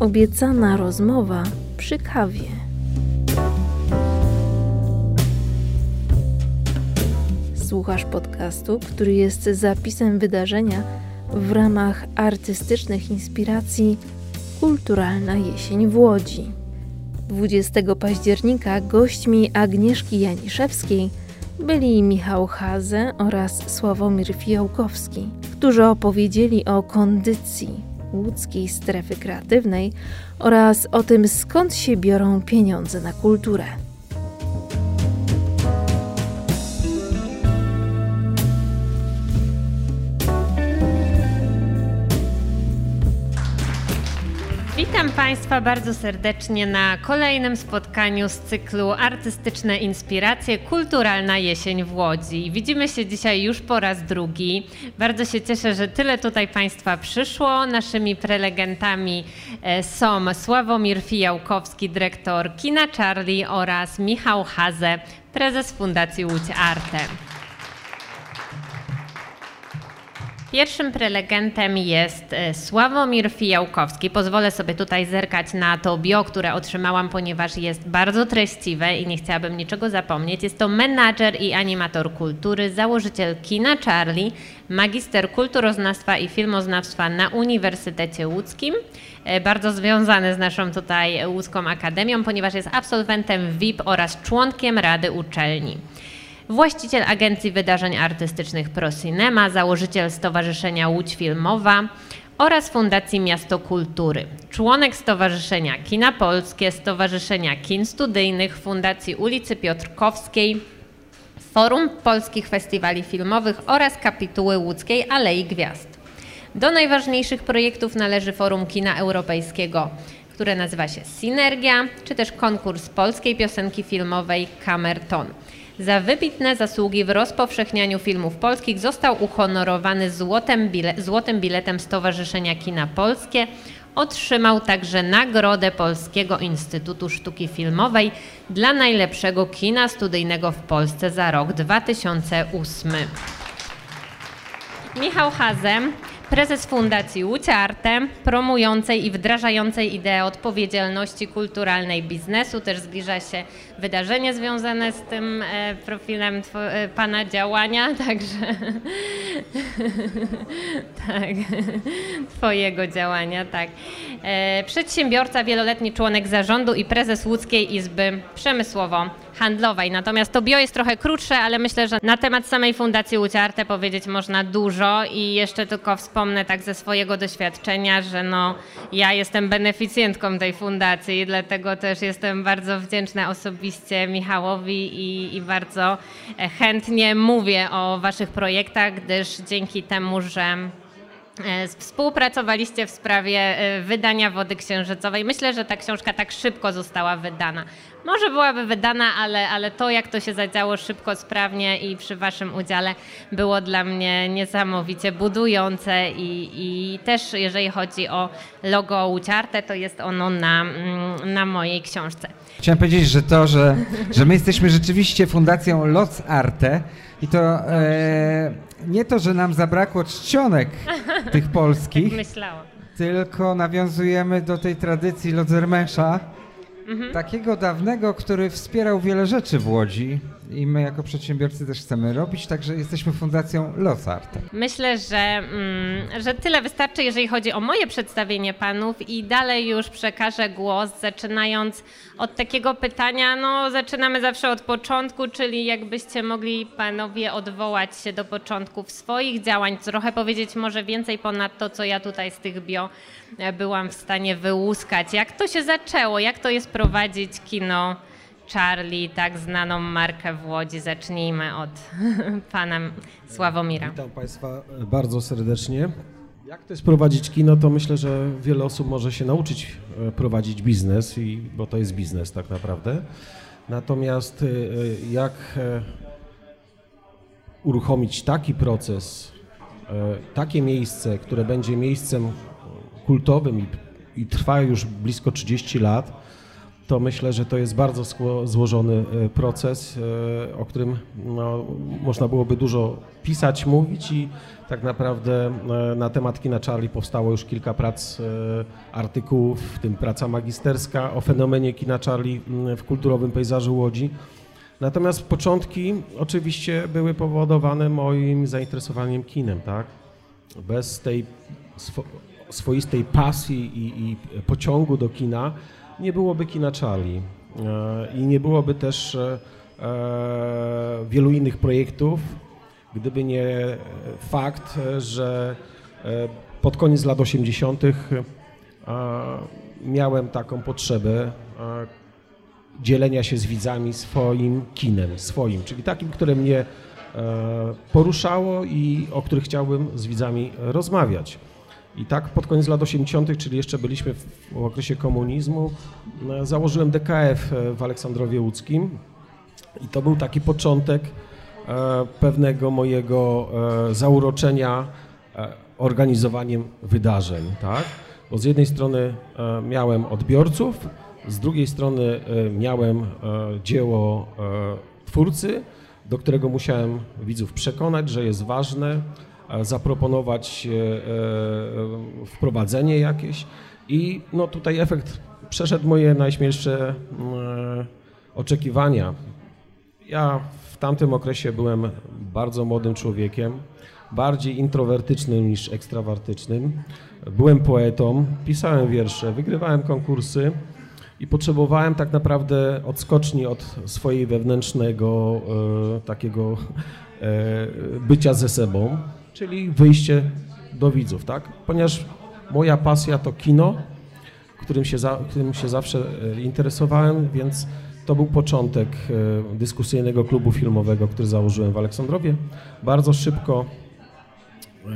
obiecana rozmowa przy kawie. Słuchasz podcastu, który jest zapisem wydarzenia w ramach artystycznych inspiracji Kulturalna Jesień w Łodzi. 20 października gośćmi Agnieszki Janiszewskiej byli Michał Haze oraz Sławomir Fijałkowski, którzy opowiedzieli o kondycji łódzkiej strefy kreatywnej oraz o tym, skąd się biorą pieniądze na kulturę. Witam Państwa bardzo serdecznie na kolejnym spotkaniu z cyklu Artystyczne Inspiracje Kulturalna Jesień w Łodzi. Widzimy się dzisiaj już po raz drugi. Bardzo się cieszę, że tyle tutaj Państwa przyszło. Naszymi prelegentami e, są Sławomir Fijałkowski, dyrektor Kina Charlie oraz Michał Haze, prezes Fundacji Łódź Arte. Pierwszym prelegentem jest e, Sławomir Fijałkowski. Pozwolę sobie tutaj zerkać na to bio, które otrzymałam, ponieważ jest bardzo treściwe i nie chciałabym niczego zapomnieć. Jest to menadżer i animator kultury, założyciel Kina Charlie, magister kulturoznawstwa i filmoznawstwa na Uniwersytecie Łódzkim. E, bardzo związany z naszą tutaj Łódzką Akademią, ponieważ jest absolwentem VIP oraz członkiem Rady Uczelni właściciel agencji wydarzeń artystycznych ProCinema, założyciel Stowarzyszenia Łódź Filmowa oraz Fundacji Miasto Kultury, członek Stowarzyszenia Kina Polskie, Stowarzyszenia Kin Studyjnych, Fundacji ulicy Piotrkowskiej, Forum Polskich Festiwali Filmowych oraz kapituły Łódzkiej Alei Gwiazd. Do najważniejszych projektów należy Forum Kina Europejskiego, które nazywa się Synergia, czy też konkurs polskiej piosenki filmowej Kamerton. Za wybitne zasługi w rozpowszechnianiu filmów polskich został uhonorowany złotym, bile złotym biletem Stowarzyszenia Kina Polskie. Otrzymał także Nagrodę Polskiego Instytutu Sztuki Filmowej dla najlepszego kina studyjnego w Polsce za rok 2008. Michał Hazem prezes Fundacji Łódź promującej i wdrażającej ideę odpowiedzialności kulturalnej biznesu. Też zbliża się wydarzenie związane z tym e, profilem e, Pana działania, także tak, Twojego działania, tak. E, przedsiębiorca, wieloletni członek zarządu i prezes Łódzkiej Izby Przemysłowo handlowej. Natomiast to bio jest trochę krótsze, ale myślę, że na temat samej Fundacji Uciarte powiedzieć można dużo i jeszcze tylko wspomnę tak ze swojego doświadczenia, że no, ja jestem beneficjentką tej fundacji dlatego też jestem bardzo wdzięczna osobiście Michałowi i, i bardzo chętnie mówię o Waszych projektach, gdyż dzięki temu, że E, współpracowaliście w sprawie e, wydania Wody Księżycowej. Myślę, że ta książka tak szybko została wydana. Może byłaby wydana, ale, ale to, jak to się zadziało szybko, sprawnie i przy Waszym udziale, było dla mnie niesamowicie budujące. I, i też, jeżeli chodzi o logo Łuciarte, to jest ono na, mm, na mojej książce. Chciałem powiedzieć, że to, że, że my jesteśmy rzeczywiście Fundacją Loc Arte i to e, nie to, że nam zabrakło czcionek tych polskich, Myślałam. tylko nawiązujemy do tej tradycji Lodzermesza, mhm. takiego dawnego, który wspierał wiele rzeczy w Łodzi i my jako przedsiębiorcy też chcemy robić, także jesteśmy fundacją Lozart. Myślę, że, mm, że tyle wystarczy, jeżeli chodzi o moje przedstawienie panów i dalej już przekażę głos, zaczynając od takiego pytania, no zaczynamy zawsze od początku, czyli jakbyście mogli panowie odwołać się do początków swoich działań, trochę powiedzieć może więcej ponad to, co ja tutaj z tych bio e, byłam w stanie wyłuskać. Jak to się zaczęło? Jak to jest prowadzić kino Charlie, tak znaną markę w Łodzi. Zacznijmy od pana Sławomira. Witam Państwa bardzo serdecznie. Jak to jest prowadzić kino, to myślę, że wiele osób może się nauczyć e, prowadzić biznes, i, bo to jest biznes tak naprawdę. Natomiast e, jak e, uruchomić taki proces, takie miejsce, które będzie miejscem kultowym i, i trwa już blisko 30 lat, to myślę, że to jest bardzo złożony proces, o którym no, można byłoby dużo pisać, mówić i tak naprawdę na temat kina Charlie powstało już kilka prac, artykułów, w tym praca magisterska o fenomenie kina Charlie w kulturowym pejzażu Łodzi. Natomiast początki oczywiście były powodowane moim zainteresowaniem kinem, tak? Bez tej swo swoistej pasji i, i, pociągu do kina nie byłoby kina e, i nie byłoby też e, e, wielu innych projektów, gdyby nie fakt, że pod koniec lat 80. miałem taką potrzebę dzielenia się z widzami swoim kinem, swoim, czyli takim, które mnie poruszało i o których chciałbym z widzami rozmawiać. I tak pod koniec lat 80., czyli jeszcze byliśmy w okresie komunizmu, e, założyłem DKF w Aleksandrowie Łódzkim i to był taki początek e, pewnego mojego zauroczenia organizowaniem wydarzeń, tak? Bo z jednej strony miałem odbiorców, z drugiej strony e, miałem e, dzieło e, twórcy, do którego musiałem widzów przekonać, że jest ważne, zaproponować wprowadzenie jakieś i no tutaj efekt przeszedł moje najśmielsze oczekiwania. Ja w tamtym okresie byłem bardzo młodym człowiekiem, bardziej introwertycznym niż ekstrawartycznym. Byłem poetą, pisałem wiersze, wygrywałem konkursy i potrzebowałem tak naprawdę odskoczni od swojej wewnętrznego e, takiego e, bycia ze sobą, czyli wyjście do widzów, tak? Ponieważ moja pasja to kino, którym się, za, którym się zawsze e, interesowałem, więc to był początek e, dyskusyjnego klubu filmowego, który założyłem w Aleksandrowie. Bardzo szybko, e,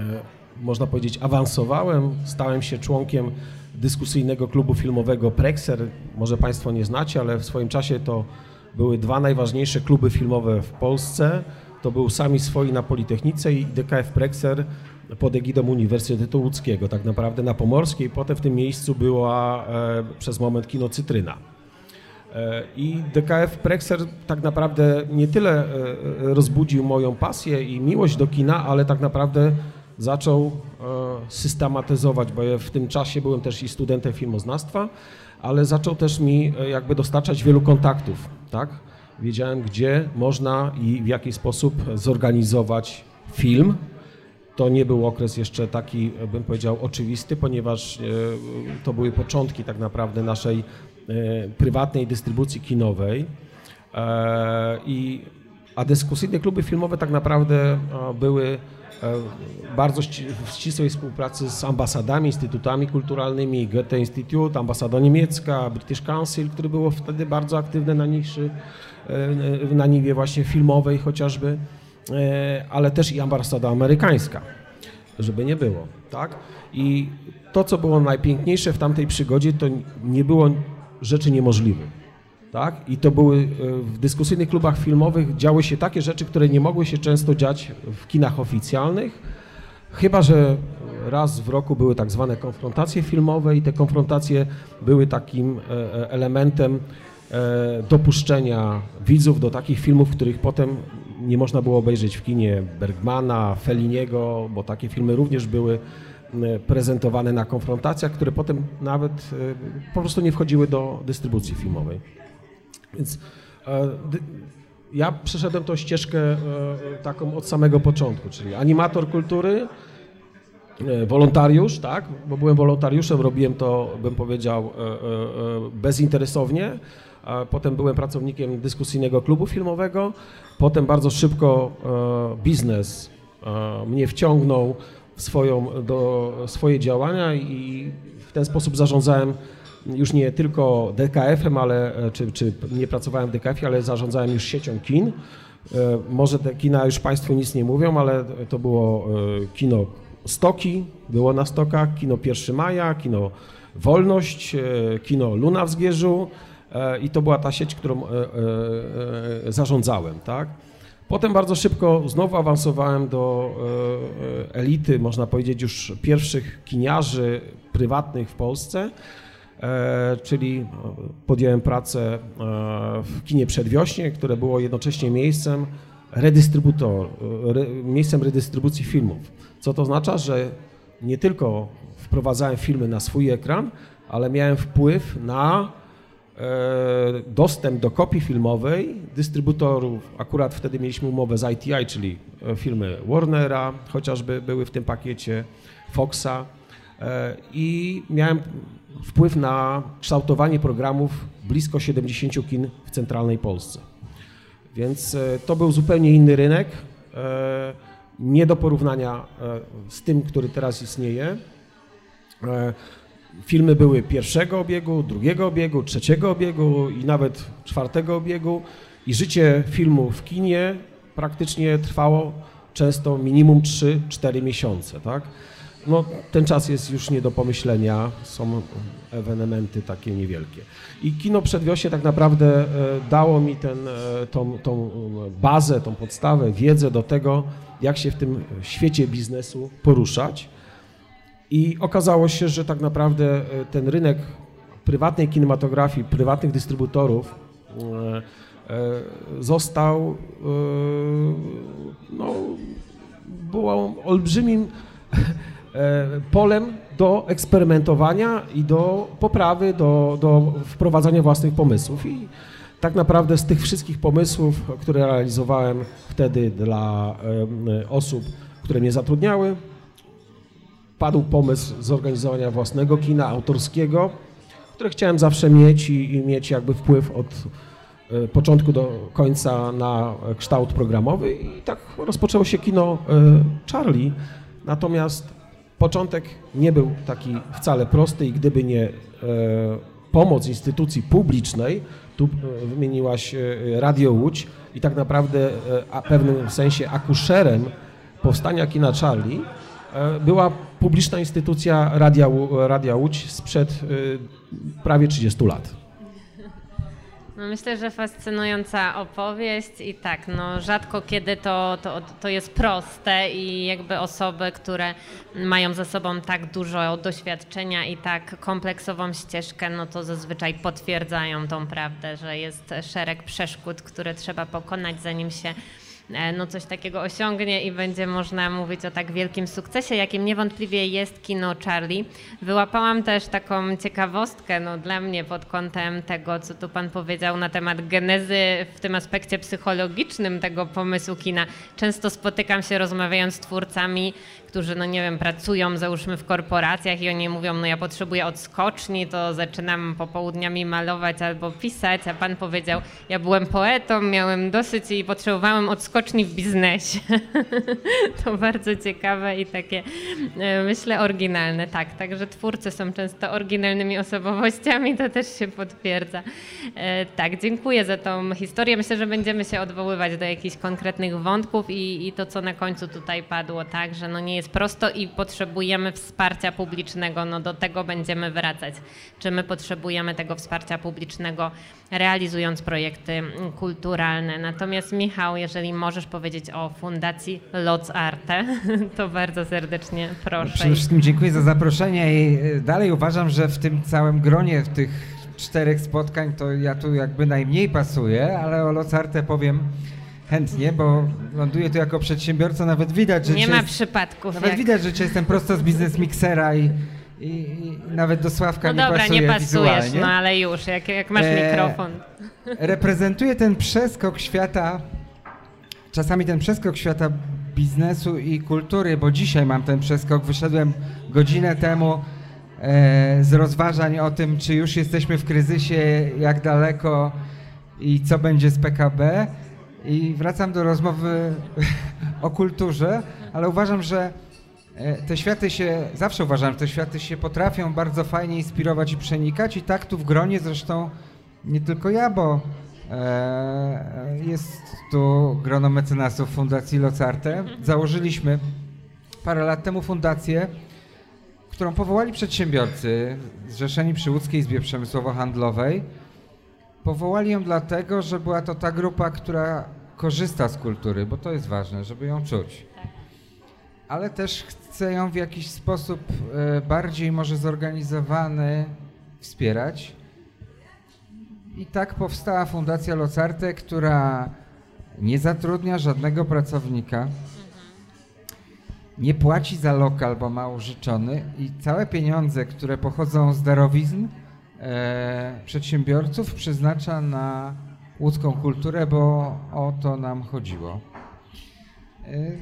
można powiedzieć, awansowałem, stałem się członkiem dyskusyjnego klubu filmowego Prexer. Może Państwo nie znacie, ale w swoim czasie to były dwa najważniejsze kluby filmowe w Polsce. To był Sami Swoi na Politechnice i DKF Prexer pod egidą Uniwersytetu Łódzkiego, tak naprawdę na Pomorskiej. Potem w tym miejscu była e, przez moment kino Cytryna. E, I DKF Prexer tak naprawdę nie tyle e, rozbudził moją pasję i miłość do kina, ale tak naprawdę zaczął e, systematyzować, bo ja w tym czasie byłem też i studentem filmoznawstwa, ale zaczął też mi e, jakby dostarczać wielu kontaktów, tak? Wiedziałem, gdzie można i w jaki sposób zorganizować film. To nie był okres jeszcze taki, bym powiedział, oczywisty, ponieważ e, to były początki tak naprawdę naszej prywatnej dystrybucji kinowej. I, a dyskusyjne kluby filmowe tak naprawdę były E, bardzo w ścisłej współpracy z ambasadami, instytutami kulturalnymi, Goethe Institute, ambasada niemiecka, British Council, który było wtedy bardzo aktywne na niszy, e, na niwie właśnie filmowej chociażby, e, ale też i ambasada amerykańska, żeby nie było, tak? I to, co było najpiękniejsze w tamtej przygodzie, to nie było rzeczy niemożliwych tak? I to były e, w dyskusyjnych klubach filmowych działy się takie rzeczy, które nie mogły się często dziać w kinach oficjalnych, chyba że raz w roku były tak zwane konfrontacje filmowe i te konfrontacje były takim e, e, elementem dopuszczenia widzów do takich filmów, których potem nie można było obejrzeć w kinie Bergmana, Felliniego, bo takie filmy również były prezentowane na konfrontacjach, które potem nawet po prostu nie wchodziły do dystrybucji filmowej. Więc e, ja przeszedłem tą ścieżkę e, taką od samego początku, czyli animator kultury, e, wolontariusz, tak, bo byłem wolontariuszem, robiłem to, bym powiedział, bezinteresownie. Potem byłem pracownikiem dyskusyjnego klubu filmowego. Potem bardzo szybko biznes mnie wciągnął w swoją, do swoje działania i w ten sposób zarządzałem już nie tylko DKF-em, ale, e, czy, czy nie pracowałem w DKF-ie, ale zarządzałem już siecią kin. E, może te kina już Państwu nic nie mówią, ale to było e, kino Stoki, było na Stokach, kino 1 Maja, kino Wolność, kino Luna w Zgierzu i to była ta sieć, którą zarządzałem, tak? Potem bardzo szybko znowu awansowałem do elity, można powiedzieć już pierwszych kiniarzy prywatnych w Polsce. czyli podjąłem pracę w kinie Przedwiośnie, które było jednocześnie miejscem redystrybutor, re, miejscem redystrybucji filmów. Co to oznacza, że nie tylko wprowadzałem filmy na swój ekran, ale miałem wpływ na e, dostęp do kopii filmowej dystrybutorów. Akurat wtedy mieliśmy umowę z ITI, czyli e, filmy Warnera, chociażby były w tym pakiecie, Foxa e, i miałem wpływ na kształtowanie programów blisko 70 kin w centralnej Polsce. Więc to był zupełnie inny rynek, nie do porównania z tym, który teraz istnieje. Filmy były pierwszego obiegu, drugiego obiegu, trzeciego obiegu i nawet czwartego obiegu i życie filmu w kinie praktycznie trwało często minimum 3-4 miesiące, tak? No, ten czas jest już nie do pomyślenia, są ewenementy takie niewielkie. I kino przedwiośnie tak naprawdę e, dało mi ten, e, tą, tą bazę, tą podstawę, wiedzę do tego, jak się w tym świecie biznesu poruszać. I okazało się, że tak naprawdę e, ten rynek prywatnej kinematografii, prywatnych dystrybutorów e, e, został, no, był olbrzymim polem do eksperymentowania i do poprawy, do, do wprowadzania własnych pomysłów. I tak naprawdę z tych wszystkich pomysłów, które realizowałem wtedy dla osób, które mnie zatrudniały, padł pomysł zorganizowania własnego kina autorskiego, które chciałem zawsze mieć i, i mieć jakby wpływ od y, początku do końca na kształt programowy i tak rozpoczęło się kino y, Charlie. Natomiast początek nie był taki wcale prosty i gdyby nie y, pomoc instytucji publicznej, tu wymieniłaś Radio Łódź i tak naprawdę w pewnym sensie akuszerem powstania kina Charlie była publiczna instytucja Radia, Radia Łódź sprzed y, prawie 30 lat. No myślę, że fascynująca opowieść i tak, no rzadko kiedy to, to, to jest proste i jakby osoby, które mają za sobą tak dużo doświadczenia i tak kompleksową ścieżkę, no to zazwyczaj potwierdzają tą prawdę, że jest szereg przeszkód, które trzeba pokonać, zanim się E, no coś takiego osiągnie i będzie można mówić o tak wielkim sukcesie, jakim niewątpliwie jest kino Charlie. Wyłapałam też taką ciekawostkę no, dla mnie pod kątem tego, co tu Pan powiedział na temat genezy w tym aspekcie psychologicznym tego pomysłu kina. Często spotykam się rozmawiając z twórcami, którzy, no nie wiem, pracują załóżmy w korporacjach i oni mówią, no ja potrzebuję odskoczni, to zaczynam popołudniami malować albo pisać, a pan powiedział, ja byłem poetą, miałem dosyć i potrzebowałem odskoczni w biznesie. to bardzo ciekawe i takie, e, myślę, oryginalne. Tak, także twórcy są często oryginalnymi osobowościami, to też się potwierdza. E, tak, dziękuję za tą historię. Myślę, że będziemy się odwoływać do jakichś konkretnych wątków i, i to, co na końcu tutaj padło, tak, że no nie jest prosto i potrzebujemy wsparcia publicznego, no do tego będziemy wracać. Czy my potrzebujemy tego wsparcia publicznego, realizując projekty kulturalne. Natomiast Michał, jeżeli możesz powiedzieć o Fundacji Loc Arte, to bardzo serdecznie proszę. Przede wszystkim dziękuję za zaproszenie i e, dalej uważam, że w tym całym gronie, tych czterech spotkań, to ja tu jakby najmniej pasuję, ale o Loc Arte powiem chętnie, bo ląduję tu jako przedsiębiorca, nawet widać, że... Nie ma przypadków. Nawet jak... widać, że jestem prosto z biznes miksera i, i, i, nawet do Sławka no nie dobra, pasuje nie pasujesz, wizualnie. no ale już, jak, jak masz e, mikrofon. Reprezentuję ten przeskok świata, czasami ten przeskok świata biznesu i kultury, bo dzisiaj mam ten przeskok, wyszedłem godzinę temu e, z rozważań o tym, czy już jesteśmy w kryzysie, jak daleko i co będzie z PKB. I wracam do rozmowy o kulturze, ale uważam, że e, te światy się, zawsze uważam, że te światy się potrafią bardzo fajnie inspirować i przenikać i tak tu w gronie zresztą nie tylko ja, bo jest tu grono mecenasów Fundacji Locarte. Założyliśmy parę lat temu fundację, którą powołali przedsiębiorcy zrzeszeni przy Łódzkiej Izbie Przemysłowo-Handlowej, Powołali ją dlatego, że była to ta grupa, która korzysta z kultury, bo to jest ważne, żeby ją czuć. Ale też chce ją w jakiś sposób e, bardziej może zorganizowany wspierać. I tak powstała Fundacja Locarte, która nie zatrudnia żadnego pracownika, nie płaci za lokal, bo ma użyczony i całe pieniądze, które pochodzą z darowizn e, przedsiębiorców przeznacza na łódzką kulturę, bo o to nam chodziło. E,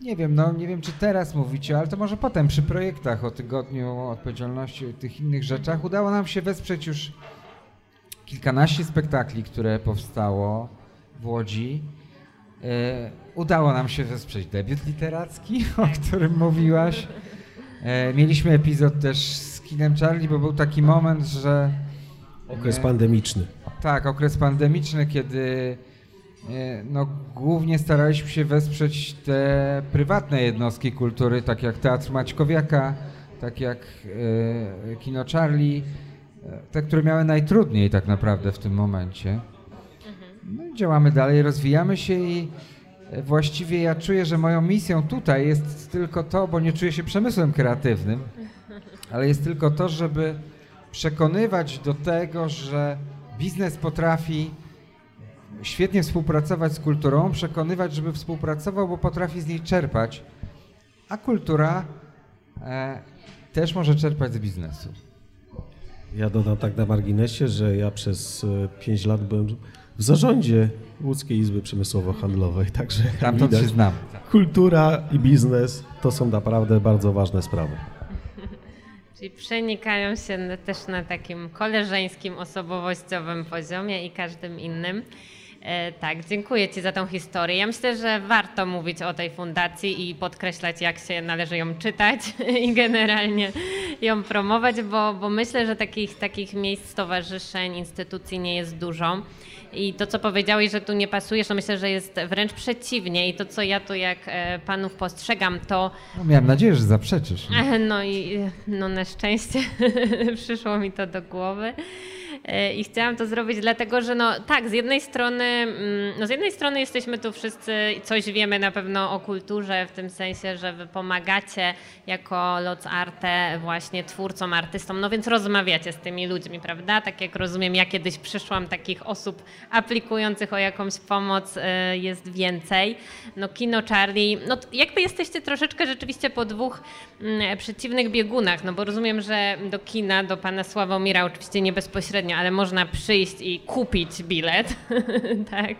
nie wiem, no nie wiem, czy teraz mówicie, ale to może potem przy projektach o tygodniu odpowiedzialności tych innych rzeczach udało nam się wesprzeć już kilkanaście spektakli, które powstało w Łodzi. E, udało nam się wesprzeć debiut literacki, o którym mówiłaś. E, mieliśmy epizod też z kinem Charlie, bo był taki moment, że... Okres pandemiczny. Tak, okres pandemiczny, kiedy e, no, głównie staraliśmy się wesprzeć te prywatne jednostki kultury, tak jak Teatr Maćkowiaka, tak jak e, Kino Charlie, e, te, które miały najtrudniej tak naprawdę w tym momencie. No, działamy dalej, rozwijamy się i e, właściwie ja czuję, że moją misją tutaj jest tylko to, bo nie czuję się przemysłem kreatywnym, ale jest tylko to, żeby przekonywać do tego, że biznes potrafi świetnie współpracować z kulturą, przekonywać, żeby współpracował, bo potrafi z niej czerpać, a kultura e, też może czerpać z biznesu. Ja dodam tak na marginesie, że ja przez 5 lat byłem w zarządzie Łódzkiej Izby Przemysłowo-Handlowej, także jak Tam to widać, się znam. kultura i biznes to są naprawdę bardzo ważne sprawy. Czyli przenikają się też na takim koleżeńskim, osobowościowym poziomie i każdym innym. E, tak, dziękuję Ci za tą historię. Ja myślę, że warto mówić o tej fundacji i podkreślać, jak się należy ją czytać i generalnie ją promować, bo, bo myślę, że takich, takich miejsc, stowarzyszeń, instytucji nie jest dużo. I to, co powiedziałeś, że tu nie pasujesz, to myślę, że jest wręcz przeciwnie. I to, co ja tu jak e, panów postrzegam, to No, miałem nadzieję, że zaprzeczysz. No i no na szczęście przyszło mi to do głowy. I chciałam to zrobić dlatego, że no tak, z jednej strony, mm, no z jednej strony jesteśmy tu wszyscy coś wiemy na pewno o kulturze, w tym sensie, że wy pomagacie jako Loc Arte właśnie twórcom, artystom, no więc rozmawiacie z tymi ludźmi, prawda? Tak jak rozumiem, ja kiedyś przyszłam, takich osób aplikujących o jakąś pomoc e, jest więcej. No Kino Charlie, no jakby jesteście troszeczkę rzeczywiście po dwóch mm, przeciwnych biegunach, no bo rozumiem, że do kina, do pana Sławomira oczywiście nie bezpośrednio, ale można przyjść i kupić bilet, tak?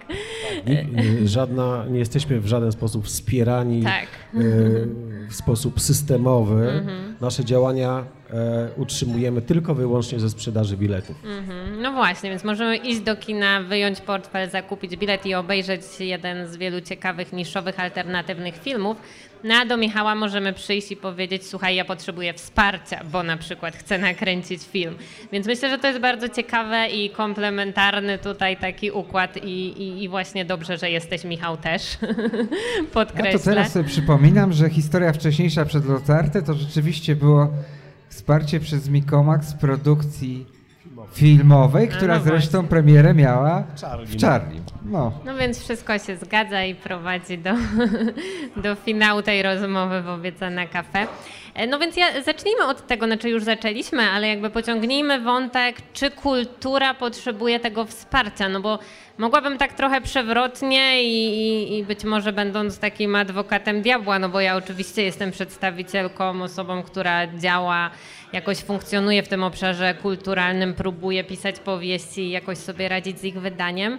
Ni- y, Żadna, nie jesteśmy w żaden sposób wspierani Tak. y, w sposób systemowy. Nasze działania e, utrzymujemy tylko wyłącznie ze sprzedaży biletów. Mhm. No właśnie, więc możemy iść do kina, wyjąć portfel, zakupić bilet i obejrzeć jeden z wielu ciekawych, niszowych, alternatywnych filmów. No do Michała możemy przyjść i powiedzieć, słuchaj, ja potrzebuję wsparcia, bo na przykład chcę nakręcić film. Więc myślę, że to jest bardzo ciekawe i komplementarny tutaj taki układ i, i, i właśnie dobrze, że jesteś Michał też. Podkreślę. Ja to teraz sobie przypominam, że historia wcześniejsza przed Lotarte to rzeczywiście było wsparcie przez Mikomax produkcji filmowej, która no zresztą premierę miała Charlie, w no. Charlie. No. No więc wszystko się zgadza i prowadzi do, do finału tej rozmowy w Obiecane Kafe. E, No więc ja, zacznijmy od tego, znaczy już zaczęliśmy, ale jakby pociągnijmy wątek, czy kultura potrzebuje tego wsparcia, no bo mogłabym tak trochę przewrotnie i, i, być może będąc takim adwokatem diabła, no bo ja oczywiście jestem przedstawicielką, osobą, która działa, jakoś funkcjonuje w tym obszarze kulturalnym, próbuje pisać powieści i jakoś sobie radzić z ich wydaniem.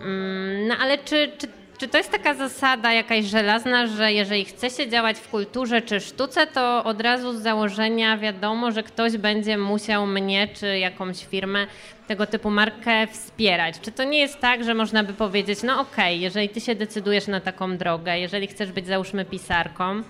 Mm, No ale czy, czy, czy to jest taka zasada jakaś żelazna, że jeżeli chce się działać w kulturze czy sztuce, to od razu z założenia wiadomo, że ktoś będzie musiał mnie czy jakąś firmę, tego typu markę wspierać? Czy to nie jest tak, że można by powiedzieć, no okej, jeżeli ty się decydujesz na taką drogę, jeżeli chcesz być załóżmy pisarką,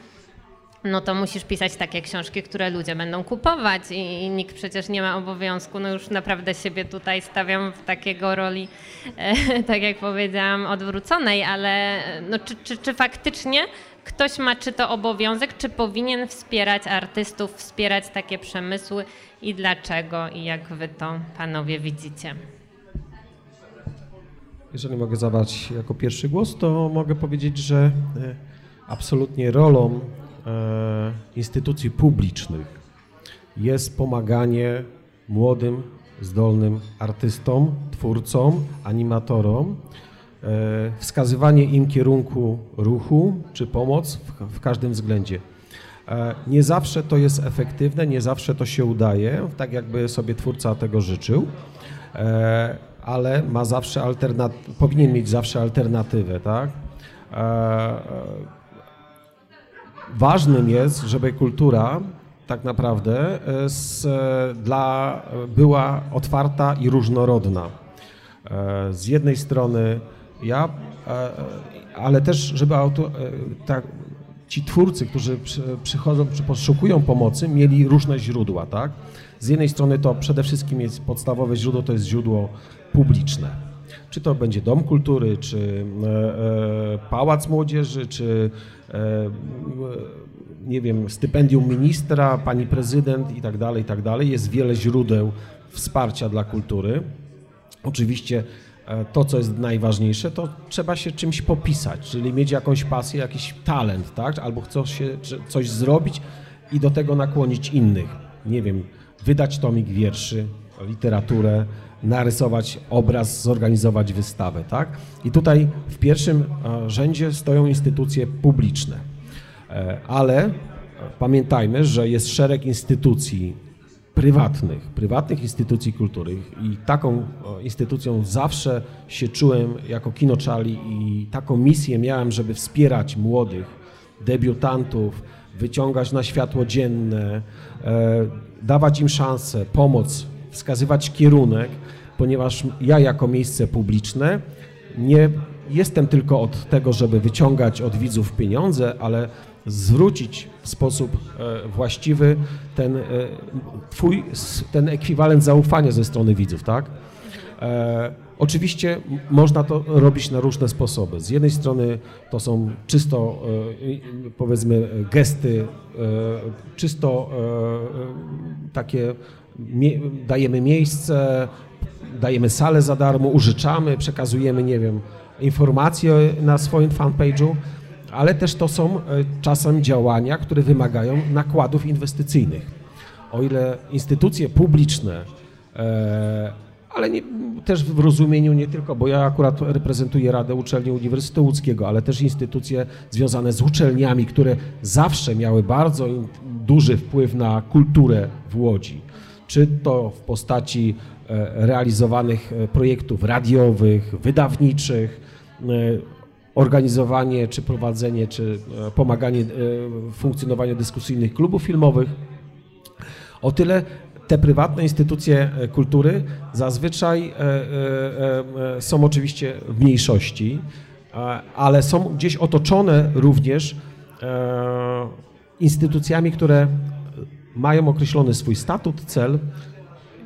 no to musisz pisać takie książki, które ludzie będą kupować i, i nikt przecież nie ma obowiązku, no już naprawdę siebie tutaj stawiam w takiego roli, e, tak jak powiedziałam, odwróconej, ale e, no, czy, czy, czy faktycznie ktoś ma czy to obowiązek, czy powinien wspierać artystów, wspierać takie przemysły i dlaczego i jak wy to panowie widzicie? Jeżeli mogę zabrać jako pierwszy głos, to mogę powiedzieć, że e, absolutnie rolą instytucji publicznych jest pomaganie młodym, zdolnym artystom, twórcom, animatorom, e, wskazywanie im kierunku ruchu czy pomoc w, każdym względzie. E, nie zawsze to jest efektywne, nie zawsze to się udaje, tak jakby sobie twórca tego życzył, e, ale ma zawsze alternat- powinien mieć zawsze alternatywę, tak? Ważnym jest, żeby kultura tak naprawdę e, z, e, dla, była otwarta i różnorodna. E, z jednej strony ja, ale też, żeby auto, ci twórcy, którzy przychodzą, czy poszukują pomocy, mieli różne źródła, tak? Z jednej strony to przede wszystkim jest podstawowe źródło, to jest źródło publiczne. Czy to będzie Dom Kultury, czy Pałac Młodzieży, czy nie wiem, stypendium ministra, pani prezydent i tak dalej, i tak dalej. Jest wiele źródeł wsparcia dla kultury. Oczywiście e, to, co jest najważniejsze, to trzeba się czymś popisać, czyli mieć jakąś pasję, jakiś talent, tak? Albo chcą się coś zrobić i do tego nakłonić innych. Nie wiem, wydać tomik wierszy, literaturę, narysować obraz, zorganizować wystawę, tak? I tutaj w pierwszym e, rzędzie stoją instytucje publiczne. E, ale pamiętajmy, że jest szereg instytucji prywatnych, prywatnych instytucji kultury i taką instytucją zawsze się czułem jako kinoczali i taką misję miałem, żeby wspierać młodych debiutantów, wyciągać na światło dzienne, e, dawać im szansę, pomoc, wskazywać kierunek, ponieważ ja jako miejsce publiczne nie jestem tylko od tego, żeby wyciągać od widzów pieniądze, ale zwrócić w sposób e, właściwy ten e, twój, ten ekwiwalent zaufania ze strony widzów, tak? E, oczywiście można to robić na różne sposoby. Z jednej strony to są czysto, powiedzmy, gesty, czysto takie, dajemy miejsce, dajemy salę za darmo, użyczamy, przekazujemy, nie wiem, informacje na swoim fanpage'u, ale też to są e, czasem działania, które wymagają nakładów inwestycyjnych. O ile instytucje publiczne, e, ale nie, też w rozumieniu nie tylko, bo ja akurat reprezentuję Radę Uczelni Uniwersytetu Łódzkiego, ale też instytucje związane z uczelniami, które zawsze miały bardzo duży wpływ na kulturę w Łodzi. Czy to w postaci e, realizowanych projektów radiowych, wydawniczych, organizowanie, czy prowadzenie, czy e, pomaganie e, w funkcjonowaniu dyskusyjnych klubów filmowych. O tyle te prywatne instytucje e, kultury zazwyczaj są oczywiście w mniejszości, ale są gdzieś otoczone również instytucjami, które mają określony swój statut, cel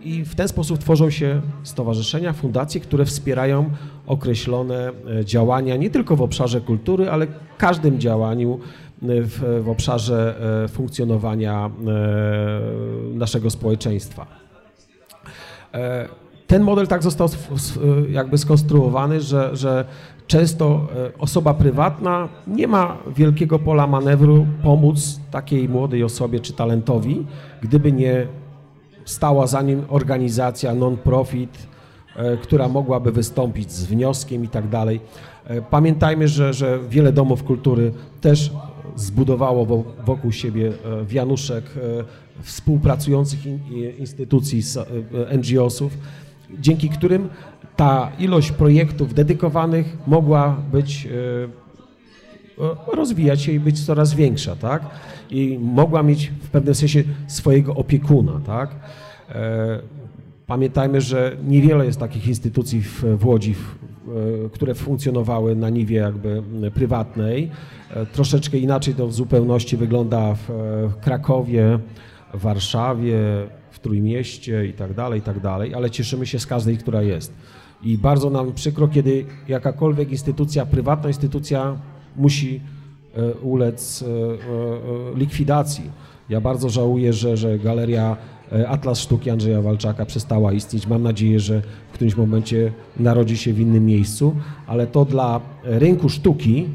i w ten sposób tworzą się stowarzyszenia, fundacje, które wspierają określone e, działania nie tylko w obszarze kultury, ale każdym działaniu e, w, w obszarze e, funkcjonowania naszego społeczeństwa. Ten model tak został jakby skonstruowany, że, że często osoba prywatna nie ma wielkiego pola manewru pomóc takiej młodej osobie czy talentowi, gdyby nie stała za nim organizacja non-profit, e, która mogłaby wystąpić z wnioskiem i tak dalej. E, pamiętajmy, że, że wiele domów kultury też zbudowało wokół siebie e, wianuszek współpracujących instytucji, NGO-sów, dzięki którym ta ilość projektów dedykowanych mogła być rozwijać się i być coraz większa, tak? I mogła mieć w pewnym sensie swojego opiekuna, tak? E, pamiętajmy, że niewiele jest takich instytucji w, Łodzi, e, które funkcjonowały na niwie jakby prywatnej. E, troszeczkę inaczej to w zupełności wygląda w Krakowie, w Warszawie, w Trójmieście i tak dalej, i tak dalej, ale cieszymy się z każdej, która jest. I bardzo nam przykro, kiedy jakakolwiek instytucja, prywatna instytucja musi ulec likwidacji. Ja bardzo żałuję, że, że Galeria e, Atlas Sztuki Andrzeja Walczaka przestała istnieć. Mam nadzieję, że w którymś momencie narodzi się w innym miejscu, ale to dla rynku sztuki,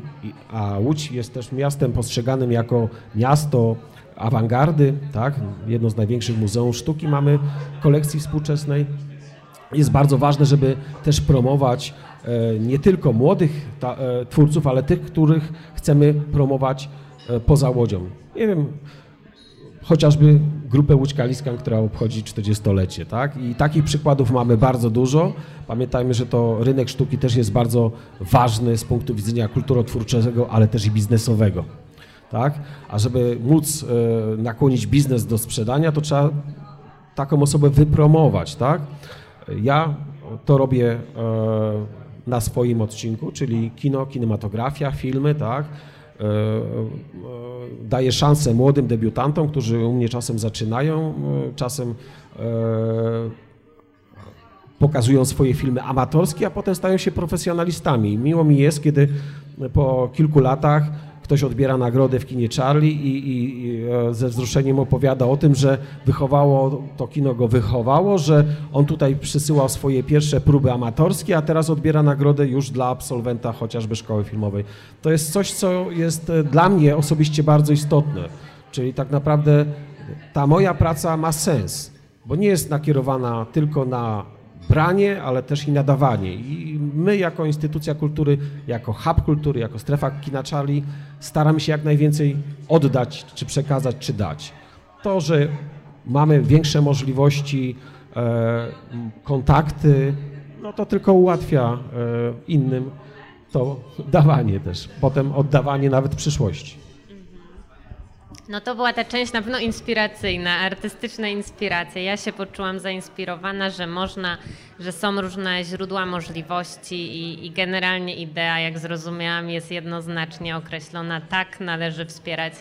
a Łódź jest też miastem postrzeganym jako miasto awangardy, tak? jedno z największych muzeów sztuki mamy kolekcji współczesnej. Jest bardzo ważne, żeby też promować e, nie tylko młodych e, twórców, ale tych, których chcemy promować poza Łodzią. Nie wiem, chociażby grupę Łódź Kaliskan, która obchodzi 40-lecie. Tak? I takich przykładów mamy bardzo dużo. Pamiętajmy, że to rynek sztuki też jest bardzo ważny z punktu widzenia kulturotwórczego, ale też i biznesowego. Tak? A żeby móc e, nakłonić biznes do sprzedania, to trzeba taką osobę wypromować. Tak? Ja to robię e, na swoim odcinku, czyli kino, kinematografia, filmy, tak? E, e, daje szansę młodym debiutantom, którzy u mnie czasem zaczynają, czasem pokazują swoje filmy amatorskie, a potem stają się profesjonalistami. Miło mi jest, kiedy po kilku latach ktoś odbiera nagrodę w kinie Charlie i, i, i, e, ze wzruszeniem opowiada o tym, że wychowało, to kino go wychowało, że on tutaj przysyłał swoje pierwsze próby amatorskie, a teraz odbiera nagrodę już dla absolwenta chociażby szkoły filmowej. To jest coś, co jest e, dla mnie osobiście bardzo istotne. Czyli tak naprawdę ta moja praca ma sens, bo nie jest nakierowana tylko na branie, ale też i nadawanie. I my jako instytucja kultury, jako hub kultury, jako strefa kina Charlie staramy się jak najwięcej oddać, czy przekazać, czy dać. To, że mamy większe możliwości, e, kontakty, no to tylko ułatwia e, innym to dawanie też, potem oddawanie nawet przyszłości. No to była ta część na pewno inspiracyjna, artystyczna inspiracja. Ja się poczułam zainspirowana, że można, że są różne źródła możliwości i, i generalnie idea, jak zrozumiałam, jest jednoznacznie określona. Tak należy wspierać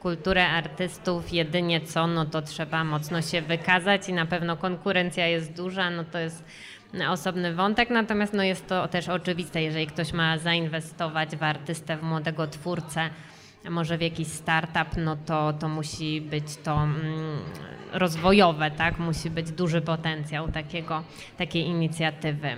kulturę artystów, jedynie co, no to trzeba mocno się wykazać i na pewno konkurencja jest duża, no to jest osobny wątek, natomiast no jest to też oczywiste, jeżeli ktoś ma zainwestować w artystę, w młodego twórcę, może w jakiś startup, no to, to musi być to mm, rozwojowe, tak? Musi być duży potencjał takiego, takiej inicjatywy.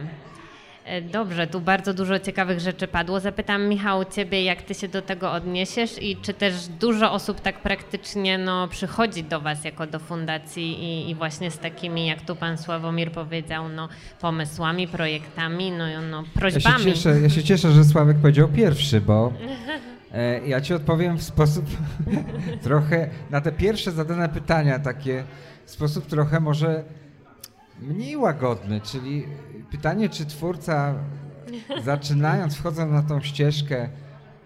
E, dobrze, tu bardzo dużo ciekawych rzeczy padło. Zapytam Michał Ciebie, jak Ty się do tego odniesiesz i czy też dużo osób tak praktycznie no, przychodzi do Was jako do fundacji i, i właśnie z takimi, jak tu Pan Sławomir powiedział, no, pomysłami, projektami, no, no prośbami. Ja się, cieszę, ja się cieszę, że Sławek powiedział pierwszy, bo ja ci odpowiem w sposób trochę na te pierwsze zadane pytania, takie w sposób trochę może mniej łagodny, czyli pytanie, czy twórca zaczynając, wchodząc na tą ścieżkę,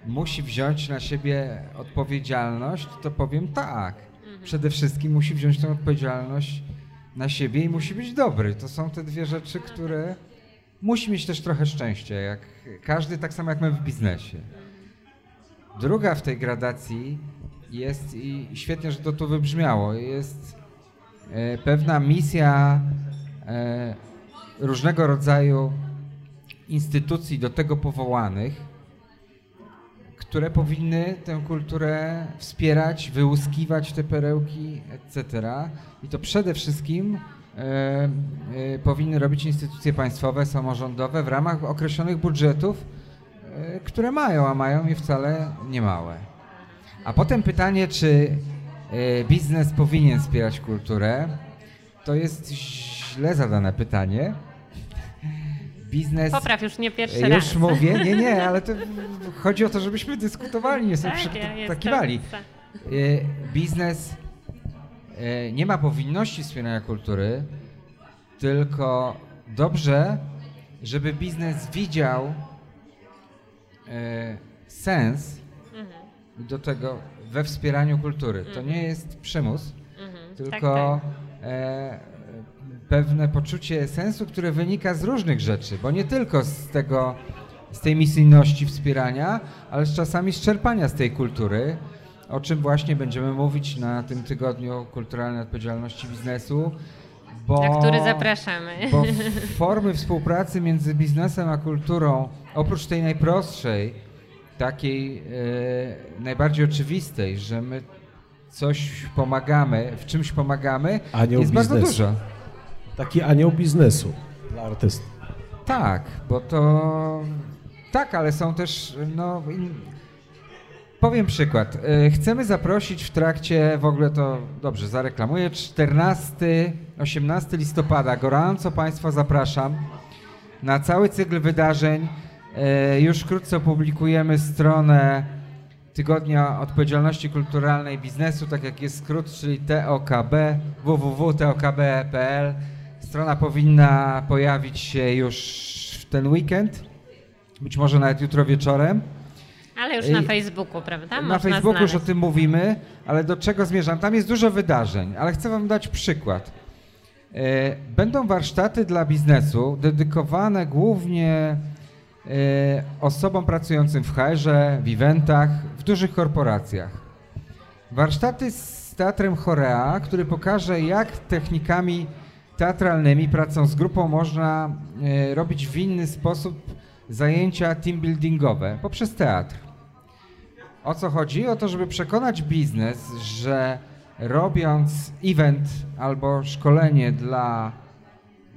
musi wziąć na siebie odpowiedzialność, to powiem tak. Mhm. Przede wszystkim musi wziąć tę odpowiedzialność na siebie i musi być dobry. To są te dwie rzeczy, które musi mieć też trochę szczęścia, jak każdy, tak samo jak my w biznesie. Druga w tej gradacji jest, i świetnie, że to tu wybrzmiało, jest e, pewna misja e, różnego rodzaju instytucji do tego powołanych, które powinny tę kulturę wspierać, wyłuskiwać te perełki, etc. I to przede wszystkim e, powinny robić instytucje państwowe, samorządowe w ramach określonych budżetów, które mają, a mają je wcale niemałe. A potem pytanie, czy e, biznes powinien wspierać kulturę, to jest źle zadane pytanie. Biznes. Popraw już nie pierwszy już raz. Już mówię, nie, nie, ale to chodzi o to, żebyśmy dyskutowali, nie sobie przytakiwali. E, biznes nie ma powinności wspierania kultury, tylko dobrze, żeby biznes widział e, sens mhm. do tego we wspieraniu kultury. To nie jest przymus, mhm. tylko tak, tak. E, pewne poczucie sensu, które wynika z różnych rzeczy, bo nie tylko z tego, z tej misyjności wspierania, ale czasami z czerpania z tej kultury, o czym właśnie będziemy mówić na tym tygodniu kulturalnej odpowiedzialności biznesu. Bo, na który zapraszamy. Bo formy współpracy między biznesem a kulturą, oprócz tej najprostszej, takiej e, najbardziej oczywistej, że my coś pomagamy, w czymś pomagamy, Anioł jest bardzo biznesu. dużo. Taki anioł biznesu dla artysty. Tak, bo to. Tak, ale są też. No, in... Powiem przykład. E, Chcemy zaprosić w trakcie, w ogóle to dobrze, zareklamuję, 14-18 listopada. Gorąco Państwa zapraszam na cały cykl wydarzeń. E, Już wkrótce opublikujemy stronę Tygodnia Odpowiedzialności Kulturalnej Biznesu, tak jak jest skrót, czyli TOKB, www.tokb.pl. Strona powinna pojawić się już w ten weekend, być może nawet jutro wieczorem. Ale już na Facebooku, prawda? Na Można Facebooku już o znaleźć. tym mówimy, ale do czego zmierzam? Tam jest dużo wydarzeń, ale chcę Wam dać przykład. E, Będą warsztaty dla biznesu dedykowane głównie e, osobom pracującym w HR-ze, w eventach, w dużych korporacjach. Warsztaty z teatrem Chorea, który pokaże, jak technikami teatralnymi, pracą z grupą można e, robić w inny sposób zajęcia team buildingowe poprzez teatr. O co chodzi? O to, żeby przekonać biznes, że robiąc event albo szkolenie dla,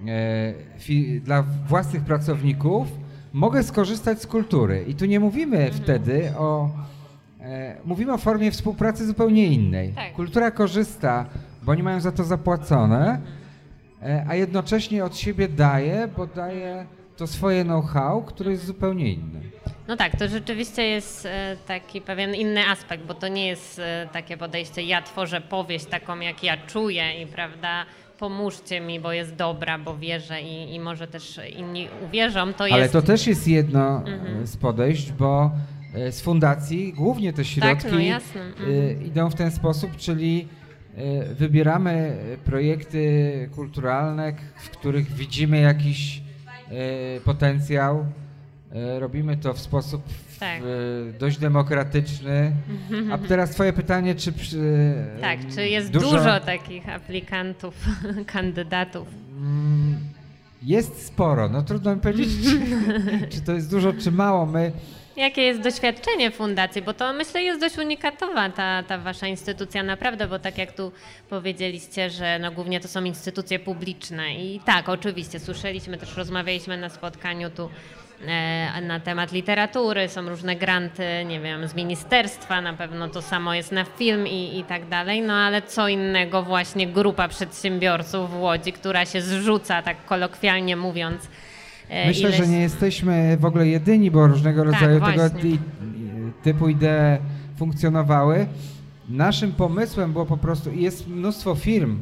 e, dla własnych pracowników, mogę skorzystać z kultury. I tu nie mówimy wtedy o. E, mówimy o formie współpracy zupełnie innej. Tak. Kultura korzysta, bo oni mają za to zapłacone, e, a jednocześnie od siebie daje, bo daje to swoje know-how, które jest zupełnie inne. No tak, to rzeczywiście jest e, taki pewien inny aspekt, bo to nie jest e, takie podejście, ja tworzę powieść taką, jak ja czuję i prawda, pomóżcie mi, bo jest dobra, bo wierzę i, i może też inni uwierzą, to Ale jest... to też jest jedno Mhm. e, z podejść, bo z fundacji głównie te środki no jasne. e, Mhm. idą w ten sposób, czyli wybieramy projekty kulturalne, w których widzimy jakiś potencjał. E, Robimy to w sposób Tak. dość demokratyczny. A teraz twoje pytanie, czy przy, Tak, czy jest dużo- dużo, takich aplikantów, kandydatów? Mm, Jest sporo. No trudno mi powiedzieć, czy, czy to jest dużo, czy mało. My Jakie jest doświadczenie fundacji? Bo to myślę jest dość unikatowa ta, ta wasza instytucja naprawdę, bo tak jak tu powiedzieliście, że no głównie to są instytucje publiczne. I tak, oczywiście, słyszeliśmy, też rozmawialiśmy na spotkaniu tu e, na temat literatury, są różne granty, nie wiem, z ministerstwa, na pewno to samo jest na film i, i tak dalej, no ale co innego właśnie grupa przedsiębiorców w Łodzi, która się zrzuca, tak kolokwialnie mówiąc, Myślę, ileś- że nie jesteśmy w ogóle jedyni, bo różnego rodzaju tego Tak, właśnie. i- typu idee funkcjonowały. Naszym pomysłem było po prostu, i jest mnóstwo firm,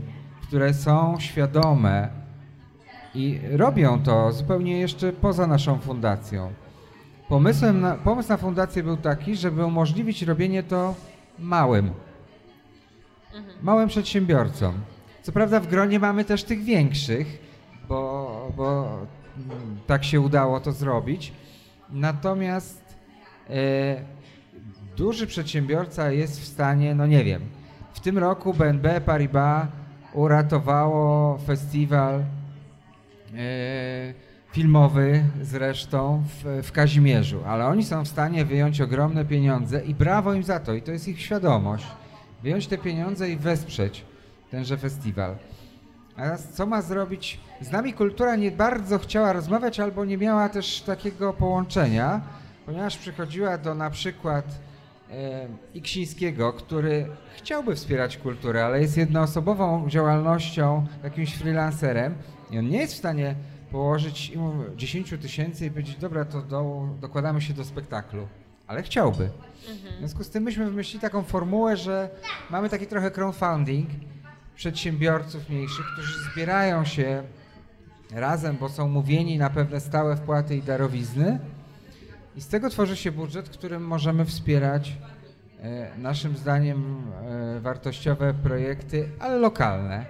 które są świadome i robią to zupełnie jeszcze poza naszą fundacją. Pomysłem na, pomysł na fundację był taki, żeby umożliwić robienie to małym, małym przedsiębiorcom. Co prawda w gronie mamy też tych większych, bo, bo tak się udało to zrobić. Natomiast e, duży przedsiębiorca jest w stanie, no nie wiem, w tym roku BNB Paribas uratowało festiwal e, filmowy zresztą w, w Kazimierzu, ale oni są w stanie wyjąć ogromne pieniądze i brawo im za to, i to jest ich świadomość. Wyjąć te pieniądze i wesprzeć tenże festiwal. A teraz co ma zrobić? Z nami kultura nie bardzo chciała rozmawiać albo nie miała też takiego połączenia, ponieważ przychodziła do na przykład e, Iksińskiego, który chciałby wspierać kulturę, ale jest jednoosobową działalnością, jakimś freelancerem i on nie jest w stanie położyć im 10 tysięcy i powiedzieć, dobra, to do, dokładamy się do spektaklu, ale chciałby. W związku z tym myśmy wymyślili taką formułę, że mamy taki trochę crowdfunding przedsiębiorców mniejszych, którzy zbierają się razem, bo są mówieni na pewne stałe wpłaty i darowizny. I z tego tworzy się budżet, którym możemy wspierać e, naszym zdaniem e, wartościowe projekty, ale lokalne.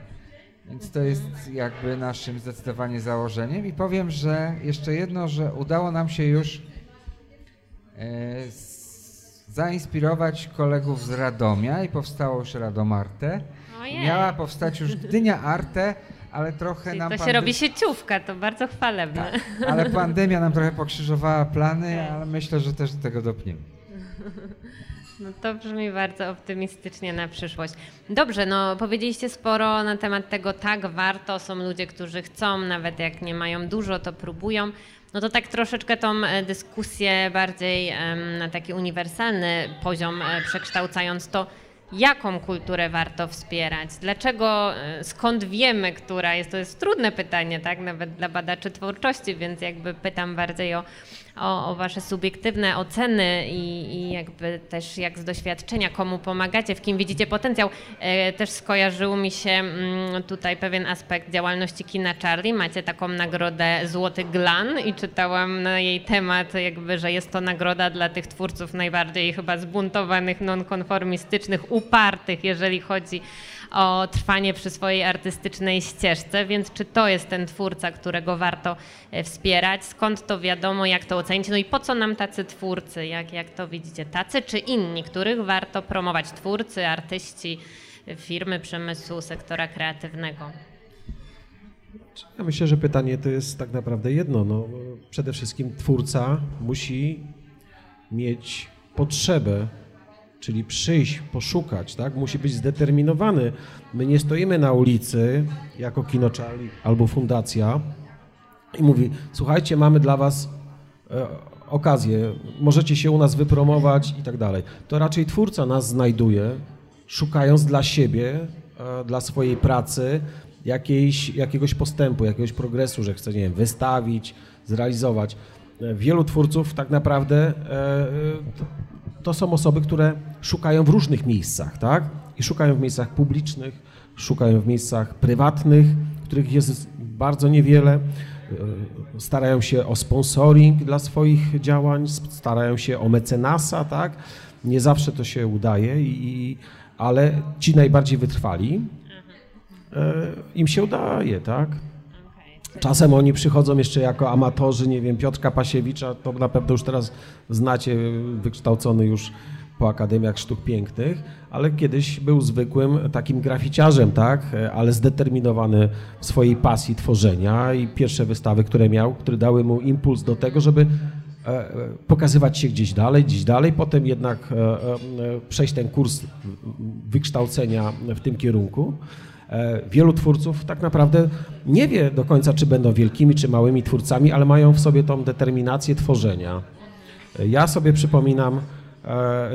Więc to jest jakby naszym zdecydowanie założeniem. I powiem, że jeszcze jedno, że udało nam się już e, zainspirować kolegów z Radomia i powstało już Radomarte. Ojej. Miała powstać już Gdynia Arte, ale trochę Czyli nam to się pandem- robi sieciówka, to bardzo chwalebne. Tak, ale pandemia nam trochę pokrzyżowała plany, ale myślę, że też do tego dopniemy. No to brzmi bardzo optymistycznie na przyszłość. Dobrze, no powiedzieliście sporo na temat tego, tak, warto, są ludzie, którzy chcą, nawet jak nie mają dużo, to próbują. No to tak troszeczkę tą e, dyskusję bardziej na taki uniwersalny poziom e, przekształcając to, jaką kulturę warto wspierać? Dlaczego, e, skąd wiemy, która jest? To jest trudne pytanie, tak? Nawet dla badaczy twórczości, więc jakby pytam bardziej o o, o Wasze subiektywne oceny i, i, jakby też jak z doświadczenia, komu pomagacie, w kim widzicie potencjał. E, też skojarzył mi się mm, tutaj pewien aspekt działalności kina Charlie. Macie taką nagrodę Złoty Glan i czytałam na jej temat, jakby, że jest to nagroda dla tych twórców najbardziej chyba zbuntowanych, nonkonformistycznych, upartych, jeżeli chodzi o trwanie przy swojej artystycznej ścieżce, więc czy to jest ten twórca, którego warto e, wspierać? Skąd to wiadomo, jak to ocenić? No i po co nam tacy twórcy? Jak, jak to widzicie? Tacy czy inni, których warto promować? Twórcy, artyści, firmy przemysłu, sektora kreatywnego? Ja myślę, że pytanie to jest tak naprawdę jedno. No, przede wszystkim twórca musi mieć potrzebę czyli przyjść, poszukać, tak? Musi być zdeterminowany. My nie stoimy na ulicy jako Kino Charlie albo fundacja i mówi, słuchajcie, mamy dla was e, okazję, możecie się u nas wypromować i tak dalej. To raczej twórca nas znajduje, szukając dla siebie, e, dla swojej pracy jakiejś, jakiegoś postępu, jakiegoś progresu, że chce, nie wiem, wystawić, zrealizować. E, wielu twórców tak naprawdę e, to są osoby, które szukają w różnych miejscach, tak? I szukają w miejscach publicznych, szukają w miejscach prywatnych, których jest bardzo niewiele. E, starają się o sponsoring dla swoich działań, starają się o mecenasa, tak? Nie zawsze to się udaje, i, ale ci najbardziej wytrwali, e, im się udaje, tak? Czasem oni przychodzą jeszcze jako amatorzy, nie wiem, Piotrka Pasiewicza, to na pewno już teraz znacie, wykształcony już po Akademiach Sztuk Pięknych, ale kiedyś był zwykłym takim graficiarzem, tak, ale zdeterminowany w swojej pasji tworzenia i pierwsze wystawy, które miał, które dały mu impuls do tego, żeby e, e, pokazywać się gdzieś dalej, gdzieś dalej, potem jednak e, przejść ten kurs wykształcenia w tym kierunku. E, wielu twórców tak naprawdę nie wie do końca, czy będą wielkimi, czy małymi twórcami, ale mają w sobie tą determinację tworzenia. E, ja sobie przypominam e,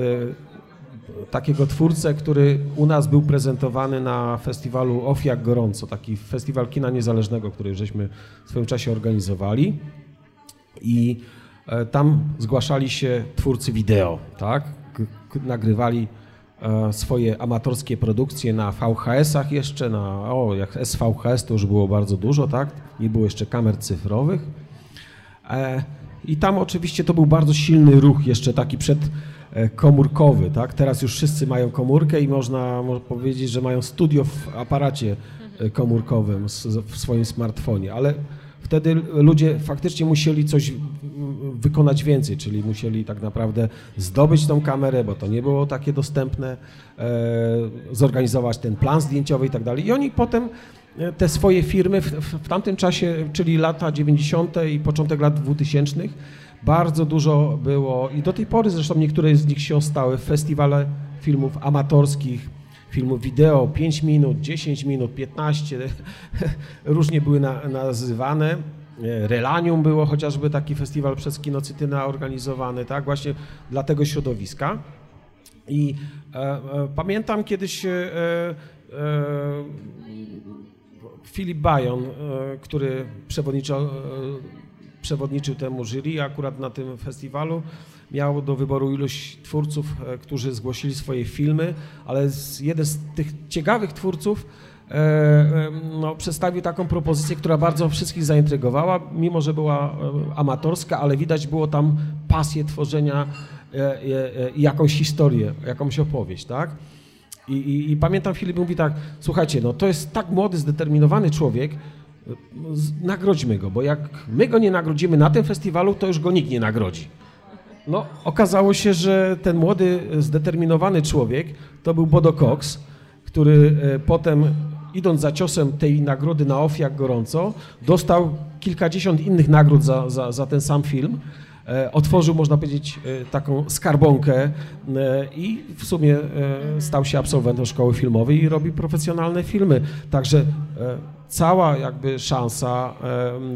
takiego twórcę, który u nas był prezentowany na festiwalu Off Jak Gorąco, taki festiwal kina niezależnego, który żeśmy w swoim czasie organizowali i tam zgłaszali się twórcy wideo, tak? Nagrywali swoje amatorskie produkcje na VHS-ach jeszcze, na, o jak SVHS to już było bardzo dużo, tak? Nie było jeszcze kamer cyfrowych. E, I tam oczywiście to był bardzo silny ruch jeszcze taki przedkomórkowy, tak? Teraz już wszyscy mają komórkę i można, można powiedzieć, że mają studio w aparacie e, komórkowym w swoim smartfonie, ale wtedy ludzie faktycznie musieli coś wykonać więcej, czyli musieli tak naprawdę zdobyć tą kamerę, bo to nie było takie dostępne, e, zorganizować ten plan zdjęciowy i tak dalej. I oni potem e, te swoje firmy w, w tamtym czasie, czyli lata 90. i początek lat 2000, bardzo dużo było i do tej pory zresztą niektóre z nich się ostały, festiwale filmów amatorskich, filmów wideo 5 minut, 10 minut, 15, różnie były na, nazywane. E, Relanium było chociażby taki festiwal przez Kinocytyna organizowany, tak, właśnie dla tego środowiska. I e, e, pamiętam kiedyś e, e, Filip Bajon, e, który przewodniczył, przewodniczył temu jury akurat na tym festiwalu, miał do wyboru ilość twórców, e, którzy zgłosili swoje filmy, ale jeden z tych ciekawych twórców e, e, no, przedstawił taką propozycję, która bardzo wszystkich zaintrygowała, mimo że była amatorska, ale widać było tam pasję tworzenia i jakąś historię, jakąś opowieść, tak? I, i, I, pamiętam, Filip mówi tak, słuchajcie, no to jest tak młody, zdeterminowany człowiek, nagrodźmy go, bo jak my go nie nagrodzimy na tym festiwalu, to już go nikt nie nagrodzi. No, okazało się, że ten młody, zdeterminowany człowiek to był Bodo Cox, który e, potem, idąc za ciosem tej nagrody na OFF jak gorąco, dostał kilkadziesiąt innych nagród za, za, za ten sam film. E, otworzył, można powiedzieć, e, taką skarbonkę i w sumie stał się absolwentem szkoły filmowej i robi profesjonalne filmy. Także cała jakby szansa,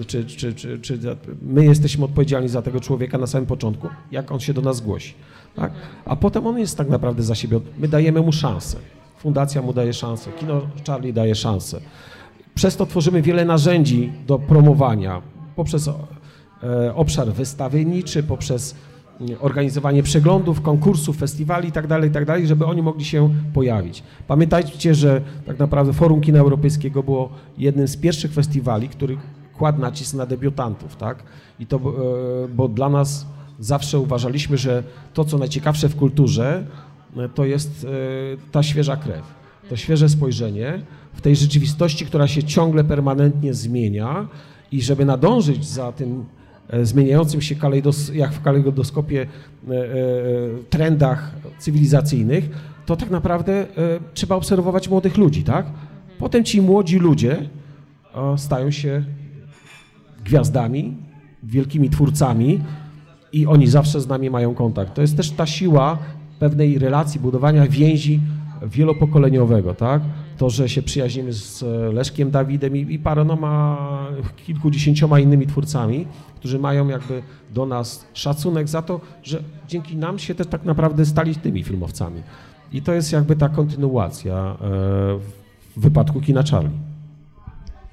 czy, czy, czy, czy my jesteśmy odpowiedzialni za tego człowieka na samym początku, jak on się do nas zgłosi. Tak? A potem on jest tak naprawdę za siebie, my dajemy mu szansę. Fundacja mu daje szansę, Kino Charlie daje szansę. Przez to tworzymy wiele narzędzi do promowania poprzez e, obszar wystawienniczy, poprzez mm, organizowanie przeglądów, konkursów, festiwali itd., tak itd., tak żeby oni mogli się pojawić. Pamiętajcie, że tak naprawdę Forum Kina Europejskiego było jednym z pierwszych festiwali, który kładł nacisk na debiutantów, tak? I to, e, bo dla nas zawsze uważaliśmy, że to, co najciekawsze w kulturze, e, to jest ta świeża krew, to świeże spojrzenie, w tej rzeczywistości, która się ciągle permanentnie zmienia i żeby nadążyć za tym e, zmieniającym się kalejdos, jak w kalejdoskopie e, e, trendach cywilizacyjnych, to tak naprawdę trzeba obserwować młodych ludzi, tak? Potem ci młodzi ludzie stają się gwiazdami, wielkimi twórcami i oni zawsze z nami mają kontakt. To jest też ta siła pewnej relacji, budowania więzi wielopokoleniowego, tak? To, że się przyjaźnimy z Leszkiem Dawidem i, i paronoma, kilkudziesięcioma innymi twórcami, którzy mają jakby do nas szacunek za to, że dzięki nam się też tak naprawdę stali tymi filmowcami. I to jest jakby ta kontynuacja e, w wypadku kina Charlie.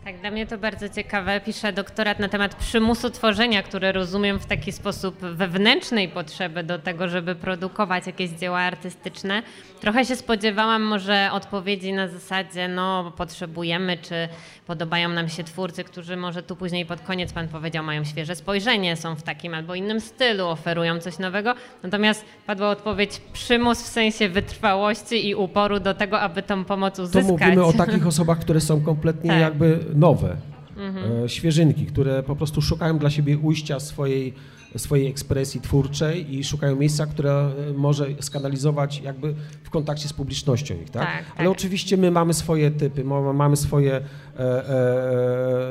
Tak, dla mnie to bardzo ciekawe. Piszę doktorat na temat przymusu tworzenia, który rozumiem w taki sposób wewnętrznej potrzeby do tego, żeby produkować jakieś dzieła artystyczne. Trochę się spodziewałam może odpowiedzi na zasadzie, no potrzebujemy, czy podobają nam się twórcy, którzy może tu później pod koniec pan powiedział, mają świeże spojrzenie, są w takim albo innym stylu, oferują coś nowego. Natomiast padła odpowiedź przymus w sensie wytrwałości i uporu do tego, aby tą pomoc uzyskać. To mówimy o takich osobach, które są kompletnie tak. jakby nowe, mhm. świeżynki, które po prostu szukają dla siebie ujścia swojej, swojej ekspresji twórczej i szukają miejsca, które e, może skanalizować jakby w kontakcie z publicznością ich, tak? tak Ale tak. oczywiście my mamy swoje typy, mamy swoje, e,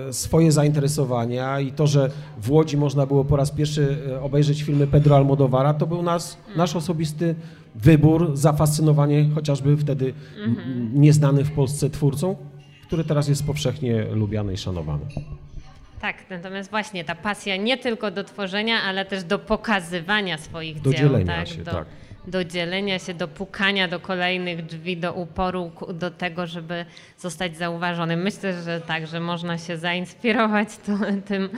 e, swoje zainteresowania i to, że w Łodzi można było po raz pierwszy obejrzeć filmy Pedro Almodovara, to był nas, mm. nasz osobisty wybór, zafascynowanie chociażby wtedy nieznany w Polsce twórcą, który teraz jest powszechnie lubiany i szanowany. Tak, natomiast właśnie ta pasja nie tylko do tworzenia, ale też do pokazywania swoich do dzieł. Dzielenia tak? się, do, tak. do dzielenia się, do pukania do kolejnych drzwi, do uporu, do tego, żeby zostać zauważonym. Myślę, że tak, że można się zainspirować to, tym,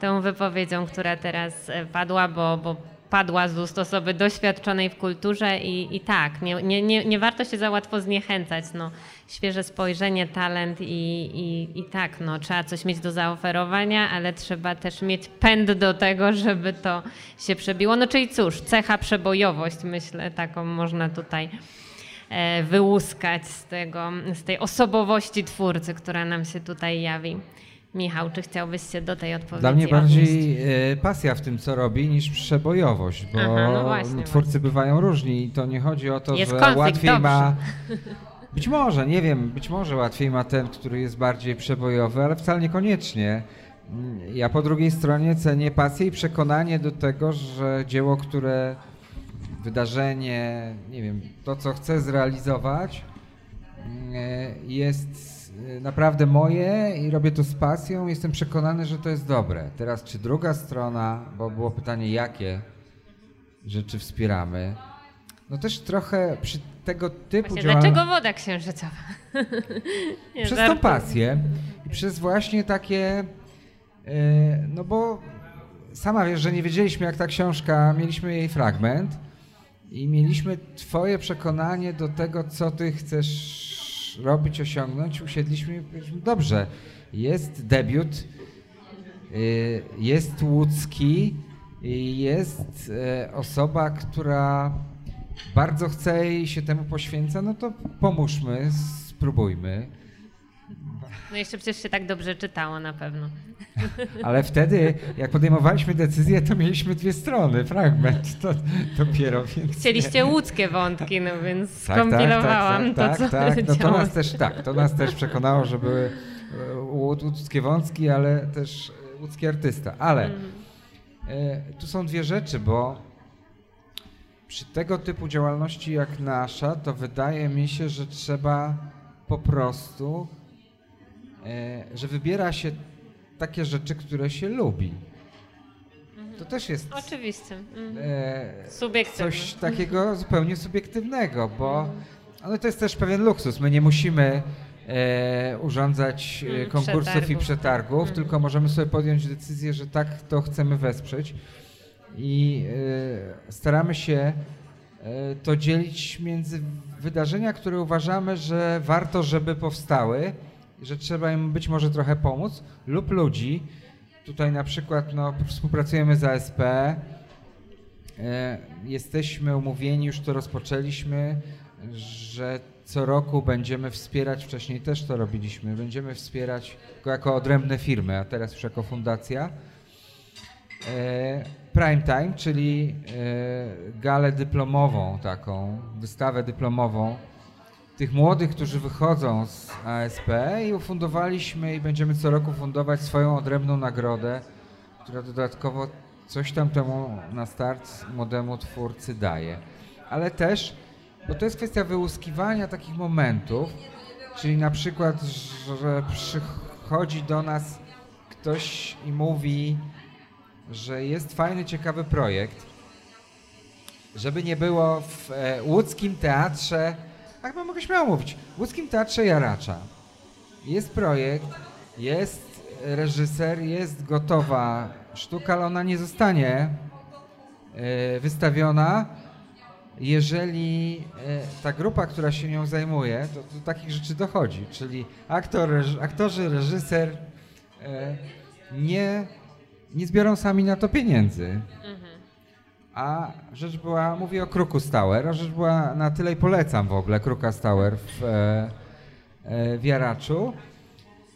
tą wypowiedzią, która teraz e, padła, bo, bo padła z ust osoby doświadczonej w kulturze i, i tak, nie, nie, nie, nie warto się za łatwo zniechęcać. No, świeże spojrzenie, talent i, i, i tak, no, trzeba coś mieć do zaoferowania, ale trzeba też mieć pęd do tego, żeby to się przebiło. No czyli cóż, cecha przebojowość, myślę, taką można tutaj e, wyłuskać z, tego, z tej osobowości twórcy, która nam się tutaj jawi. Michał, czy chciałbyś się do tej odpowiedzi Dla mnie bardziej e, pasja w tym, co robi, niż przebojowość, bo Aha, no właśnie, twórcy właśnie. bywają różni i to nie chodzi o to, jest że konflikt, łatwiej dobrze. ma... Być może, nie wiem, być może łatwiej ma ten, który jest bardziej przebojowy, ale wcale niekoniecznie. Ja po drugiej stronie cenię pasję i przekonanie do tego, że dzieło, które wydarzenie, nie wiem, to co chcę zrealizować, e, jest Y, naprawdę moje i robię to z pasją. Jestem przekonany, że to jest dobre. Teraz, czy druga strona, bo było pytanie, jakie rzeczy wspieramy, no też trochę przy tego typu Właśnie, działal... Dlaczego woda księżycowa? Nie, przez żartu. tą pasję i przez właśnie takie, yy, no bo sama wiesz, że nie wiedzieliśmy jak ta książka, mieliśmy jej fragment i mieliśmy twoje przekonanie do tego, co ty chcesz robić, osiągnąć, usiedliśmy i powiedzieliśmy, dobrze, jest debiut, y, jest łódzki, jest e, osoba, która bardzo chce i się temu poświęca, no to pomóżmy, spróbujmy. No jeszcze przecież się tak dobrze czytało na pewno. Ale wtedy, jak podejmowaliśmy decyzję, to mieliśmy dwie strony, fragment to dopiero, więc... Chcieliście łódzkie wątki, no więc tak, tak skompilowałam tak, tak, to, co tak, tak. No to nas też, tak, to nas też przekonało, że były e, łódzkie wątki, ale też łódzki artysta. Ale mm. tu są dwie rzeczy, bo przy tego typu działalności jak nasza, to wydaje mi się, że trzeba po prostu, e, że wybiera się takie rzeczy, które się lubi. To też jest. Oczywiście. Mhm. E, Subiektywne. Coś takiego zupełnie subiektywnego, bo no to jest też pewien luksus. My nie musimy e, urządzać konkursów przetargów. i przetargów, tylko możemy sobie podjąć decyzję, że tak to chcemy wesprzeć. I e, staramy się e, to dzielić między wydarzenia, które uważamy, że warto, żeby powstały, że trzeba im być może trochę pomóc, lub ludzi. Tutaj na przykład no, współpracujemy z ASP, e, jesteśmy umówieni, już to rozpoczęliśmy, że co roku będziemy wspierać, wcześniej też to robiliśmy, będziemy wspierać jako odrębne firmy, a teraz już jako fundacja. E, Prime Time, czyli e, galę dyplomową taką, wystawę dyplomową tych młodych, którzy wychodzą z ASP i ufundowaliśmy i będziemy co roku fundować swoją odrębną nagrodę, która dodatkowo coś tam temu na start młodemu twórcy daje. Ale też, bo to jest kwestia wyłuskiwania takich momentów, czyli na przykład, że przychodzi do nas ktoś i mówi, że jest fajny, ciekawy projekt, żeby nie było w e, łódzkim teatrze tak mogę śmiało mówić, w łódzkim Teatrze Jaracza. Jest projekt, jest reżyser, jest gotowa sztuka, ale ona nie zostanie e, wystawiona, jeżeli e, ta grupa, która się nią zajmuje, to do takich rzeczy dochodzi, czyli aktor, aktorzy, reżyser e, nie, nie zbiorą sami na to pieniędzy. Mhm. A rzecz była, mówię o Kruku Tower, a rzecz była na tyle i polecam w ogóle Kruka Tower w, e, e, w Jaraczu.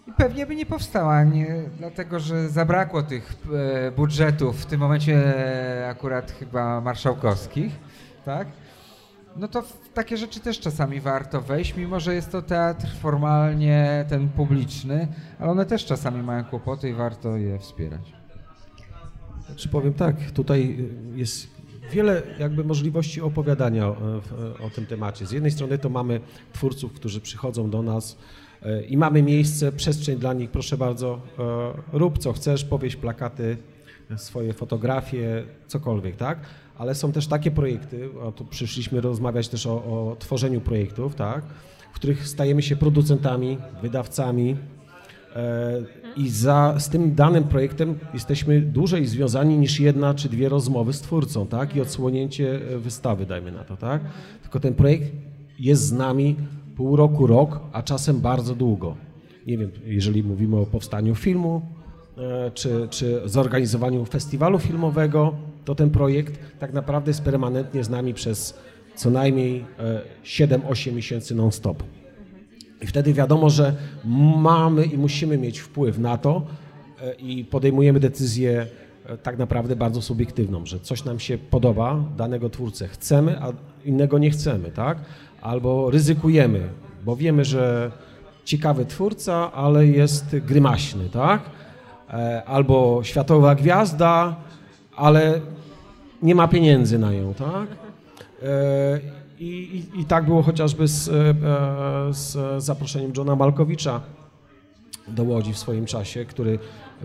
I pewnie by nie powstała, nie, dlatego że zabrakło tych e, budżetów w tym momencie akurat chyba marszałkowskich, tak? No to w takie rzeczy też czasami warto wejść, mimo że jest to teatr formalnie ten publiczny, ale one też czasami mają kłopoty i warto je wspierać. Czy powiem tak, tutaj jest wiele jakby możliwości opowiadania o, o, tym temacie. Z jednej strony to mamy twórców, którzy przychodzą do nas e, i mamy miejsce, przestrzeń dla nich, proszę bardzo, e, rób co chcesz, powieś plakaty, swoje fotografie, cokolwiek, tak? Ale są też takie projekty, o tu przyszliśmy rozmawiać też o, o tworzeniu projektów, tak? W których stajemy się producentami, wydawcami, E, I za, z tym danym projektem jesteśmy dłużej związani niż jedna czy dwie rozmowy z twórcą, tak? I odsłonięcie e, wystawy, dajmy na to, tak? Tylko ten projekt jest z nami pół roku, rok, a czasem bardzo długo. Nie wiem, jeżeli mówimy o powstaniu filmu, e, czy, czy zorganizowaniu festiwalu filmowego, to ten projekt tak naprawdę jest permanentnie z nami przez co najmniej 7-8 miesięcy non-stop. I wtedy wiadomo, że mamy i musimy mieć wpływ na to e, i podejmujemy decyzję e, tak naprawdę bardzo subiektywną, że coś nam się podoba, danego twórcę chcemy, a innego nie chcemy, tak? Albo ryzykujemy, bo wiemy, że ciekawy twórca, ale jest grymaśny, tak? E, albo światowa gwiazda, ale nie ma pieniędzy na ją, tak? I, i, I, tak było chociażby z, e, z zaproszeniem Johna Malkowicza do Łodzi w swoim czasie, który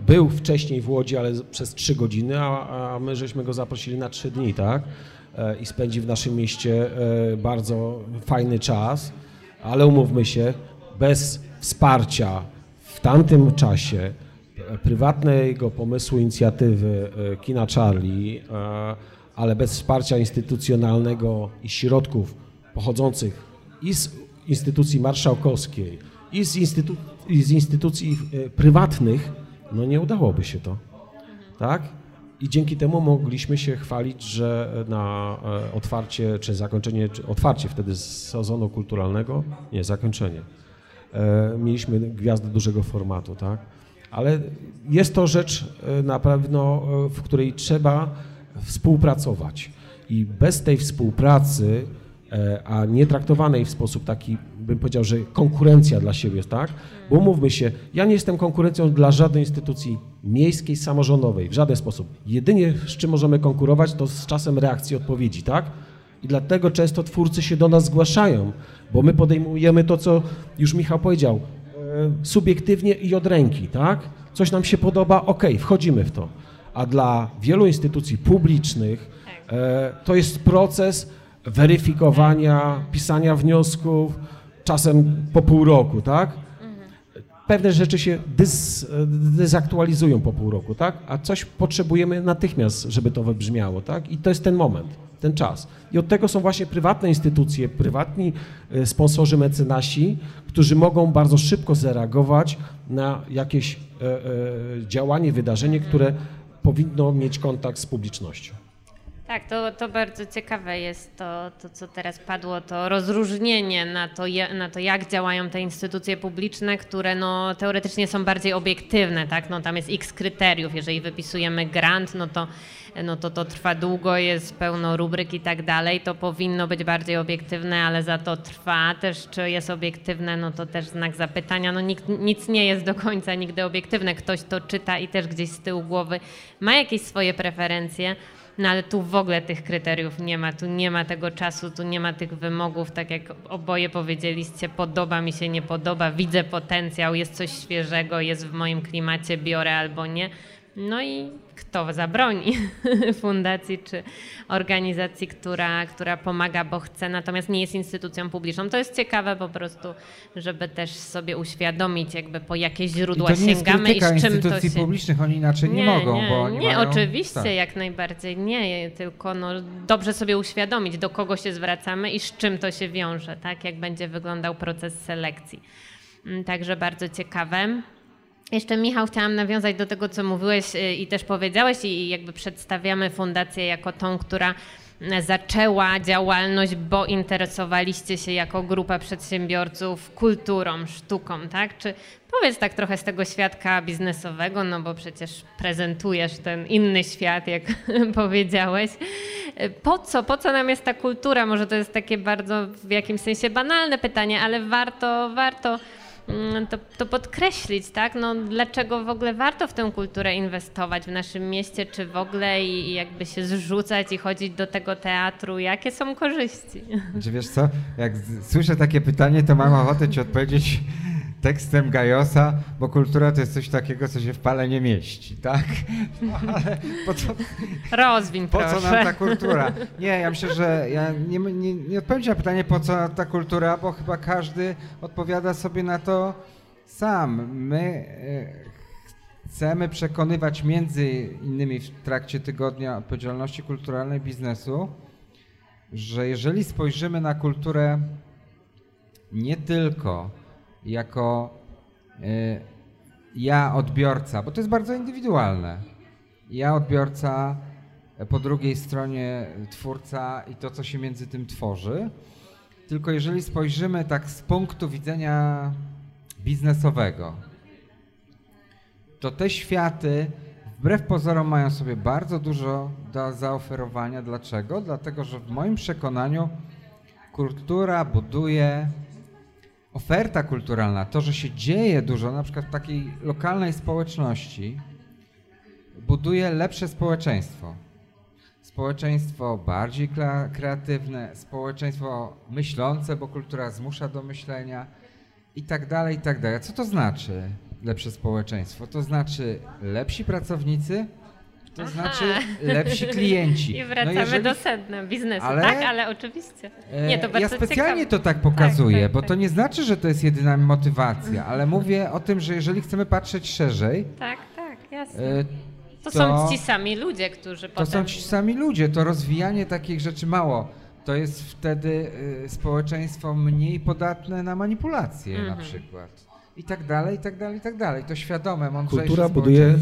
był wcześniej w Łodzi, ale przez trzy godziny, a, a my żeśmy go zaprosili na trzy dni, tak? E, I spędzi w naszym mieście e, bardzo fajny czas, ale umówmy się, bez wsparcia w tamtym czasie prywatnego pomysłu, inicjatywy Kina Charlie, ale bez wsparcia instytucjonalnego i środków pochodzących i z instytucji marszałkowskiej, i z, instytu i z instytucji e, prywatnych, no nie udałoby się to. Tak? I dzięki temu mogliśmy się chwalić, że na e, otwarcie, czy zakończenie, czy otwarcie wtedy sezonu kulturalnego, nie, zakończenie, e, mieliśmy gwiazdę dużego formatu, tak? Ale jest to rzecz na pewno, w której trzeba współpracować. I bez tej współpracy e, a nie traktowanej w sposób taki, bym powiedział, że konkurencja dla siebie, tak? Bo umówmy się, ja nie jestem konkurencją dla żadnej instytucji miejskiej, samorządowej, w żaden sposób. Jedynie z czym możemy konkurować, to z czasem reakcji, odpowiedzi, tak? I dlatego często twórcy się do nas zgłaszają, bo my podejmujemy to, co już Michał powiedział, e, subiektywnie i od ręki, tak? Coś nam się podoba, ok, wchodzimy w to. A dla wielu instytucji publicznych e, to jest proces weryfikowania, pisania wniosków, czasem po pół roku, tak? Pewne rzeczy się dys, dezaktualizują po pół roku, tak? A coś potrzebujemy natychmiast, żeby to wybrzmiało, tak? I to jest ten moment, ten czas. I od tego są właśnie prywatne instytucje, prywatni e, sponsorzy, mecenasi, którzy mogą bardzo szybko zareagować na jakieś e, działanie, wydarzenie, które powinno mieć kontakt z publicznością. Tak, to, to bardzo ciekawe jest to, to, co teraz padło, to rozróżnienie na to, na to, jak działają te instytucje publiczne, które no, teoretycznie są bardziej obiektywne, tak? No, tam jest x kryteriów. Jeżeli wypisujemy grant, no to, no to to trwa długo, jest pełno rubryk i tak dalej, to powinno być bardziej obiektywne, ale za to trwa też, czy jest obiektywne, no to też znak zapytania. No nikt, nic nie jest do końca nigdy obiektywne. Ktoś to czyta i też gdzieś z tyłu głowy ma jakieś swoje preferencje. No ale tu w ogóle tych kryteriów nie ma, tu nie ma tego czasu, tu nie ma tych wymogów, tak jak oboje powiedzieliście, podoba mi się, nie podoba, widzę potencjał, jest coś świeżego, jest w moim klimacie, biorę albo nie. No i kto zabroni fundacji czy organizacji, która, która pomaga, bo chce, natomiast nie jest instytucją publiczną. To jest ciekawe po prostu, żeby też sobie uświadomić, jakby po jakie źródła I to nie sięgamy i z czym instytucji to się... publicznych, oni inaczej nie, nie mogą. Nie, bo nie, nie mają... oczywiście, tak. jak najbardziej nie, tylko no, dobrze sobie uświadomić, do kogo się zwracamy i z czym to się wiąże, tak, jak będzie wyglądał proces selekcji. Mm, także bardzo ciekawe. Jeszcze Michał, chciałam nawiązać do tego, co mówiłeś y, i też powiedziałeś i jakby przedstawiamy fundację jako tą, która y, zaczęła działalność, bo interesowaliście się jako grupa przedsiębiorców kulturą, sztuką, tak? Czy powiedz tak trochę z tego świadka biznesowego, no bo przecież prezentujesz ten inny świat, jak powiedziałeś. Y, po co, po co nam jest ta kultura? Może to jest takie bardzo w jakimś sensie banalne pytanie, ale warto, warto to, to, podkreślić, tak? No, dlaczego w ogóle warto w tę kulturę inwestować w naszym mieście, czy w ogóle i, i jakby się zrzucać i chodzić do tego teatru? Jakie są korzyści? Czy wiesz co, jak słyszę takie pytanie, to mam ochotę ci odpowiedzieć tekstem Gajosa, bo kultura to jest coś takiego, co się w pale nie mieści, tak? No, ale po co, Rozwiń, po proszę. co nam ta kultura? Nie, ja myślę, że ja nie, nie, nie odpowiem na pytanie, po co ta kultura, bo chyba każdy odpowiada sobie na to sam. My e, chcemy przekonywać między innymi w trakcie tygodnia odpowiedzialności kulturalnej biznesu, że jeżeli spojrzymy na kulturę nie tylko jako y, ja odbiorca, bo to jest bardzo indywidualne. Ja odbiorca, po drugiej stronie twórca i to, co się między tym tworzy. Tylko jeżeli spojrzymy tak z punktu widzenia biznesowego, to te światy wbrew pozorom mają sobie bardzo dużo do zaoferowania. Dlaczego? Dlatego, że w moim przekonaniu kultura buduje oferta kulturalna, to, że się dzieje dużo, na przykład w takiej lokalnej społeczności, buduje lepsze społeczeństwo. Społeczeństwo bardziej kreatywne, społeczeństwo myślące, bo kultura zmusza do myślenia i tak dalej, i tak dalej. Co to znaczy lepsze społeczeństwo? To znaczy lepsi pracownicy, to znaczy lepsi klienci. I wracamy no jeżeli... do sedna biznesu, ale, tak? Ale oczywiście. Nie, to bardzo ja specjalnie ciekawe. to tak pokazuję, tak, tak, bo tak. to nie znaczy, że to jest jedyna motywacja, ale mówię o tym, że jeżeli chcemy patrzeć szerzej. Tak, tak, jasne. E, to, to, są ci sami ludzie, którzy To potem... są ci sami ludzie, to rozwijanie takich rzeczy mało. To jest wtedy y, społeczeństwo mniej podatne na manipulacje mhm. na przykład i tak dalej, i tak dalej, i tak dalej. To świadome, mądrzejsze Kultura buduje,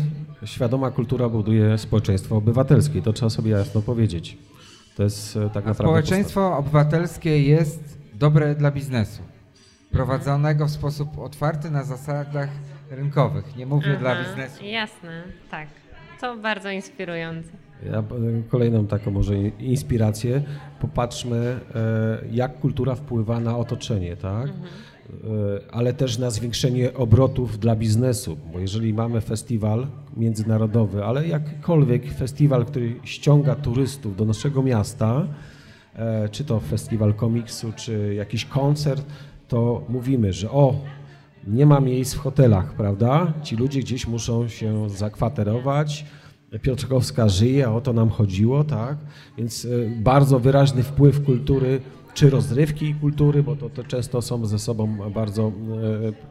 świadoma kultura buduje społeczeństwo obywatelskie, to trzeba sobie jasno powiedzieć. To jest e, tak naprawdę Społeczeństwo postawa. obywatelskie jest dobre dla biznesu, prowadzonego w sposób otwarty na zasadach rynkowych. Nie mówię Aha, dla biznesu. Jasne, tak. To bardzo inspirujące. Ja, kolejną taką może inspirację, popatrzmy, e, jak kultura wpływa na otoczenie, tak? Mhm. E, ale też na zwiększenie obrotów dla biznesu, bo jeżeli mamy festiwal międzynarodowy, ale jakikolwiek festiwal, który ściąga turystów do naszego miasta, e, czy to festiwal komiksu, czy jakiś koncert, to mówimy, że o, nie ma miejsc w hotelach, prawda? Ci ludzie gdzieś muszą się zakwaterować. Piotrkowska żyje, o to nam chodziło, tak? Więc e, bardzo wyraźny wpływ kultury, czy rozrywki i kultury, bo to, to często są ze sobą bardzo e,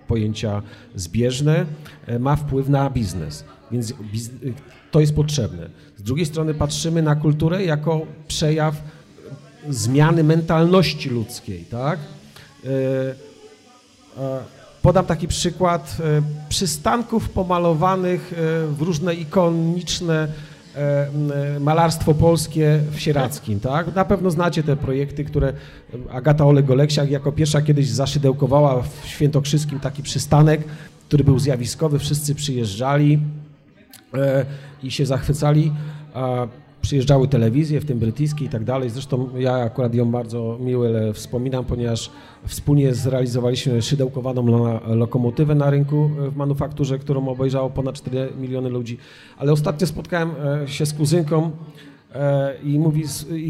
pojęcia zbieżne, e, ma wpływ na biznes. Więc to jest potrzebne. Z drugiej strony patrzymy na kulturę jako przejaw zmiany mentalności ludzkiej, tak? Podam taki przykład e, przystanków pomalowanych e, w różne ikoniczne e, malarstwo polskie w Sieradzkim, tak? Na pewno znacie te projekty, które Agata Oleg-Oleksiak jako pierwsza kiedyś zaszydełkowała w Świętokrzyskim taki przystanek, który był zjawiskowy, wszyscy przyjeżdżali i się zachwycali przyjeżdżały telewizje, w tym brytyjskie i tak dalej. Zresztą ja akurat ją bardzo miłe wspominam, ponieważ wspólnie zrealizowaliśmy szydełkowaną lokomotywę na rynku e, w manufakturze, którą obejrzało ponad 4 miliony ludzi. Ale ostatnio spotkałem e, się z kuzynką e, i, mówi,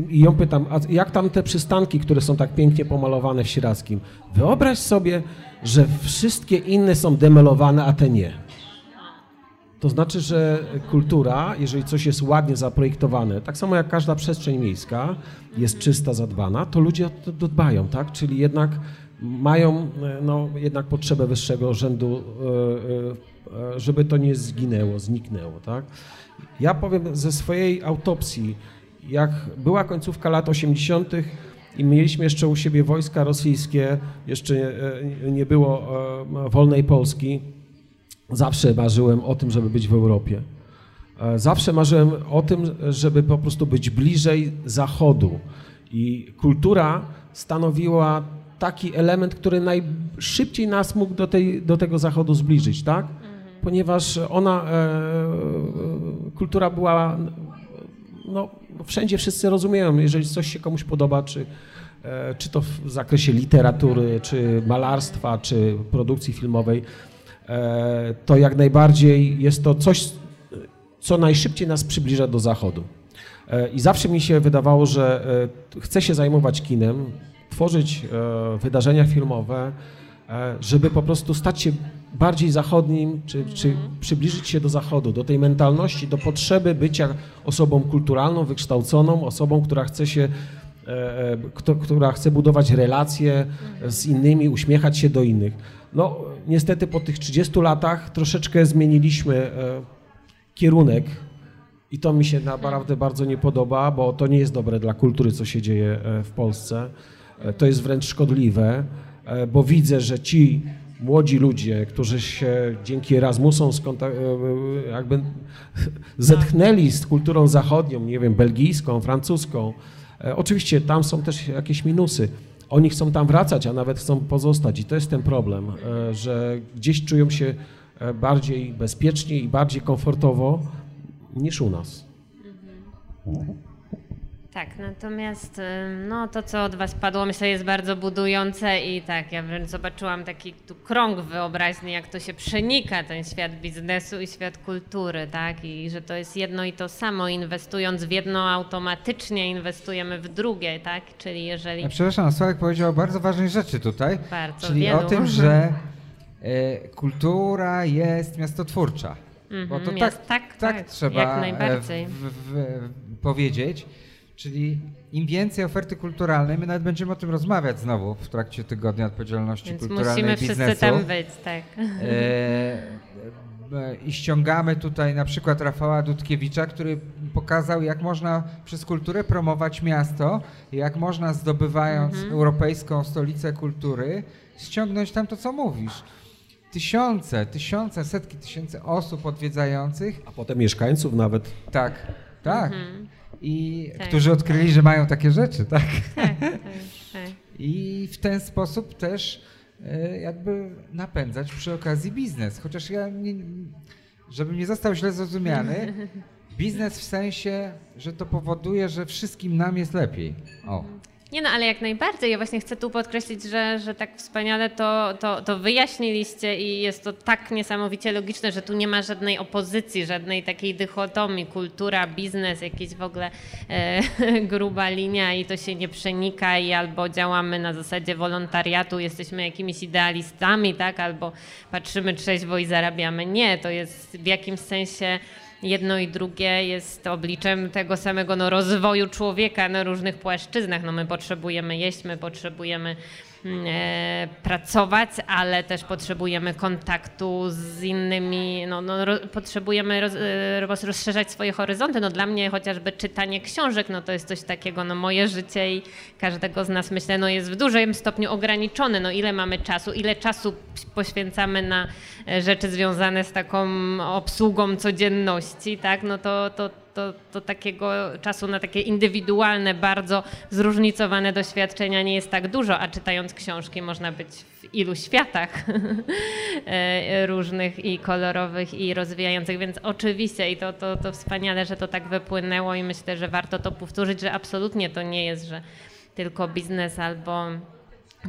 i ją pytam, a jak tam te przystanki, które są tak pięknie pomalowane w Sieradzkim? Wyobraź sobie, że wszystkie inne są demelowane, a te nie. To znaczy, że kultura, jeżeli coś jest ładnie zaprojektowane, tak samo jak każda przestrzeń miejska jest czysta, zadbana, to ludzie o to dbają, tak? Czyli jednak mają no, jednak potrzebę wyższego rzędu, e, e, żeby to nie zginęło, zniknęło, tak? Ja powiem ze swojej autopsji, jak była końcówka lat 80. i mieliśmy jeszcze u siebie wojska rosyjskie, jeszcze e, nie było wolnej Polski, Zawsze marzyłem o tym, żeby być w Europie. E, zawsze marzyłem o tym, żeby po prostu być bliżej Zachodu. I kultura stanowiła taki element, który najszybciej nas mógł do, tej, do tego Zachodu zbliżyć, tak? Mhm. Ponieważ ona, e, kultura była, no, wszędzie wszyscy rozumieją, jeżeli coś się komuś podoba, czy, e, czy to w zakresie literatury, czy malarstwa, czy produkcji filmowej, to jak najbardziej jest to coś, co najszybciej nas przybliża do zachodu. E, I zawsze mi się wydawało, że e, chcę się zajmować kinem, tworzyć wydarzenia filmowe, żeby po prostu stać się bardziej zachodnim, czy, czy mhm. przybliżyć się do zachodu, do tej mentalności, do potrzeby bycia osobą kulturalną, wykształconą, osobą, która chce się która chce budować relacje z innymi, uśmiechać się do innych. No, niestety po tych 30 latach troszeczkę zmieniliśmy e, kierunek i to mi się naprawdę bardzo nie podoba, bo to nie jest dobre dla kultury, co się dzieje e, w Polsce. E, to jest wręcz szkodliwe, bo widzę, że ci młodzi ludzie, którzy się dzięki Erasmusom jakby zetchnęli z kulturą zachodnią, nie wiem, belgijską, francuską. Oczywiście tam są też jakieś minusy, oni chcą tam wracać, a nawet chcą pozostać i to jest ten problem, e, że gdzieś czują się e, bardziej bezpiecznie i bardziej komfortowo niż u nas. Mhm. Tak, natomiast no, to, co od Was padło, myślę, jest bardzo budujące i tak, ja wręcz zobaczyłam taki tu krąg wyobraźni, jak to się przenika, ten świat biznesu i świat kultury, tak, i że to jest jedno i to samo, inwestując w jedno, automatycznie inwestujemy w drugie, tak, czyli jeżeli... Ja przepraszam, Sławek powiedział o bardzo ważnej rzeczy tutaj, bardzo czyli wielu. o tym, że e, kultura jest miastotwórcza. Mm -hmm, bo to tak, tak, tak, tak, trzeba jak najbardziej. W, w, w, powiedzieć. Czyli im więcej oferty kulturalnej, my nawet będziemy o tym rozmawiać znowu w trakcie tygodnia odpowiedzialności Więc kulturalnej musimy biznesu. wszyscy tam być, tak. E, e, I ściągamy tutaj na przykład Rafała Dudkiewicza, który pokazał, jak można przez kulturę promować miasto, jak można zdobywając mhm. europejską stolicę kultury, ściągnąć tam to, co mówisz tysiące, tysiące, setki tysięcy osób odwiedzających. A potem mieszkańców nawet. Tak, tak. Mhm i tak. którzy odkryli, że mają takie rzeczy, tak? Tak, tak, tak? I w ten sposób też e, jakby napędzać przy okazji biznes. Chociaż ja, nie, żebym nie został źle zrozumiany, Biznes w sensie, że to powoduje, że wszystkim nam jest lepiej. O. Nie no, ale jak najbardziej. Ja właśnie chcę tu podkreślić, że, że tak wspaniale to, to, to wyjaśniliście i jest to tak niesamowicie logiczne, że tu nie ma żadnej opozycji, żadnej takiej dychotomii, kultura, biznes, jakieś w ogóle e, gruba linia i to się nie przenika i albo działamy na zasadzie wolontariatu, jesteśmy jakimiś idealistami, tak, albo patrzymy trzeźwo i zarabiamy. Nie, to jest w jakimś sensie jedno i drugie jest obliczem tego samego no, rozwoju człowieka na różnych płaszczyznach. No, my potrzebujemy jeść, my potrzebujemy pracować, ale też potrzebujemy kontaktu z innymi, no, no ro, potrzebujemy e, roz, rozszerzać swoje horyzonty. No, dla mnie chociażby czytanie książek, no to jest coś takiego, no moje życie i każdego z nas myślę, no jest w dużym stopniu ograniczone. No ile mamy czasu, ile czasu poświęcamy na e, rzeczy związane z taką obsługą codzienności, tak, no to, to, to takiego czasu na takie indywidualne, bardzo zróżnicowane doświadczenia nie jest tak dużo, a czytając książki można być w ilu światach e, różnych i kolorowych i rozwijających, więc oczywiście i to, to, to wspaniale, że to tak wypłynęło i myślę, że warto to powtórzyć, że absolutnie to nie jest, że tylko biznes albo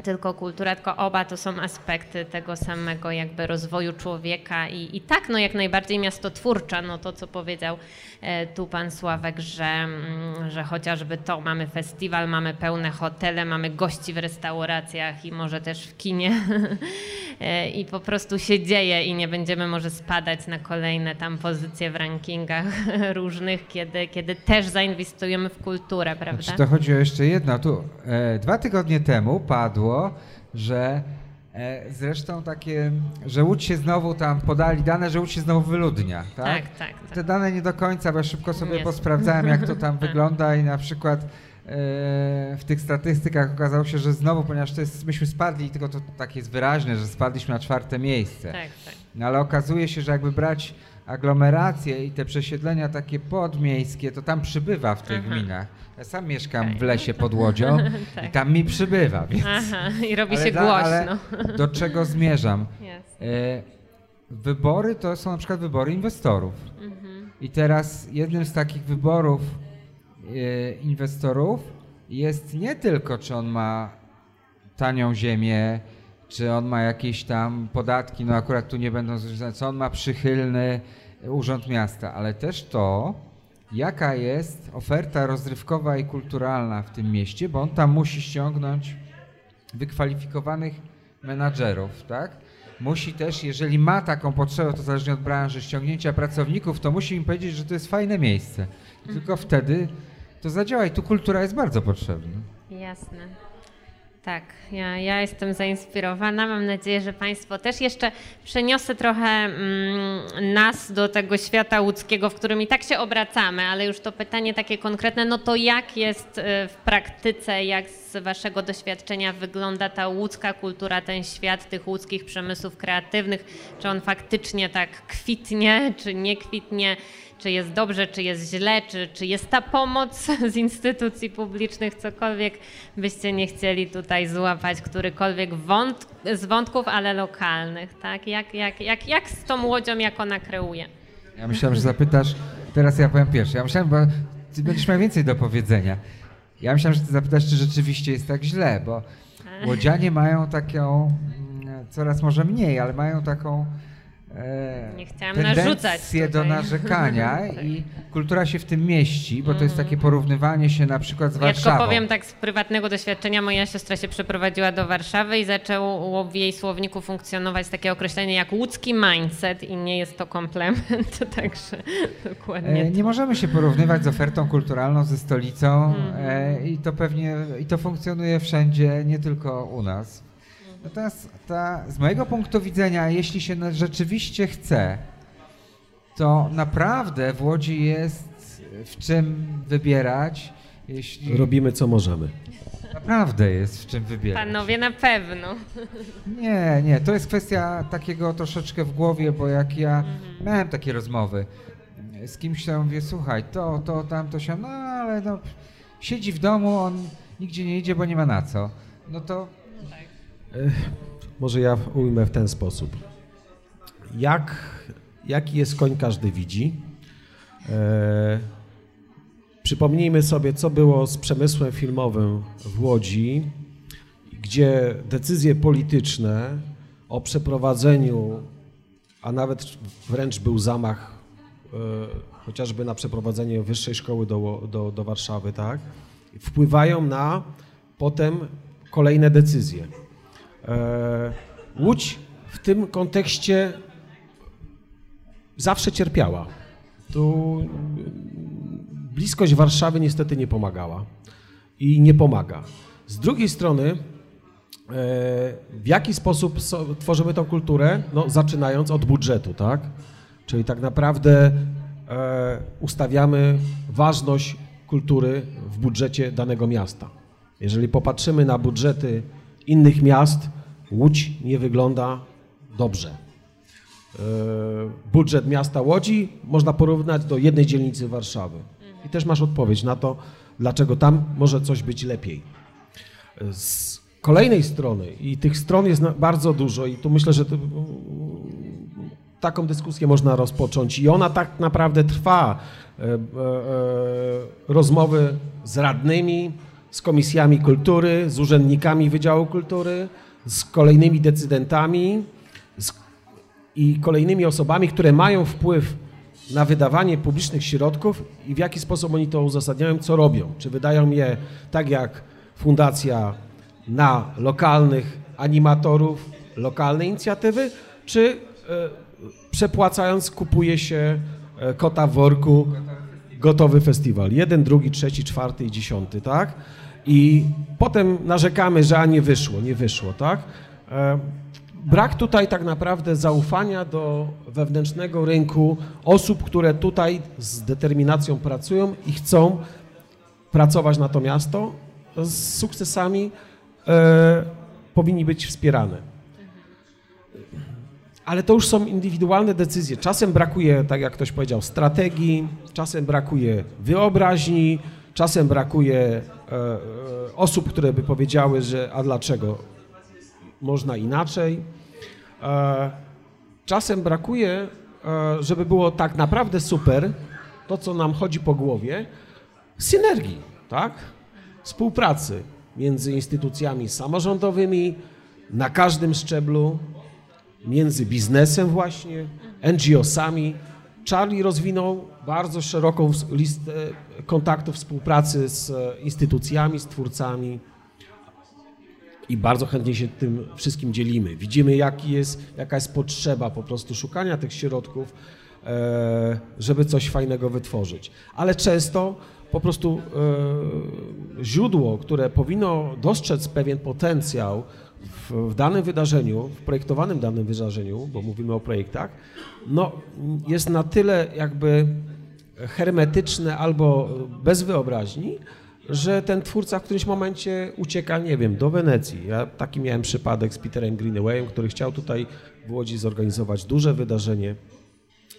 tylko kultura, tylko oba to są aspekty tego samego jakby rozwoju człowieka i, i tak, no jak najbardziej miasto twórcze, no to co powiedział e, tu pan Sławek, że, mm, że chociażby to, mamy festiwal, mamy pełne hotele, mamy gości w restauracjach i może też w kinie e, i po prostu się dzieje i nie będziemy może spadać na kolejne tam pozycje w rankingach różnych, kiedy, kiedy też zainwestujemy w kulturę, prawda? Znaczy to chodzi o jeszcze jedno, tu e, dwa tygodnie temu padł padło, że e, zresztą takie, że Łódź się znowu tam podali dane, że Łódź się znowu wyludnia, tak? Tak, tak. tak. Te dane nie do końca, bo ja szybko sobie Jest. posprawdzałem, jak to tam Tak. wygląda i na przykład e, w tych statystykach okazało się, że znowu, ponieważ to jest, myśmy spadli, tylko to tak jest wyraźne, że spadliśmy na czwarte miejsce. Tak, tak. No ale okazuje się, że jakby brać aglomeracje i te przesiedlenia takie podmiejskie, to tam przybywa w tych Aha. gminach. Ja sam mieszkam Okej. w lesie pod Łodzią i Tak. tam mi przybywa, więc... Aha, i robi Ale się da- ale głośno. Do czego zmierzam? Jasne. E, wybory to są na przykład wybory inwestorów. Mhm. I teraz jednym z takich wyborów e, inwestorów jest nie tylko, czy on ma tanią ziemię, czy on ma jakieś tam podatki, no akurat tu nie będą związane, co on ma przychylny urząd miasta, ale też to, jaka jest oferta rozrywkowa i kulturalna w tym mieście, bo on tam musi ściągnąć wykwalifikowanych menadżerów, tak? Musi też, jeżeli ma taką potrzebę, to zależnie od branży, ściągnięcia pracowników, to musi im powiedzieć, że to jest fajne miejsce. Tylko wtedy to zadziała i tu kultura jest bardzo potrzebna. Jasne. Tak, ja, ja jestem zainspirowana. Mam nadzieję, że Państwo też jeszcze przeniosę trochę mm, nas do tego świata łódzkiego, w którym i tak się obracamy, ale już to pytanie takie konkretne, no to jak jest y, w praktyce, jak z Waszego doświadczenia wygląda ta łódzka kultura, ten świat tych łódzkich przemysłów kreatywnych? Czy on faktycznie tak kwitnie, czy nie kwitnie? Czy jest dobrze, czy jest źle, czy, czy jest ta pomoc z instytucji publicznych, cokolwiek byście nie chcieli tutaj złapać, którykolwiek wąt, z wątków, ale lokalnych, tak? Jak, jak, jak, jak z tą łodzią, jak ona kreuje? Ja myślałem, że zapytasz, teraz ja powiem pierwszy. Ja myślałem, bo ty będziesz miał więcej do powiedzenia. Ja myślałem, że ty zapytasz, czy rzeczywiście jest tak źle, bo łodzianie mają taką, mm, coraz może mniej, ale mają taką Nie chciałam tendencję do narzekania i kultura się w tym mieści, bo to jest takie porównywanie się na przykład z Ja tylko Warszawą. powiem tak z prywatnego doświadczenia, moja siostra się przeprowadziła do Warszawy i zaczęło w jej słowniku funkcjonować takie określenie jak łódzki mindset i nie jest to komplement, także dokładnie E, nie możemy się porównywać z ofertą kulturalną ze stolicą Mhm. e, i to pewnie i to funkcjonuje wszędzie, nie tylko u nas. Natomiast ta, z mojego punktu widzenia, jeśli się rzeczywiście chce, to naprawdę w Łodzi jest w czym wybierać. Jeśli Robimy co możemy. naprawdę jest w czym wybierać. Panowie na pewno. Nie, nie, to jest kwestia takiego troszeczkę w głowie, bo jak ja Mhm. miałem takie rozmowy z kimś, ja mówię, słuchaj, to, to, tamto się, no ale no, siedzi w domu, on nigdzie nie idzie, bo nie ma na co. No to Może ja ujmę w ten sposób. Jak, jaki jest koń, każdy widzi. E, przypomnijmy sobie, co było z przemysłem filmowym w Łodzi, gdzie decyzje polityczne o przeprowadzeniu, a nawet wręcz był zamach e, chociażby na przeprowadzenie wyższej szkoły do, do, do Warszawy, tak, wpływają na potem kolejne decyzje. E, Łódź w tym kontekście zawsze cierpiała. Tu bliskość Warszawy niestety nie pomagała i nie pomaga. Z drugiej strony, e, w jaki sposób tworzymy tą kulturę? No, zaczynając od budżetu, tak? Czyli tak naprawdę e, ustawiamy ważność kultury w budżecie danego miasta. Jeżeli popatrzymy na budżety innych miast, Łódź nie wygląda dobrze. E, budżet miasta Łodzi można porównać do jednej dzielnicy Warszawy. I też masz odpowiedź na to, dlaczego tam może coś być lepiej. Z kolejnej strony, i tych stron jest bardzo dużo, i tu myślę, że to, taką dyskusję można rozpocząć, i ona tak naprawdę trwa. E, e, rozmowy z radnymi, z komisjami kultury, z urzędnikami Wydziału Kultury, z kolejnymi decydentami z, i kolejnymi osobami, które mają wpływ na wydawanie publicznych środków i w jaki sposób oni to uzasadniają, co robią. Czy wydają je tak jak fundacja na lokalnych animatorów, lokalne inicjatywy, czy e, przepłacając kupuje się e, kota w worku gotowy festiwal. Jeden, drugi, trzeci, czwarty i dziesiąty, tak? I potem narzekamy, że a nie wyszło, nie wyszło, tak? E, brak tutaj tak naprawdę zaufania do wewnętrznego rynku osób, które tutaj z determinacją pracują i chcą pracować na to miasto z sukcesami e, powinni być wspierane. Ale to już są indywidualne decyzje. Czasem brakuje, tak jak ktoś powiedział, strategii, czasem brakuje wyobraźni, czasem brakuje e, e, osób, które by powiedziały, że a dlaczego można inaczej. E, czasem brakuje, e, żeby było tak naprawdę super, to co nam chodzi po głowie, synergii, tak? Współpracy między instytucjami samorządowymi na każdym szczeblu, między biznesem właśnie, NGO-sami. Charlie rozwinął bardzo szeroką listę kontaktów, współpracy z instytucjami, z twórcami, i bardzo chętnie się tym wszystkim dzielimy. Widzimy, jaki jest, jaka jest potrzeba po prostu szukania tych środków, e, żeby coś fajnego wytworzyć. Ale często po prostu e, źródło, które powinno dostrzec pewien potencjał w, w, danym wydarzeniu, w projektowanym danym wydarzeniu, bo mówimy o projektach, no, jest na tyle jakby hermetyczne albo bez wyobraźni, że ten twórca w którymś momencie ucieka, nie wiem, do Wenecji. Ja taki miałem przypadek z Peterem Greenawayem, który chciał tutaj w Łodzi zorganizować duże wydarzenie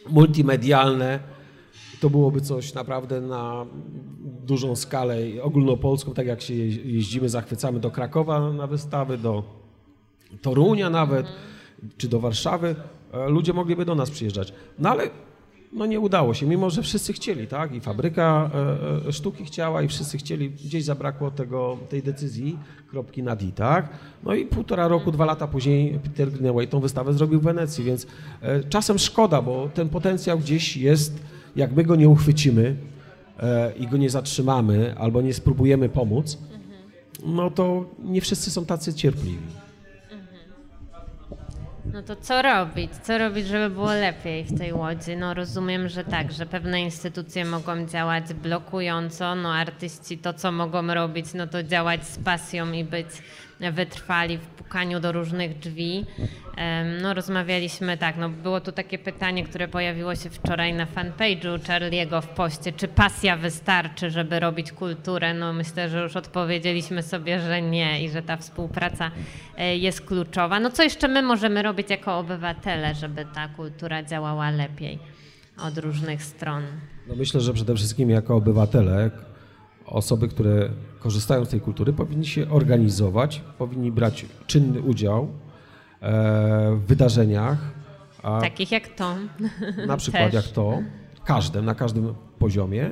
multimedialne. To byłoby coś naprawdę na dużą skalę ogólnopolską, tak jak się jeździmy, zachwycamy do Krakowa na wystawy, do Torunia nawet, czy do Warszawy. E, ludzie mogliby do nas przyjeżdżać. No ale no nie udało się, mimo że wszyscy chcieli, tak? I fabryka e, e, sztuki chciała i wszyscy chcieli, gdzieś zabrakło tego, tej decyzji, kropki na D, tak? No i półtora roku, dwa lata później Peter Greenaway tą wystawę zrobił w Wenecji, więc czasem szkoda, bo ten potencjał gdzieś jest, jak my go nie uchwycimy e, i go nie zatrzymamy albo nie spróbujemy pomóc, no to nie wszyscy są tacy cierpliwi. No to co robić? Co robić, żeby było lepiej w tej łodzi? No rozumiem, że tak, że pewne instytucje mogą działać blokująco, no artyści to co mogą robić, no to działać z pasją i być wytrwali w pukaniu do różnych drzwi. No rozmawialiśmy tak, no było tu takie pytanie, które pojawiło się wczoraj na fanpage'u Charlie'ego w poście, czy pasja wystarczy, żeby robić kulturę? No myślę, że już odpowiedzieliśmy sobie, że nie i że ta współpraca e, jest kluczowa. No co jeszcze my możemy robić jako obywatele, żeby ta kultura działała lepiej od różnych stron? No myślę, że przede wszystkim jako obywatele osoby, które korzystają z tej kultury, powinni się organizować, powinni brać czynny udział e, w wydarzeniach. Takich jak to. Na przykład Też. jak to. każde, na każdym poziomie,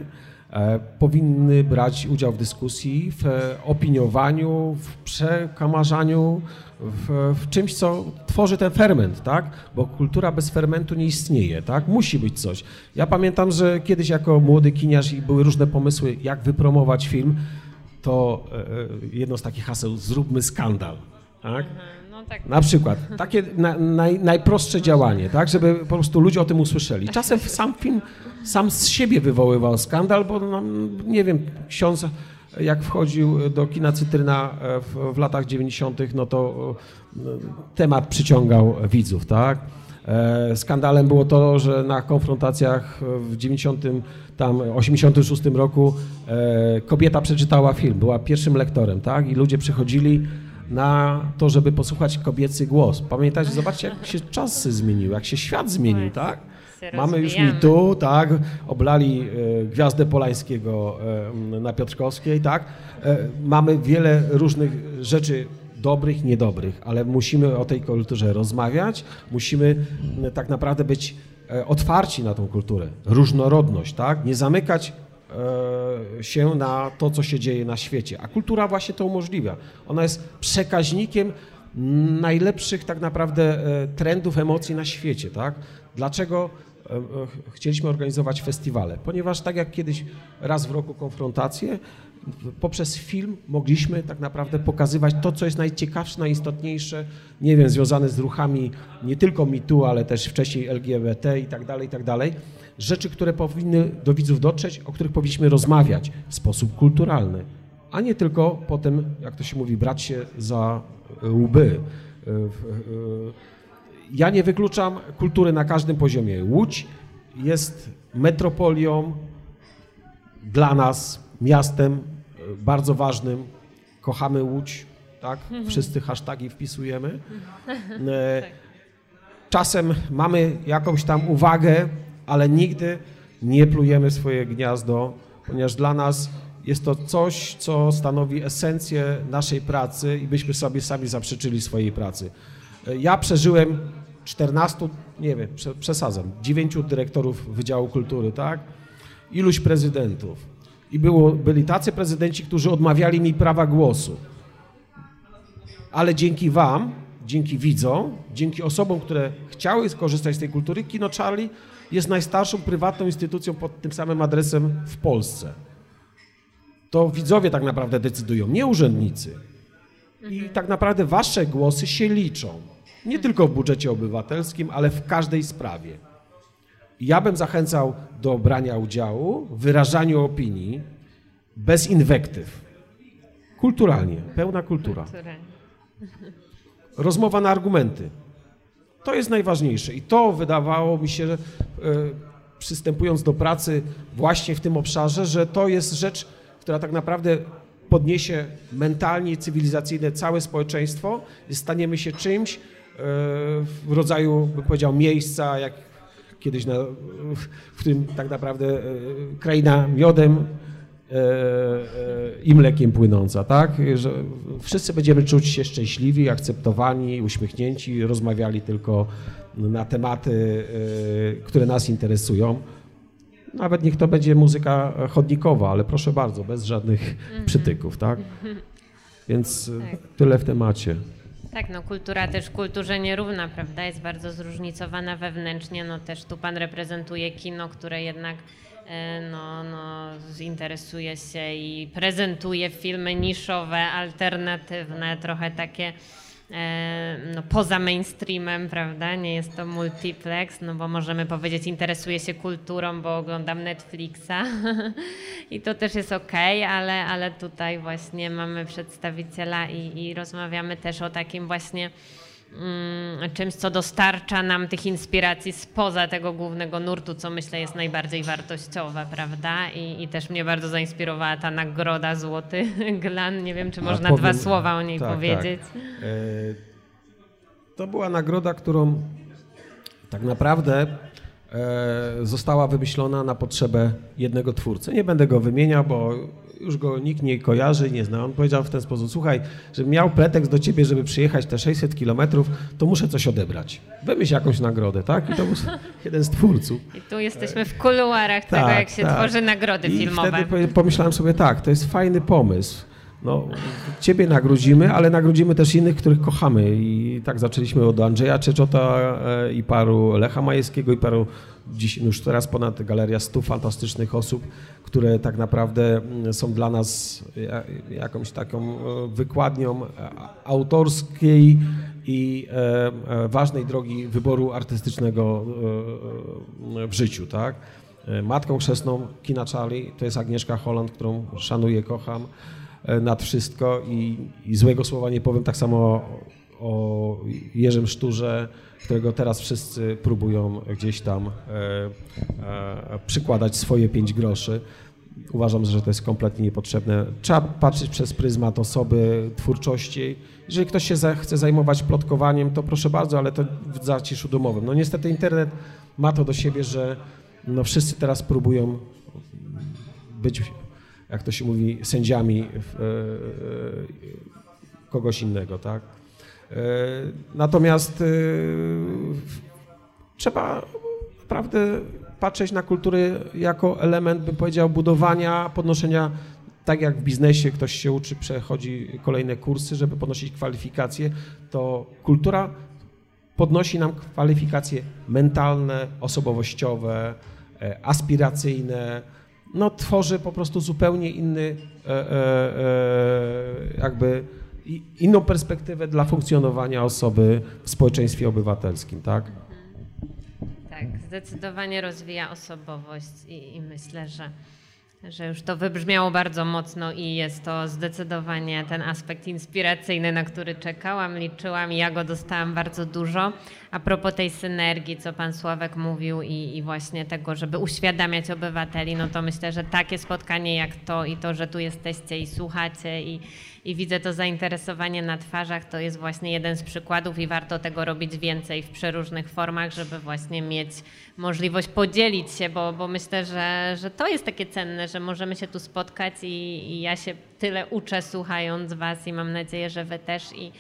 powinny brać udział w dyskusji, w opiniowaniu, w przekamarzaniu, w, w, czymś, co tworzy ten ferment, tak? Bo kultura bez fermentu nie istnieje, tak? Musi być coś. Ja pamiętam, że kiedyś jako młody kiniarz i były różne pomysły, jak wypromować film, to e, jedno z takich haseł, zróbmy skandal, tak? No tak. Na przykład, takie na, naj, najprostsze działanie, tak, żeby po prostu ludzie o tym usłyszeli. Czasem sam film sam z siebie wywoływał skandal, bo no, nie wiem, ksiądz jak wchodził do kina Cytryna e, w, w latach 90., no to e, temat przyciągał widzów, tak? E, skandalem było to, że na konfrontacjach w 90, tam 86 roku kobieta przeczytała film, była pierwszym lektorem, tak? I ludzie przychodzili na to, żeby posłuchać kobiecy głos. Pamiętajcie, zobaczcie, jak się czasy zmieniły, jak się świat zmienił, tak? Mamy już mi tu, tak? Oblali e, Gwiazdę Polańskiego e, na Piotrkowskiej, tak? E, mamy wiele różnych rzeczy dobrych, niedobrych, ale musimy o tej kulturze rozmawiać, musimy tak naprawdę być otwarci na tą kulturę, różnorodność, tak? Nie zamykać się na to, co się dzieje na świecie. A kultura właśnie to umożliwia. Ona jest przekaźnikiem najlepszych tak naprawdę trendów, emocji na świecie, tak? Dlaczego chcieliśmy organizować festiwale, ponieważ tak jak kiedyś raz w roku konfrontacje, poprzez film mogliśmy tak naprawdę pokazywać to, co jest najciekawsze, najistotniejsze, nie wiem, związane z ruchami nie tylko mitu, ale też wcześniej LGBT i tak dalej, i tak dalej. Rzeczy, które powinny do widzów dotrzeć, o których powinniśmy rozmawiać w sposób kulturalny, a nie tylko potem, jak to się mówi, brać się za łby. Ja nie wykluczam kultury na każdym poziomie. Łódź jest metropolią dla nas, miastem e, bardzo ważnym. Kochamy Łódź, tak? Mhm. Wszyscy hasztagi wpisujemy. E, tak. Czasem mamy jakąś tam uwagę, ale nigdy nie plujemy swoje gniazdo, ponieważ dla nas jest to coś, co stanowi esencję naszej pracy i byśmy sobie sami zaprzeczyli swojej pracy. E, ja przeżyłem 14, nie wiem, przesadzam, 9 dyrektorów Wydziału Kultury, tak? Iluś prezydentów. I było, byli tacy prezydenci, którzy odmawiali mi prawa głosu. Ale dzięki Wam, dzięki widzom, dzięki osobom, które chciały skorzystać z tej kultury, Kino Charlie jest najstarszą prywatną instytucją pod tym samym adresem w Polsce. To widzowie tak naprawdę decydują, nie urzędnicy. I tak naprawdę Wasze głosy się liczą. Nie tylko w budżecie obywatelskim, ale w każdej sprawie. Ja bym zachęcał do brania udziału w wyrażaniu opinii bez inwektyw. Kulturalnie, pełna kultura. Rozmowa na argumenty. To jest najważniejsze i to wydawało mi się, e, przystępując do pracy właśnie w tym obszarze, że to jest rzecz, która tak naprawdę podniesie mentalnie cywilizacyjnie całe społeczeństwo staniemy się czymś, w rodzaju, bym powiedział, miejsca, jak kiedyś, na, w którym tak naprawdę e, kraina miodem e, e, i mlekiem płynąca, tak? Że wszyscy będziemy czuć się szczęśliwi, akceptowani, uśmiechnięci, rozmawiali tylko na tematy, które nas interesują. Nawet niech to będzie muzyka chodnikowa, ale proszę bardzo, bez żadnych mhm. przytyków, tak? Więc tak. tyle w temacie. Tak, no kultura też kulturze nierówna, prawda? Jest bardzo zróżnicowana wewnętrznie. No też tu pan reprezentuje kino, które jednak e, no, no, zinteresuje się i prezentuje filmy niszowe, alternatywne, trochę takie no, poza mainstreamem, prawda? Nie jest to multiplex, no bo możemy powiedzieć, interesuję się kulturą, bo oglądam Netflixa i to też jest ok, ale, ale tutaj właśnie mamy przedstawiciela i, i rozmawiamy też o takim właśnie czymś, co dostarcza nam tych inspiracji spoza tego głównego nurtu, co myślę jest najbardziej wartościowe, prawda? I, i też mnie bardzo zainspirowała ta nagroda Złoty Glan. Nie wiem, czy można powiem, dwa słowa o niej tak, powiedzieć. Tak. E, to była nagroda, którą tak naprawdę została wymyślona na potrzebę jednego twórcy. Nie będę go wymieniał, bo już go nikt nie kojarzy, nie zna. On powiedział w ten sposób, słuchaj, żebym miał pretekst do ciebie, żeby przyjechać te 600 kilometrów, to muszę coś odebrać. Wymyśl jakąś nagrodę, tak? I to był jeden z twórców. I tu jesteśmy w kuluarach tak, tego, jak się tak. tworzy nagrody I filmowe. wtedy pomyślałem sobie, tak, to jest fajny pomysł. No, ciebie nagrodzimy, ale nagrodzimy też innych, których kochamy. I tak zaczęliśmy od Andrzeja Czeczota e, i paru Lecha Majewskiego i paru dziś już teraz ponad galeria stu fantastycznych osób, które tak naprawdę mm, są dla nas jakąś taką e, wykładnią e, autorskiej i ważnej drogi wyboru artystycznego w życiu, tak? Matką chrzestną kina Charlie to jest Agnieszka Holland, którą szanuję, kocham. E, nad wszystko i, i złego słowa nie powiem tak samo o, Jerzym Szturze, którego teraz wszyscy próbują gdzieś tam e, e, przykładać swoje pięć groszy. Uważam, że to jest kompletnie niepotrzebne. Trzeba patrzeć przez pryzmat osoby, twórczości. Jeżeli ktoś się chce zajmować plotkowaniem, to proszę bardzo, ale to w zaciszu domowym. No niestety internet ma to do siebie, że no wszyscy teraz próbują być jak to się mówi, sędziami e, kogoś innego, tak? E, natomiast e, trzeba naprawdę patrzeć na kulturę jako element, bym powiedział, budowania, podnoszenia, tak jak w biznesie ktoś się uczy, przechodzi kolejne kursy, żeby podnosić kwalifikacje, to kultura podnosi nam kwalifikacje mentalne, osobowościowe, aspiracyjne, no, tworzy po prostu zupełnie inny, e, e, e, jakby inną perspektywę dla funkcjonowania osoby w społeczeństwie obywatelskim, tak? Tak, zdecydowanie rozwija osobowość i, i myślę, że że już to wybrzmiało bardzo mocno i jest to zdecydowanie ten aspekt inspiracyjny, na który czekałam, liczyłam i ja go dostałam bardzo dużo. A propos tej synergii, co pan Sławek mówił i, i właśnie tego, żeby uświadamiać obywateli, no to myślę, że takie spotkanie jak to i to, że tu jesteście i słuchacie i, i widzę to zainteresowanie na twarzach, to jest właśnie jeden z przykładów i warto tego robić więcej w przeróżnych formach, żeby właśnie mieć możliwość podzielić się, bo, bo myślę, że, że to jest takie cenne, że możemy się tu spotkać i, i ja się tyle uczę słuchając Was i mam nadzieję, że Wy też i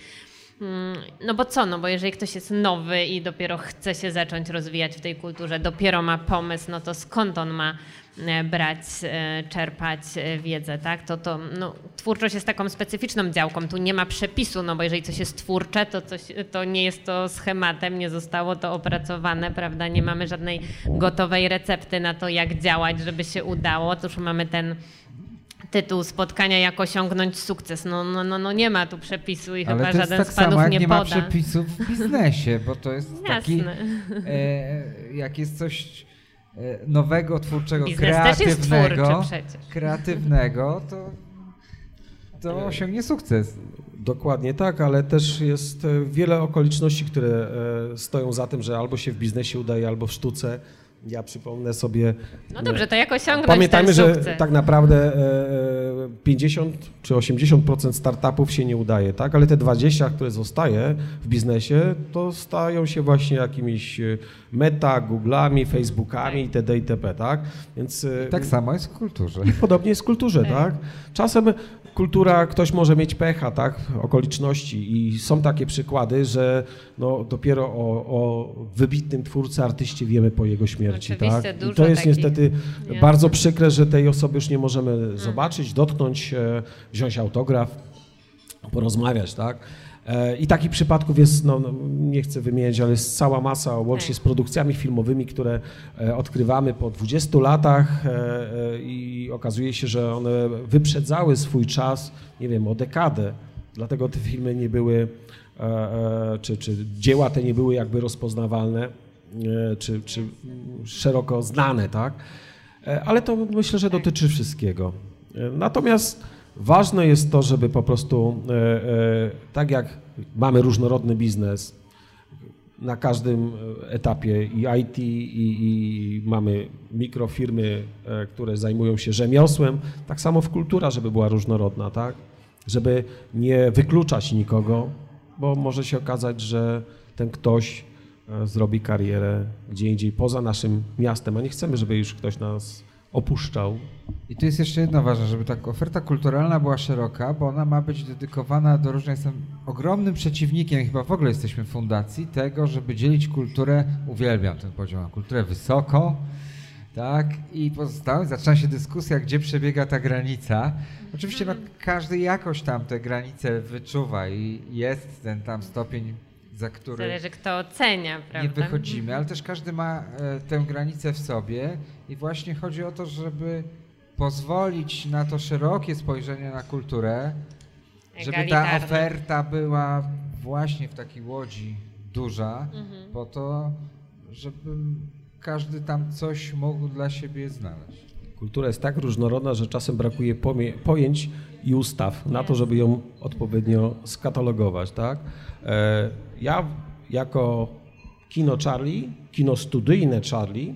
no bo co, no bo jeżeli ktoś jest nowy i dopiero chce się zacząć rozwijać w tej kulturze, dopiero ma pomysł, no to skąd on ma E, brać, e, czerpać e, wiedzę, tak? To, to no, twórczość jest taką specyficzną działką, tu nie ma przepisu, no bo jeżeli coś jest twórcze, to, coś, to nie jest to schematem, nie zostało to opracowane, prawda? Nie mamy żadnej gotowej recepty na to, jak działać, żeby się udało. Otóż mamy ten tytuł spotkania, jak osiągnąć sukces. No, no, no, no nie ma tu przepisu i Ale chyba żaden tak z panów samo, jak nie, nie poda. ma przepisów w biznesie, bo to jest Jasne. taki, e, jak jest coś E, nowego, twórczego, Biznes kreatywnego, kreatywnego, to, to osiągnie sukces. Dokładnie tak, ale też jest e, wiele okoliczności, które e, stoją za tym, że albo się w biznesie udaje, albo w sztuce. Ja przypomnę sobie. No dobrze, to jak osiągnąć Pamiętajmy, że tak naprawdę 50 czy 80% startupów się nie udaje, tak? Ale te 20, które zostaje w biznesie, to stają się właśnie jakimiś meta, Google'ami, Facebookami itd. itp., tak? Więc tak samo jest w kulturze. Podobnie jest w kulturze, tak? tak? Czasem kultura, ktoś może mieć pecha, tak, okoliczności i są takie przykłady, że no, dopiero o, o wybitnym twórcy, artyście wiemy po jego śmierci, Oczywiście tak? I to jest takich... niestety bardzo przykre, że tej osoby już nie możemy mm. zobaczyć, dotknąć, wziąć autograf, porozmawiać, tak? E, I takich przypadków jest, no, no, nie chcę wymieniać, ale jest cała masa, łącznie tak. z produkcjami filmowymi, które e, odkrywamy po 20 latach e, i okazuje się, że one wyprzedzały swój czas, nie wiem, o dekadę. Dlatego te filmy nie były, czy, czy dzieła te nie były jakby rozpoznawalne, czy, czy szeroko znane, tak? Ale to myślę, że dotyczy wszystkiego. Natomiast Ważne jest to, żeby po prostu, e, e, tak jak mamy różnorodny biznes na każdym etapie i IT, i, i mamy mikrofirmy, e, które zajmują się rzemiosłem, tak samo w kultura, żeby była różnorodna, tak? Żeby nie wykluczać nikogo, bo może się okazać, że ten ktoś e, zrobi karierę gdzie indziej poza naszym miastem, a nie chcemy, żeby już ktoś nas opuszczał. I tu jest jeszcze jedno ważne, żeby ta oferta kulturalna była szeroka, bo ona ma być dedykowana do różnych. Jestem ogromnym przeciwnikiem, chyba w ogóle jesteśmy w fundacji, tego, żeby dzielić kulturę. Uwielbiam ten podział na kulturę wysoko, tak? I pozostałe. Zaczyna się dyskusja, gdzie przebiega ta granica. Oczywiście no, każdy jakoś tam te granice wyczuwa i jest ten tam stopień za który Zależy kto ocenia, prawda? nie wychodzimy, ale też każdy ma e, tę granicę w sobie i właśnie chodzi o to, żeby pozwolić na to szerokie spojrzenie na kulturę, żeby ta oferta była właśnie w takiej łodzi duża, Mhm. po to, żeby każdy tam coś mógł dla siebie znaleźć. Kultura jest tak różnorodna, że czasem brakuje pojęć i ustaw na to, żeby ją odpowiednio skatalogować. Tak? E, Ja jako kino Charlie, kino studyjne Charlie,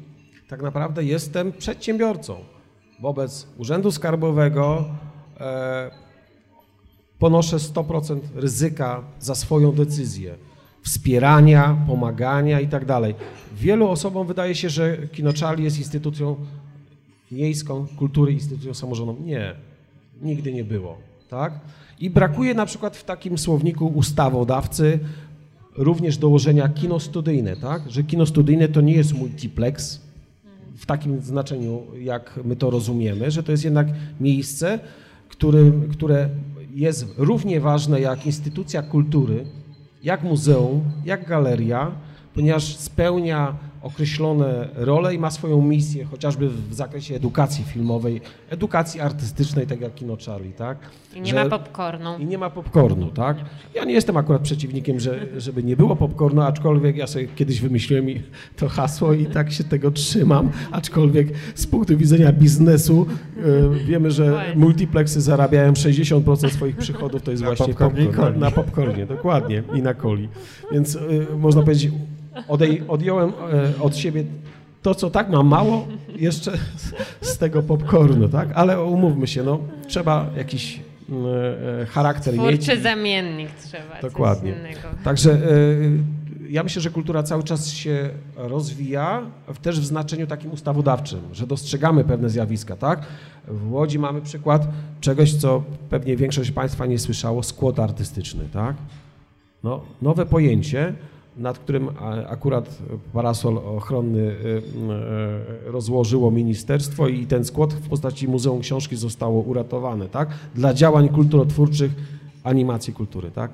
tak naprawdę jestem przedsiębiorcą. Wobec Urzędu Skarbowego e, ponoszę 100% ryzyka za swoją decyzję. Wspierania, pomagania i tak dalej. Wielu osobom wydaje się, że Kino Charlie jest instytucją miejską kultury, instytucją samorządową. Nie, nigdy nie było. Tak? I brakuje na przykład w takim słowniku ustawodawcy również dołożenia kino studyjne, tak? że kino studyjne to nie jest multiplex w takim znaczeniu, jak my to rozumiemy, że to jest jednak miejsce, którym, które jest równie ważne jak instytucja kultury, jak muzeum, jak galeria, ponieważ spełnia określone role i ma swoją misję, chociażby w zakresie edukacji filmowej, edukacji artystycznej, tak jak Kino Charlie, tak? I nie Że- ma popcornu. i nie ma popcornu, tak? Ja nie jestem akurat przeciwnikiem, że, żeby nie było popcornu, aczkolwiek ja sobie kiedyś wymyśliłem to hasło i tak się tego trzymam, aczkolwiek z punktu widzenia biznesu e, wiemy, że multiplexy zarabiają 60% swoich przychodów, to jest Na właśnie popcorn. Na, na popcornie, dokładnie, i na coli. Więc e, można powiedzieć, odej, odjąłem e, od siebie to, co tak mam mało, jeszcze z, tego popcornu, tak? Ale umówmy się, no, trzeba jakiś e, e, charakter mieć. Twórczy zamiennik trzeba. Dokładnie. Także e, ja myślę, że kultura cały czas się rozwija, w- też w znaczeniu takim ustawodawczym, że dostrzegamy pewne zjawiska, tak? W Łodzi mamy przykład czegoś, co pewnie większość Państwa nie słyszało, skłot artystyczny, tak? No, nowe pojęcie, nad którym akurat parasol ochronny y, y, rozłożyło ministerstwo i ten skład w postaci Muzeum Książki zostało uratowane, tak? Dla działań kulturotwórczych, animacji kultury, tak?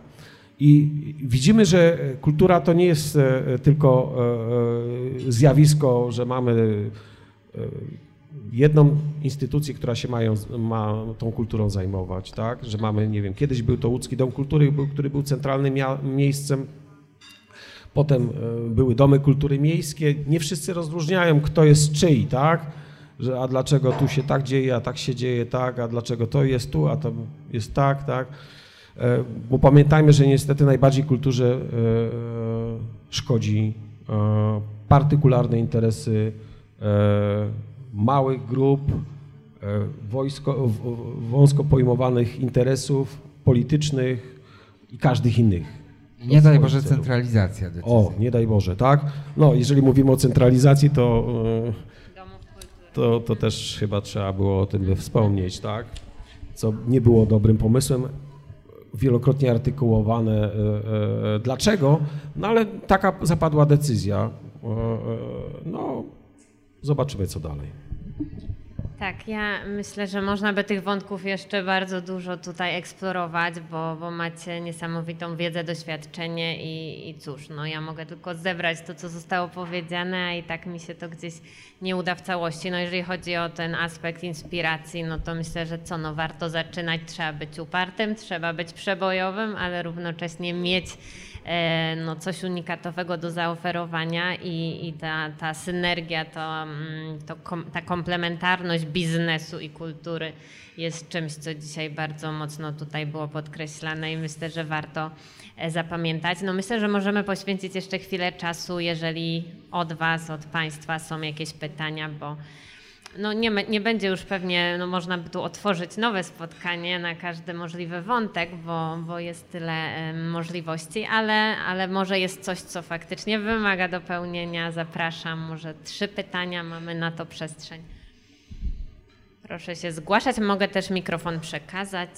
I widzimy, że kultura to nie jest e, tylko e, e, zjawisko, że mamy jedną instytucję, która się mają, ma tą kulturą zajmować, tak? Że mamy, nie wiem, kiedyś był to Łódzki Dom Kultury, który był centralnym miejscem Potem e, były domy kultury miejskie. Nie wszyscy rozróżniają, kto jest czyj, tak? Że, a dlaczego tu się tak dzieje, a tak się dzieje tak, a dlaczego to jest tu, a to jest tak, tak? E, Bo pamiętajmy, że niestety najbardziej kulturze e, szkodzi partykularne interesy małych grup, wojsko, wąsko pojmowanych interesów politycznych i każdych innych. Nie daj Boże celów. centralizacja decyzji. O, nie daj Boże, tak? No, jeżeli mówimy o centralizacji, to, e, to, to też chyba trzeba było o tym wspomnieć, tak? Co nie było dobrym pomysłem, wielokrotnie artykułowane. e, e, Dlaczego? No ale taka zapadła decyzja. No, zobaczymy co dalej. Tak, ja myślę, że można by tych wątków jeszcze bardzo dużo tutaj eksplorować, bo, bo macie niesamowitą wiedzę, doświadczenie i, i cóż, no ja mogę tylko zebrać to, co zostało powiedziane, a i tak mi się to gdzieś nie uda w całości. No jeżeli chodzi o ten aspekt inspiracji, no to myślę, że co, no warto zaczynać, trzeba być upartym, trzeba być przebojowym, ale równocześnie mieć no, coś unikatowego do zaoferowania i, i ta, ta synergia, to, mm, to kom, ta komplementarność biznesu i kultury jest czymś, co dzisiaj bardzo mocno tutaj było podkreślane i myślę, że warto e, zapamiętać. No myślę, że możemy poświęcić jeszcze chwilę czasu, jeżeli od Was, od Państwa są jakieś pytania, bo no nie, nie będzie już pewnie, no można by tu otworzyć nowe spotkanie na każdy możliwy wątek, bo, bo jest tyle możliwości, ale, ale może jest coś, co faktycznie wymaga dopełnienia. Zapraszam, może trzy pytania, mamy na to przestrzeń. Proszę się zgłaszać, mogę też mikrofon przekazać.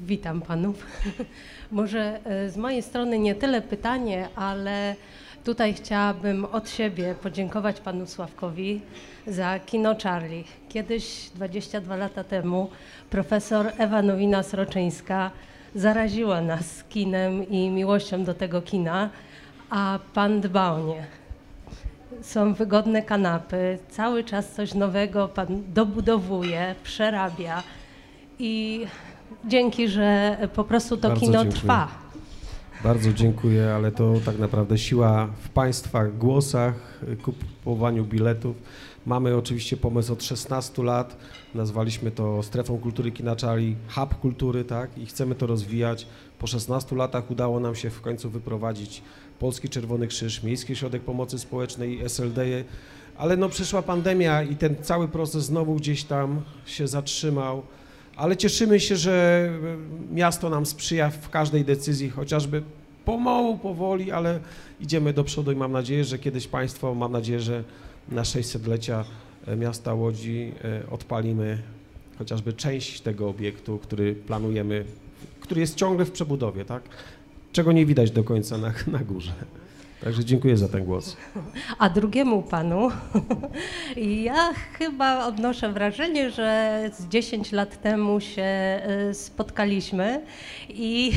Witam panów. Może e, z mojej strony nie tyle pytanie, ale tutaj chciałabym od siebie podziękować panu Sławkowi za kino Charlie. Kiedyś, 22 lata temu, profesor Ewa Nowina-Sroczyńska zaraziła nas kinem i miłością do tego kina, a pan dba o nie. Są wygodne kanapy, cały czas coś nowego pan dobudowuje, przerabia i dzięki, że po prostu to Bardzo kino dziękuję. trwa. Bardzo dziękuję, ale to tak naprawdę siła w Państwa głosach, kupowaniu biletów. Mamy oczywiście pomysł od 16 lat, nazwaliśmy to Strefą Kultury Kinaczali, Hub Kultury, tak, i chcemy to rozwijać. Po 16 latach udało nam się w końcu wyprowadzić Polski Czerwony Krzyż, Miejski Ośrodek Pomocy Społecznej, SLD, ale no przyszła pandemia i ten cały proces znowu gdzieś tam się zatrzymał. Ale cieszymy się, że miasto nam sprzyja w każdej decyzji, chociażby pomału, powoli, ale idziemy do przodu i mam nadzieję, że kiedyś Państwo, mam nadzieję, że na 600-lecia e, miasta Łodzi e, odpalimy chociażby część tego obiektu, który planujemy, który jest ciągle w przebudowie, tak? Czego nie widać do końca na, na górze. Także dziękuję za ten głos. A drugiemu panu, ja chyba odnoszę wrażenie, że z 10 lat temu się y, spotkaliśmy i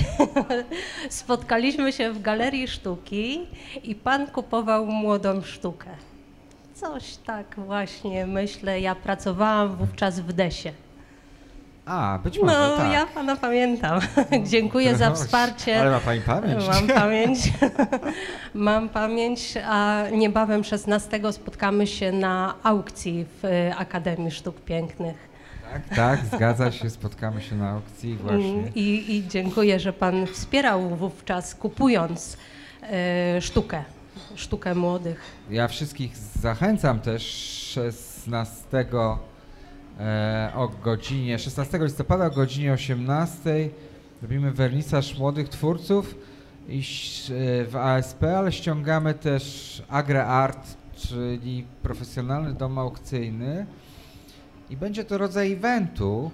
spotkaliśmy się w galerii sztuki i pan kupował młodą sztukę. Coś tak właśnie myślę. Ja pracowałam wówczas w Desie. A, być może, No, tak. ja pana pamiętam. Dziękuję za No, wsparcie. Ale ma pani pamięć. Mam pamięć. Mam pamięć, a niebawem 16 spotkamy się na aukcji w y, Akademii Sztuk Pięknych. Tak, tak, zgadza się, spotkamy się na aukcji właśnie. Mm, I, I dziękuję, że pan wspierał wówczas, kupując y, sztukę, sztukę młodych. Ja wszystkich zachęcam też 16 e, o godzinie 16 listopada o godzinie 18 robimy wernisaż młodych twórców i e, w ASP, ale ściągamy też Agre Art, czyli profesjonalny dom aukcyjny i będzie to rodzaj eventu,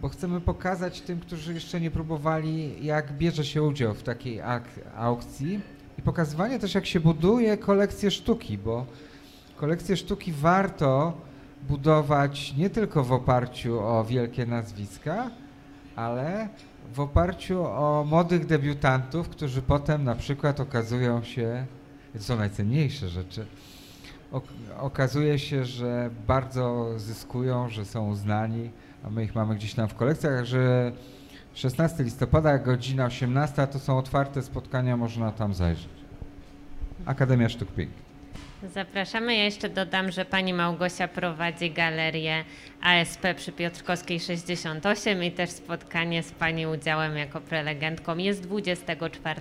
bo chcemy pokazać tym, którzy jeszcze nie próbowali, jak bierze się udział w takiej ak- aukcji i pokazywanie też, jak się buduje kolekcję sztuki, bo kolekcję sztuki warto budować nie tylko w oparciu o wielkie nazwiska, ale w oparciu o młodych debiutantów, którzy potem na przykład okazują się, to są najcenniejsze rzeczy, ok okazuje się, że bardzo zyskują, że są uznani, a my ich mamy gdzieś tam w kolekcjach, że 16 listopada, godzina 18 to są otwarte spotkania, można tam zajrzeć. Akademia Sztuk Pięknych. Zapraszamy. Ja jeszcze dodam, że pani Małgosia prowadzi galerię ASP przy Piotrkowskiej 68 i też spotkanie z pani udziałem jako prelegentką. Jest 24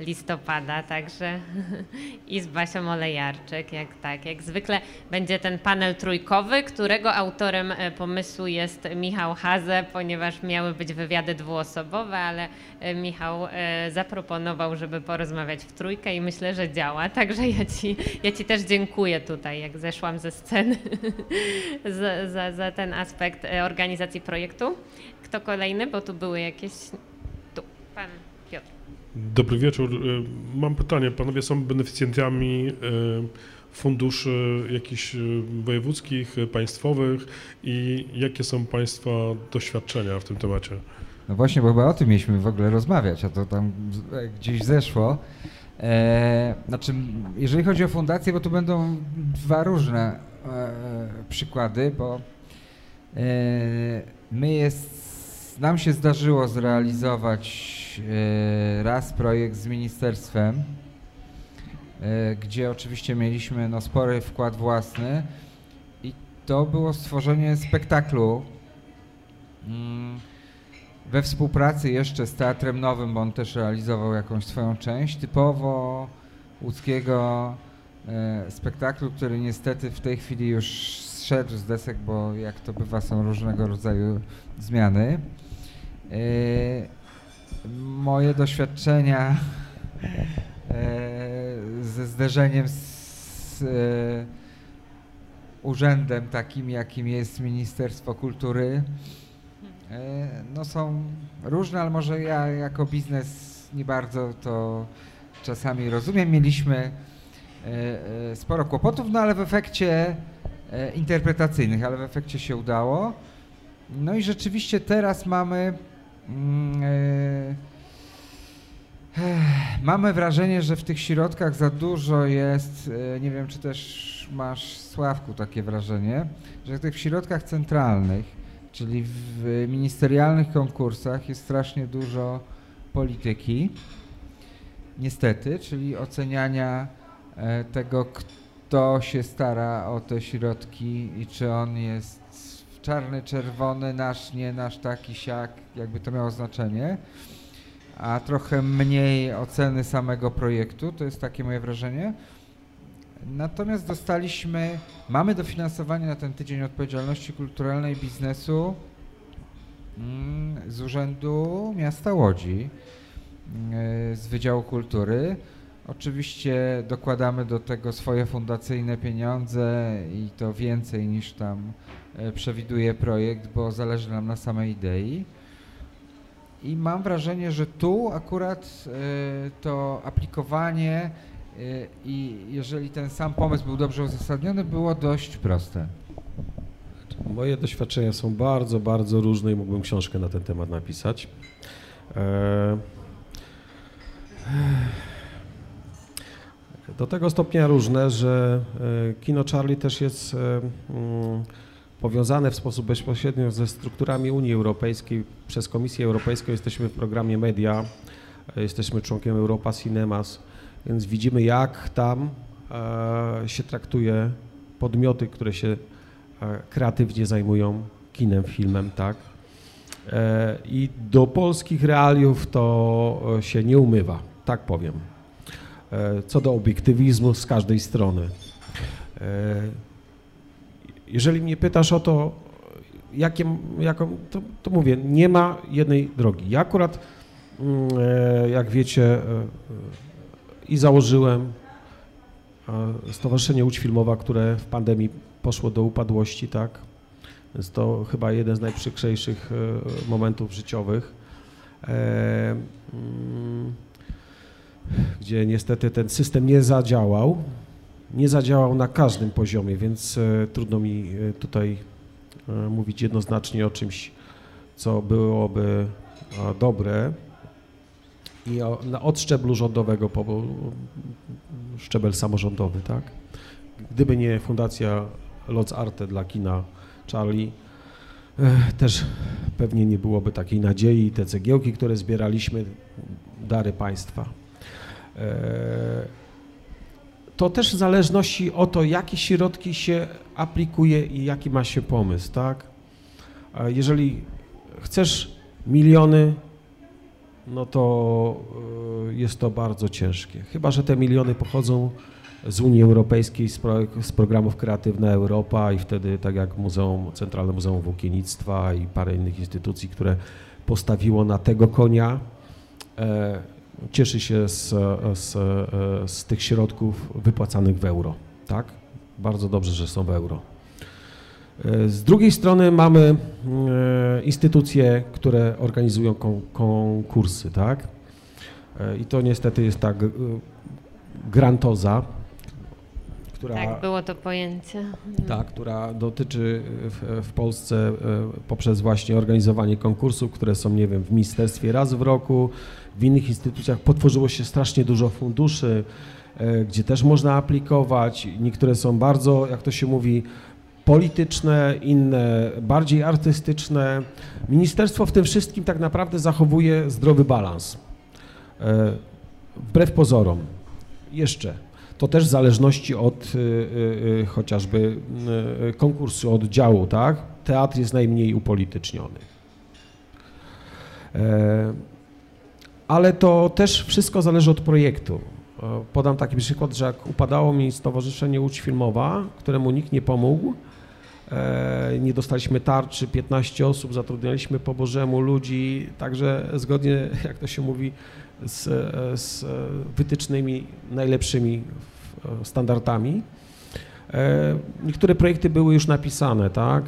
listopada, także i z Basią Olejarczyk, jak tak, jak zwykle będzie ten panel trójkowy, którego autorem e, pomysłu jest Michał Haze, ponieważ miały być wywiady dwuosobowe, ale e, Michał e, zaproponował, żeby porozmawiać w trójkę i myślę, że działa, także ja ci, ja ci też dziękuję tutaj, jak zeszłam ze sceny za, za, za ten aspekt e, organizacji projektu. Kto kolejny, bo tu były jakieś... Tu, pan Piotr. Dobry wieczór. Y, Mam pytanie. Panowie są beneficjentami y, funduszy jakichś wojewódzkich, państwowych i jakie są Państwa doświadczenia w tym temacie? No właśnie, bo chyba o tym mieliśmy w ogóle rozmawiać, a to tam e, gdzieś zeszło. E, znaczy, jeżeli chodzi o fundację, bo tu będą dwa różne e, przykłady, bo e, my jest, nam się zdarzyło zrealizować e, raz projekt z ministerstwem, e, gdzie oczywiście mieliśmy no, spory wkład własny i to było stworzenie spektaklu. Mm, we współpracy jeszcze z Teatrem Nowym, bo on też realizował jakąś swoją część, typowo łódzkiego e, spektaklu, który niestety w tej chwili już zszedł z desek, bo jak to bywa, są różnego rodzaju zmiany. Moje doświadczenia ze zderzeniem z urzędem takim, jakim jest Ministerstwo Kultury, no są różne, ale może ja jako biznes nie bardzo to czasami rozumiem. Mieliśmy e, e, sporo kłopotów, no ale w efekcie e, interpretacyjnych, ale w efekcie się udało. No i rzeczywiście teraz mamy mm, mamy wrażenie, że w tych środkach za dużo jest, nie wiem czy też masz Sławku takie wrażenie, że w tych środkach centralnych, czyli w ministerialnych konkursach jest strasznie dużo polityki, niestety, czyli oceniania e, tego, kto się stara o te środki i czy on jest czarny, czerwony, nasz, nie nasz, taki, siak, jakby to miało znaczenie, a trochę mniej oceny samego projektu, to jest takie moje wrażenie. Natomiast dostaliśmy, mamy dofinansowanie na ten tydzień odpowiedzialności kulturalnej biznesu Mm, z Urzędu Miasta Łodzi, mm, z Wydziału Kultury. Oczywiście dokładamy do tego swoje fundacyjne pieniądze i to więcej niż tam e, przewiduje projekt, bo zależy nam na samej idei. I mam wrażenie, że tu akurat e, to aplikowanie e, i jeżeli ten sam pomysł był dobrze uzasadniony, było dość proste. Moje doświadczenia są bardzo, bardzo różne i mógłbym książkę na ten temat napisać. E, do tego stopnia różne, że e, kino Charlie też jest e, mm, powiązane w sposób bezpośredni ze strukturami Unii Europejskiej. Przez Komisję Europejską jesteśmy w programie Media, jesteśmy członkiem Europa Cinemas, więc widzimy jak tam się traktuje podmioty, które się E, kreatywnie zajmują kinem, filmem, tak? E, I do polskich realiów to e, się nie umywa, tak powiem. Co do obiektywizmu z każdej strony. Jeżeli mnie pytasz o to, jakie, jaką, to, to mówię, nie ma jednej drogi. Ja akurat, mm, jak wiecie, i założyłem Stowarzyszenie Łódź Filmowa, które w pandemii poszło do upadłości, tak? Więc to chyba jeden z najprzykrzejszych e, momentów życiowych, e, mm, gdzie niestety ten system nie zadziałał. Nie zadziałał na każdym poziomie, więc e, trudno mi tutaj mówić jednoznacznie o czymś, co byłoby dobre. I od szczeblu rządowego po szczebel samorządowy, tak? Gdyby nie Fundacja Loc Arte dla kina Charlie, też pewnie nie byłoby takiej nadziei. Te cegiełki, które zbieraliśmy, dary państwa. E, to też w zależności o to, jakie środki się aplikuje i jaki ma się pomysł, tak? Jeżeli chcesz miliony, no to e, jest to bardzo ciężkie. Chyba, że te miliony pochodzą z Unii Europejskiej, z, pro, z, programów Kreatywna Europa i wtedy tak jak Muzeum, Centralne Muzeum Włókiennictwa i parę innych instytucji, które postawiło na tego konia, e, cieszy się z, z, z tych środków wypłacanych w euro, tak? Bardzo dobrze, że są w euro. E, z drugiej strony mamy e, instytucje, które organizują kon, konkursy, tak? E, I to niestety jest tak grantoza, która, tak, było to pojęcie. Tak, która dotyczy w, w, Polsce poprzez właśnie organizowanie konkursów, które są, nie wiem, w ministerstwie raz w roku, w innych instytucjach potworzyło się strasznie dużo funduszy, e, gdzie też można aplikować. Niektóre są bardzo, jak to się mówi, polityczne, inne bardziej artystyczne. Ministerstwo w tym wszystkim tak naprawdę zachowuje zdrowy balans. E, wbrew pozorom. Jeszcze to też w zależności od y, chociażby konkursu, od działu, tak? Teatr jest najmniej upolityczniony. E, ale to też wszystko zależy od projektu. E, podam taki przykład, że jak upadało mi Stowarzyszenie Łódź Filmowa, któremu nikt nie pomógł, e, nie dostaliśmy tarczy, 15 osób, zatrudnialiśmy po Bożemu ludzi, także zgodnie, jak to się mówi, z, z wytycznymi najlepszymi standardami. Niektóre projekty były już napisane, tak?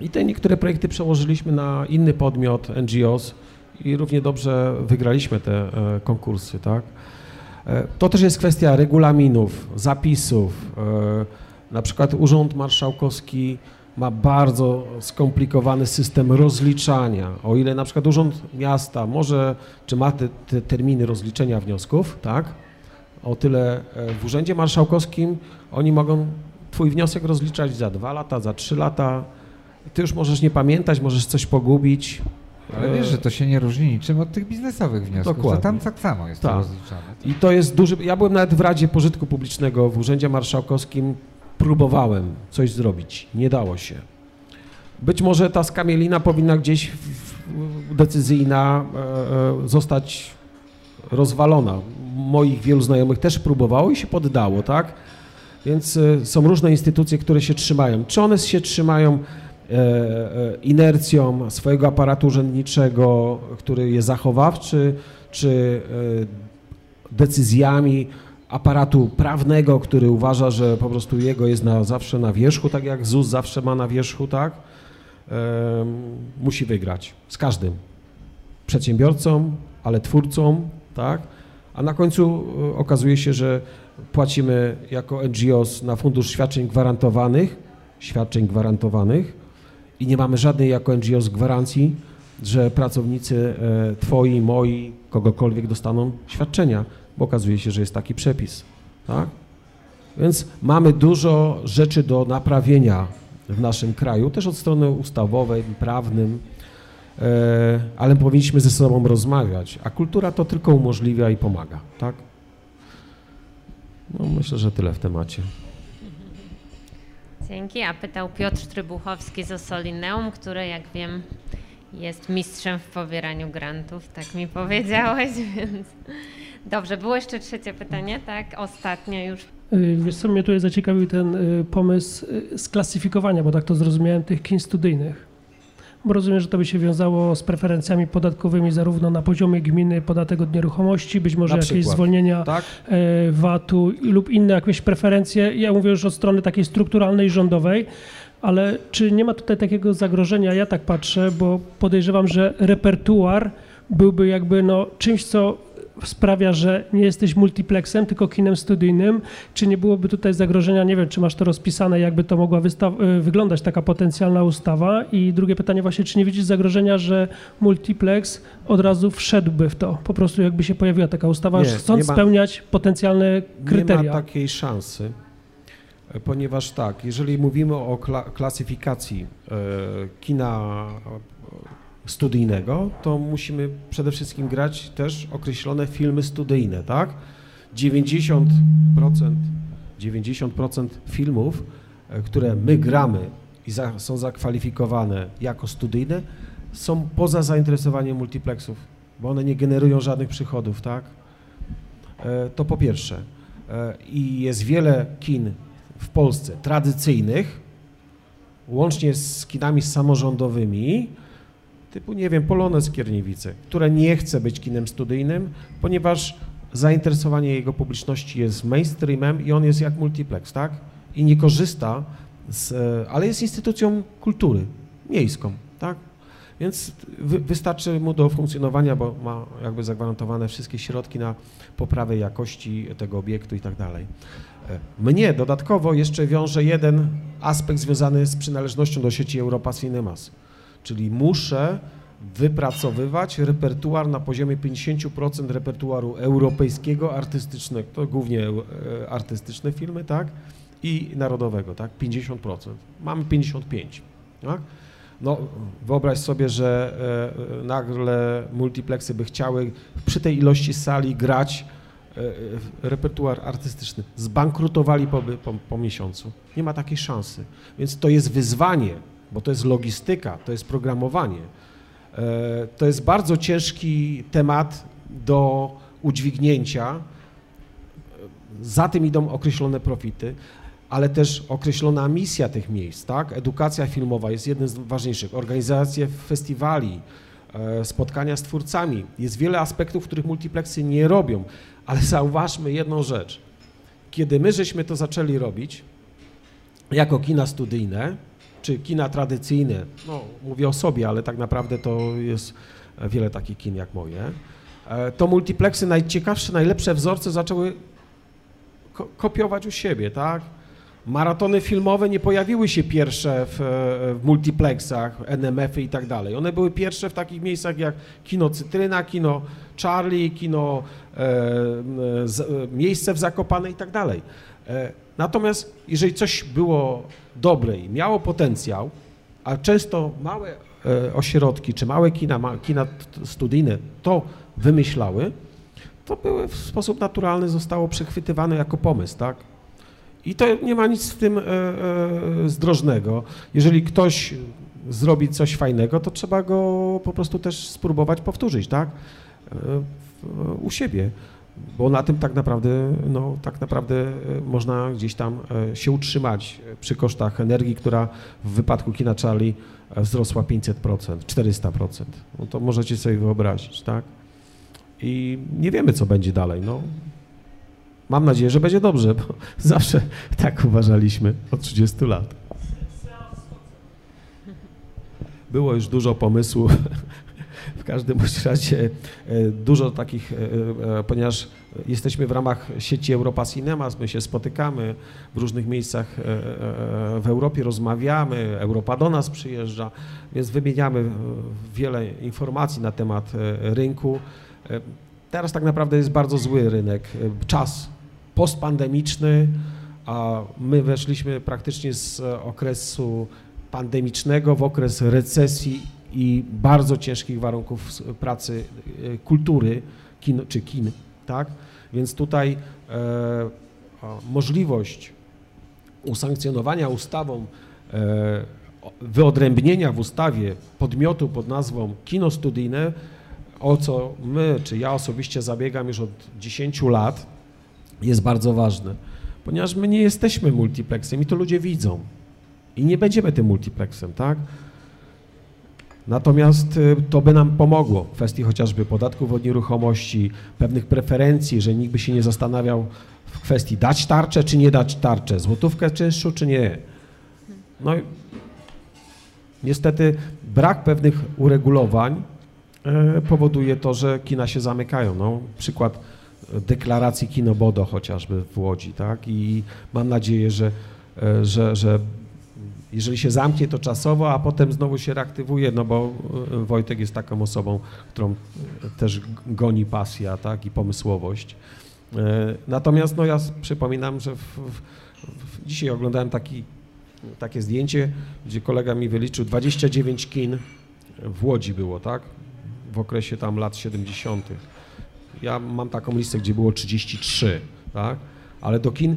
I te niektóre projekty przełożyliśmy na inny podmiot, NGOs i równie dobrze wygraliśmy te e, konkursy, tak? E, to też jest kwestia regulaminów, zapisów. E, na przykład Urząd Marszałkowski ma bardzo skomplikowany system rozliczania. O ile na przykład Urząd Miasta może, czy ma te, te terminy rozliczenia wniosków, tak? O tyle w Urzędzie Marszałkowskim oni mogą Twój wniosek rozliczać za dwa lata, za trzy lata, ty już możesz nie pamiętać, możesz coś pogubić. Ale wiesz, że to się nie różni niczym od tych biznesowych wniosków, Dokładnie. tam tak samo jest tak. to rozliczane. I to jest duży... Ja byłem nawet w Radzie Pożytku Publicznego w Urzędzie Marszałkowskim, próbowałem coś zrobić, nie dało się. Być może ta skamielina powinna gdzieś decyzyjna e, e, zostać rozwalona. Moich wielu znajomych też próbowało i się poddało, tak? Więc e, są różne instytucje, które się trzymają. Czy one się trzymają inercją swojego aparatu urzędniczego, który jest zachowawczy, czy e, decyzjami aparatu prawnego, który uważa, że po prostu jego jest na, zawsze na wierzchu, tak jak ZUS zawsze ma na wierzchu, tak? musi wygrać z każdym przedsiębiorcą, ale twórcą, tak? A na końcu okazuje się, że płacimy jako NGOs na fundusz świadczeń gwarantowanych, świadczeń gwarantowanych, i nie mamy żadnej jako NGOs gwarancji, że pracownicy e, twoi, moi, kogokolwiek dostaną świadczenia, bo okazuje się, że jest taki przepis, tak? Więc mamy dużo rzeczy do naprawienia w naszym kraju, też od strony ustawowej, prawnym, e, ale powinniśmy ze sobą rozmawiać, a kultura to tylko umożliwia i pomaga, tak? No myślę, że tyle w temacie. Dzięki. A pytał Piotr Trybuchowski z Osolineum, który jak wiem jest mistrzem w pobieraniu grantów, tak mi powiedziałeś, więc dobrze. Było jeszcze trzecie pytanie, tak? Ostatnio już. Y, wiesz co, mnie tutaj zaciekawił ten y, pomysł y, sklasyfikowania, bo tak to zrozumiałem, tych kin studyjnych bo rozumiem, że to by się wiązało z preferencjami podatkowymi zarówno na poziomie gminy, podatek od nieruchomości, być może jakieś zwolnienia tak? E, VAT-u lub inne jakieś preferencje. Ja mówię już o strony takiej strukturalnej, rządowej. Ale czy nie ma tutaj takiego zagrożenia? Ja tak patrzę, bo podejrzewam, że repertuar byłby jakby no, czymś, co sprawia, że nie jesteś multiplexem, tylko kinem studyjnym, czy nie byłoby tutaj zagrożenia, nie wiem, czy masz to rozpisane, jakby to mogła y, wyglądać taka potencjalna ustawa. I drugie pytanie właśnie, czy nie widzisz zagrożenia, że multiplex od razu wszedłby w to, po prostu jakby się pojawiła taka ustawa, nie, chcąc nie ma, spełniać potencjalne kryteria. Nie ma takiej szansy, ponieważ tak, jeżeli mówimy o kla klasyfikacji e, kina studyjnego, to musimy przede wszystkim grać też określone filmy studyjne, tak? 90%, 90% filmów, e, które my gramy i za, są zakwalifikowane jako studyjne, są poza zainteresowaniem multiplexów, bo one nie generują żadnych przychodów, tak? E, to po pierwsze. E, I jest wiele kin w Polsce tradycyjnych, łącznie z kinami samorządowymi, typu, nie wiem, Polonez Kierniewice, które nie chce być kinem studyjnym, ponieważ zainteresowanie jego publiczności jest mainstreamem i on jest jak multiplex, tak? I nie korzysta z, e, ale jest instytucją kultury miejską, tak? Więc wy, wystarczy mu do funkcjonowania, bo ma jakby zagwarantowane wszystkie środki na poprawę jakości tego obiektu i tak dalej. E, mnie dodatkowo jeszcze wiąże jeden aspekt związany z przynależnością do sieci Europa Cinemas czyli muszę wypracowywać repertuar na poziomie 50% repertuaru europejskiego, artystycznego, to głównie e, artystyczne filmy, tak, i narodowego, tak, 50%. Mamy 55%, tak? No, wyobraź sobie, że e, nagle multiplexy by chciały przy tej ilości sali grać e, repertuar artystyczny. Zbankrutowali po, po, po miesiącu. Nie ma takiej szansy. Więc to jest wyzwanie bo to jest logistyka, to jest programowanie. E, to jest bardzo ciężki temat do udźwignięcia. Za tym idą określone profity. ale też określona misja tych miejsc, tak? Edukacja filmowa jest jednym z ważniejszych, organizacja festiwali, e, spotkania z twórcami. Jest wiele aspektów, których multiplexy nie robią, ale zauważmy jedną rzecz. Kiedy my żeśmy to zaczęli robić, jako kina studyjne, czy kina tradycyjne, no mówię o sobie, ale tak naprawdę to jest wiele takich kin jak moje, e, to multiplexy najciekawsze, najlepsze wzorce zaczęły ko kopiować u siebie, tak? Maratony filmowe nie pojawiły się pierwsze w, w multiplexach, NMF-y i tak dalej. One były pierwsze w takich miejscach jak kino Cytryna, kino Charlie, kino e, z, Miejsce w Zakopane i tak dalej. E, natomiast jeżeli coś było dobre i miało potencjał, a często małe e, ośrodki czy małe kina, kina studyjne to wymyślały, to były w sposób naturalny zostało przechwytywane jako pomysł, tak? I to nie ma nic w tym e, e, zdrożnego. Jeżeli ktoś zrobi coś fajnego, to trzeba go po prostu też spróbować powtórzyć, tak? U siebie, bo na tym tak naprawdę, no, tak naprawdę można gdzieś tam się utrzymać przy kosztach energii, która w wypadku kina Charlie wzrosła 500%, 400%. No to możecie sobie wyobrazić, tak? I nie wiemy, co będzie dalej. No, Mam nadzieję, że będzie dobrze, bo zawsze tak uważaliśmy od 30 lat. Było już dużo pomysłów. Każdym razie e, dużo takich, e, e, ponieważ jesteśmy w ramach sieci Europa Cinemas, my się spotykamy w różnych miejscach w Europie, rozmawiamy, Europa do nas przyjeżdża, więc wymieniamy wiele informacji na temat rynku. Teraz tak naprawdę jest bardzo zły rynek, czas postpandemiczny, a my weszliśmy praktycznie z okresu pandemicznego w okres recesji i bardzo ciężkich warunków pracy e, kultury kin, czy kin, tak? Więc tutaj e, możliwość usankcjonowania ustawą e, wyodrębnienia w ustawie podmiotu pod nazwą kino studyjne, o co my, czy ja osobiście zabiegam już od 10 lat, jest bardzo ważne, ponieważ my nie jesteśmy multiplexem i to ludzie widzą. I nie będziemy tym multiplexem, tak? Natomiast y, to by nam pomogło w kwestii chociażby podatków od nieruchomości, pewnych preferencji, że nikt by się nie zastanawiał w kwestii dać tarczę czy nie dać tarczę, złotówkę czynszą czy nie. No niestety brak pewnych uregulowań e, powoduje to, że kina się zamykają. No, przykład deklaracji Kinobodo chociażby w Łodzi, tak? I mam nadzieję, że, e, że, że jeżeli się zamknie to czasowo, a potem znowu się reaktywuje, no bo e, Wojtek jest taką osobą, którą też goni pasja, tak? I pomysłowość. E, natomiast no ja przypominam, że w, w, dzisiaj oglądałem taki, takie zdjęcie, gdzie kolega mi wyliczył 29 kin w Łodzi było, tak? W okresie tam lat 70 ja mam taką listę, gdzie było 33, tak? Ale do kin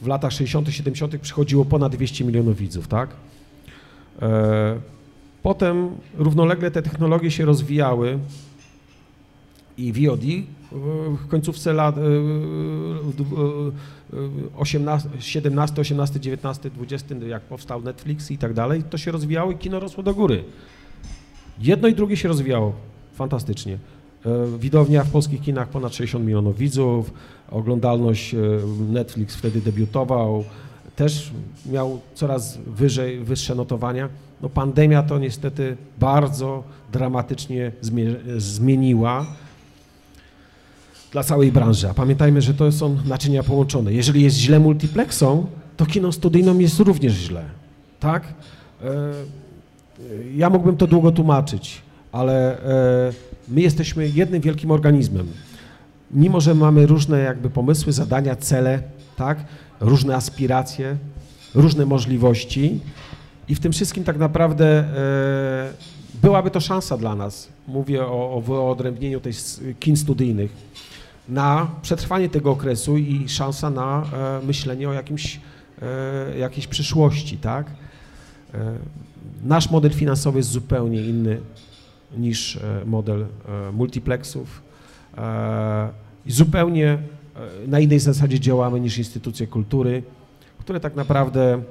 w latach 60., 70. przychodziło ponad 200 milionów widzów, tak? E, potem równolegle te technologie się rozwijały i VOD w końcówce lat 18, 17, 18, 19, 20, jak powstał Netflix i tak dalej, to się rozwijało i kino rosło do góry. Jedno i drugie się rozwijało fantastycznie. E, widownia w polskich kinach ponad 60 milionów widzów, oglądalność e, Netflix wtedy debiutował, też miał coraz wyżej, wyższe notowania. No pandemia to niestety bardzo dramatycznie zmieniła dla całej branży. A pamiętajmy, że to są naczynia połączone. Jeżeli jest źle multiplexą, to kino studyjną jest również źle. Tak? E, ja mógłbym to długo tłumaczyć, ale My jesteśmy jednym wielkim organizmem. Mimo, że mamy różne jakby pomysły, zadania, cele, tak, różne aspiracje, różne możliwości i w tym wszystkim tak naprawdę e, byłaby to szansa dla nas, mówię o, o wyodrębnieniu tej kin studyjnych, na przetrwanie tego okresu i szansa na e, myślenie o jakimś, e, jakiejś przyszłości, tak. E, nasz model finansowy jest zupełnie inny niż e, model e, multiplexów i zupełnie na innej zasadzie działamy niż instytucje kultury, które tak naprawdę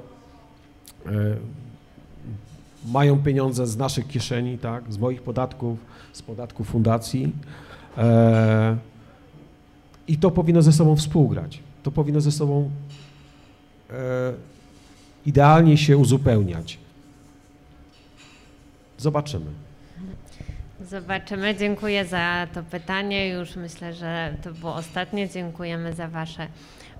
e, mają pieniądze z naszych kieszeni, tak, z moich podatków, z podatków fundacji. E, I to powinno ze sobą współgrać. To powinno ze sobą e, idealnie się uzupełniać. Zobaczymy. Zobaczymy. Dziękuję za to pytanie. Już myślę, że to było ostatnie. Dziękujemy za Wasze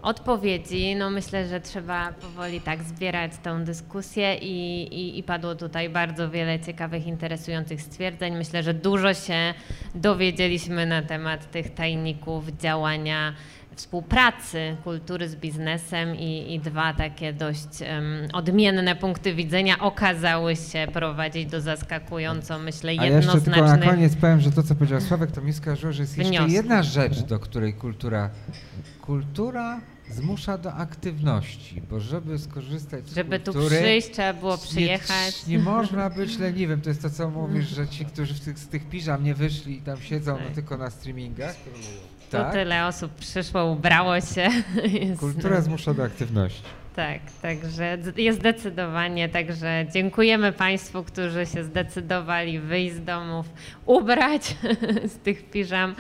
odpowiedzi. No myślę, że trzeba powoli tak zbierać tą dyskusję i, i, i, padło tutaj bardzo wiele ciekawych, interesujących stwierdzeń. Myślę, że dużo się dowiedzieliśmy na temat tych tajników działania współpracy kultury z biznesem i, i dwa takie dość um, odmienne punkty widzenia okazały się prowadzić do zaskakująco, myślę, jednoznacznych A jeszcze tylko na koniec powiem, że to, co powiedział Sławek, to mi skojarzyło, że jest jeszcze jedna rzecz, do której kultura... Kultura zmusza do aktywności, bo żeby skorzystać z Żeby kultury, tu przyjść, trzeba było przyjechać. Nie, nie można być leniwym, to jest to, co mówisz, że ci, którzy w tych, z tych piżam nie wyszli i tam siedzą no, tylko na streamingach. Tak? Tu tyle osób przyszło, ubrało się. Kultura zmusza do aktywności. Tak, także jest zdecydowanie, także dziękujemy Państwu, którzy się zdecydowali wyjść z domów, ubrać z tych piżam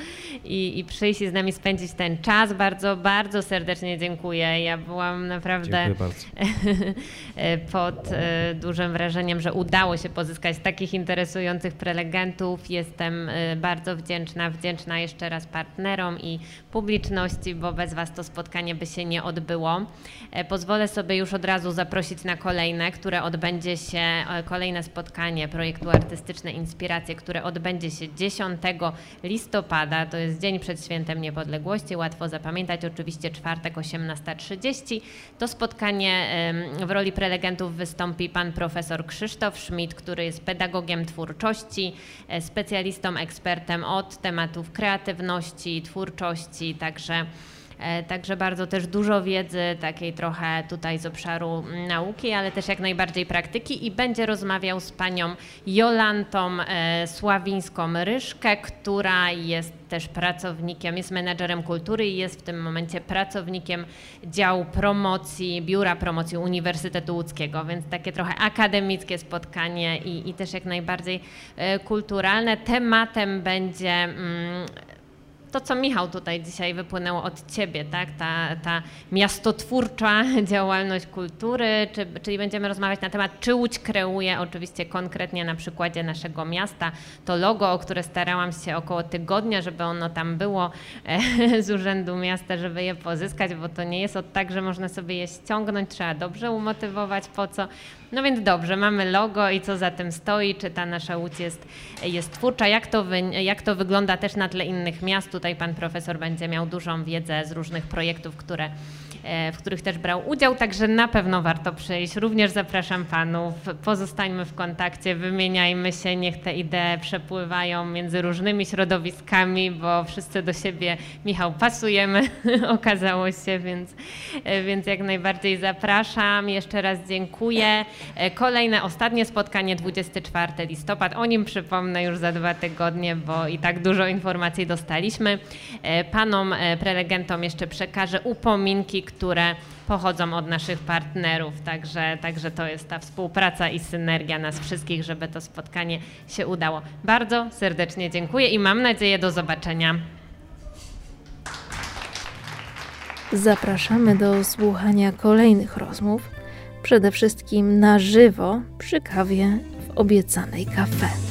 i, i przyjść i z nami spędzić ten czas. Bardzo, bardzo serdecznie dziękuję. Ja byłam naprawdę pod e, dużym wrażeniem, że udało się pozyskać takich interesujących prelegentów. Jestem e, bardzo wdzięczna, wdzięczna jeszcze raz partnerom i publiczności, bo bez Was to spotkanie by się nie odbyło. E, pozwolę pozwolę sobie już od razu zaprosić na kolejne, które odbędzie się, e, kolejne spotkanie projektu Artystyczne Inspiracje, które odbędzie się 10 listopada, to jest dzień przed Świętem Niepodległości, łatwo zapamiętać, oczywiście czwartek 18.30. To spotkanie w roli prelegentów wystąpi pan profesor Krzysztof Schmidt, który jest pedagogiem twórczości, e, specjalistą, ekspertem od tematów kreatywności, twórczości, także także bardzo też dużo wiedzy, takiej trochę tutaj z obszaru nauki, ale też jak najbardziej praktyki i będzie rozmawiał z panią Jolantą e, Sławińską-Ryszkę, która jest też pracownikiem, jest menedżerem kultury i jest w tym momencie pracownikiem działu promocji, Biura Promocji Uniwersytetu Łódzkiego, więc takie trochę akademickie spotkanie i, i też jak najbardziej e, kulturalne. Tematem będzie mm, to, co Michał tutaj dzisiaj wypłynęło od ciebie, tak? ta, ta miastotwórcza działalność kultury, czy, czyli będziemy rozmawiać na temat, czy Łódź kreuje, oczywiście konkretnie na przykładzie naszego miasta, to logo, o które starałam się około tygodnia, żeby ono tam było e, z Urzędu Miasta, żeby je pozyskać, bo to nie jest od tak, że można sobie je ściągnąć, trzeba dobrze umotywować, po co. No więc dobrze, mamy logo i co za tym stoi, czy ta nasza Łódź jest, jest twórcza, jak to, wy, jak to wygląda też na tle innych miast. Tutaj pan profesor będzie miał dużą wiedzę z różnych projektów, które w których też brał udział, także na pewno warto przyjść. Również zapraszam panów, pozostańmy w kontakcie, wymieniajmy się, niech te idee przepływają między różnymi środowiskami, bo wszyscy do siebie, Michał, pasujemy, okazało się, więc, e, więc jak najbardziej zapraszam. Jeszcze raz dziękuję. E, kolejne, ostatnie spotkanie 24 listopad, o nim przypomnę już za dwa tygodnie, bo i tak dużo informacji dostaliśmy. Panom prelegentom jeszcze przekażę upominki, które pochodzą od naszych partnerów. Także, także to jest ta współpraca i synergia nas wszystkich, żeby to spotkanie się udało. Bardzo serdecznie dziękuję i mam nadzieję do zobaczenia. Zapraszamy do słuchania kolejnych rozmów, przede wszystkim na żywo przy kawie w obiecanej kafe.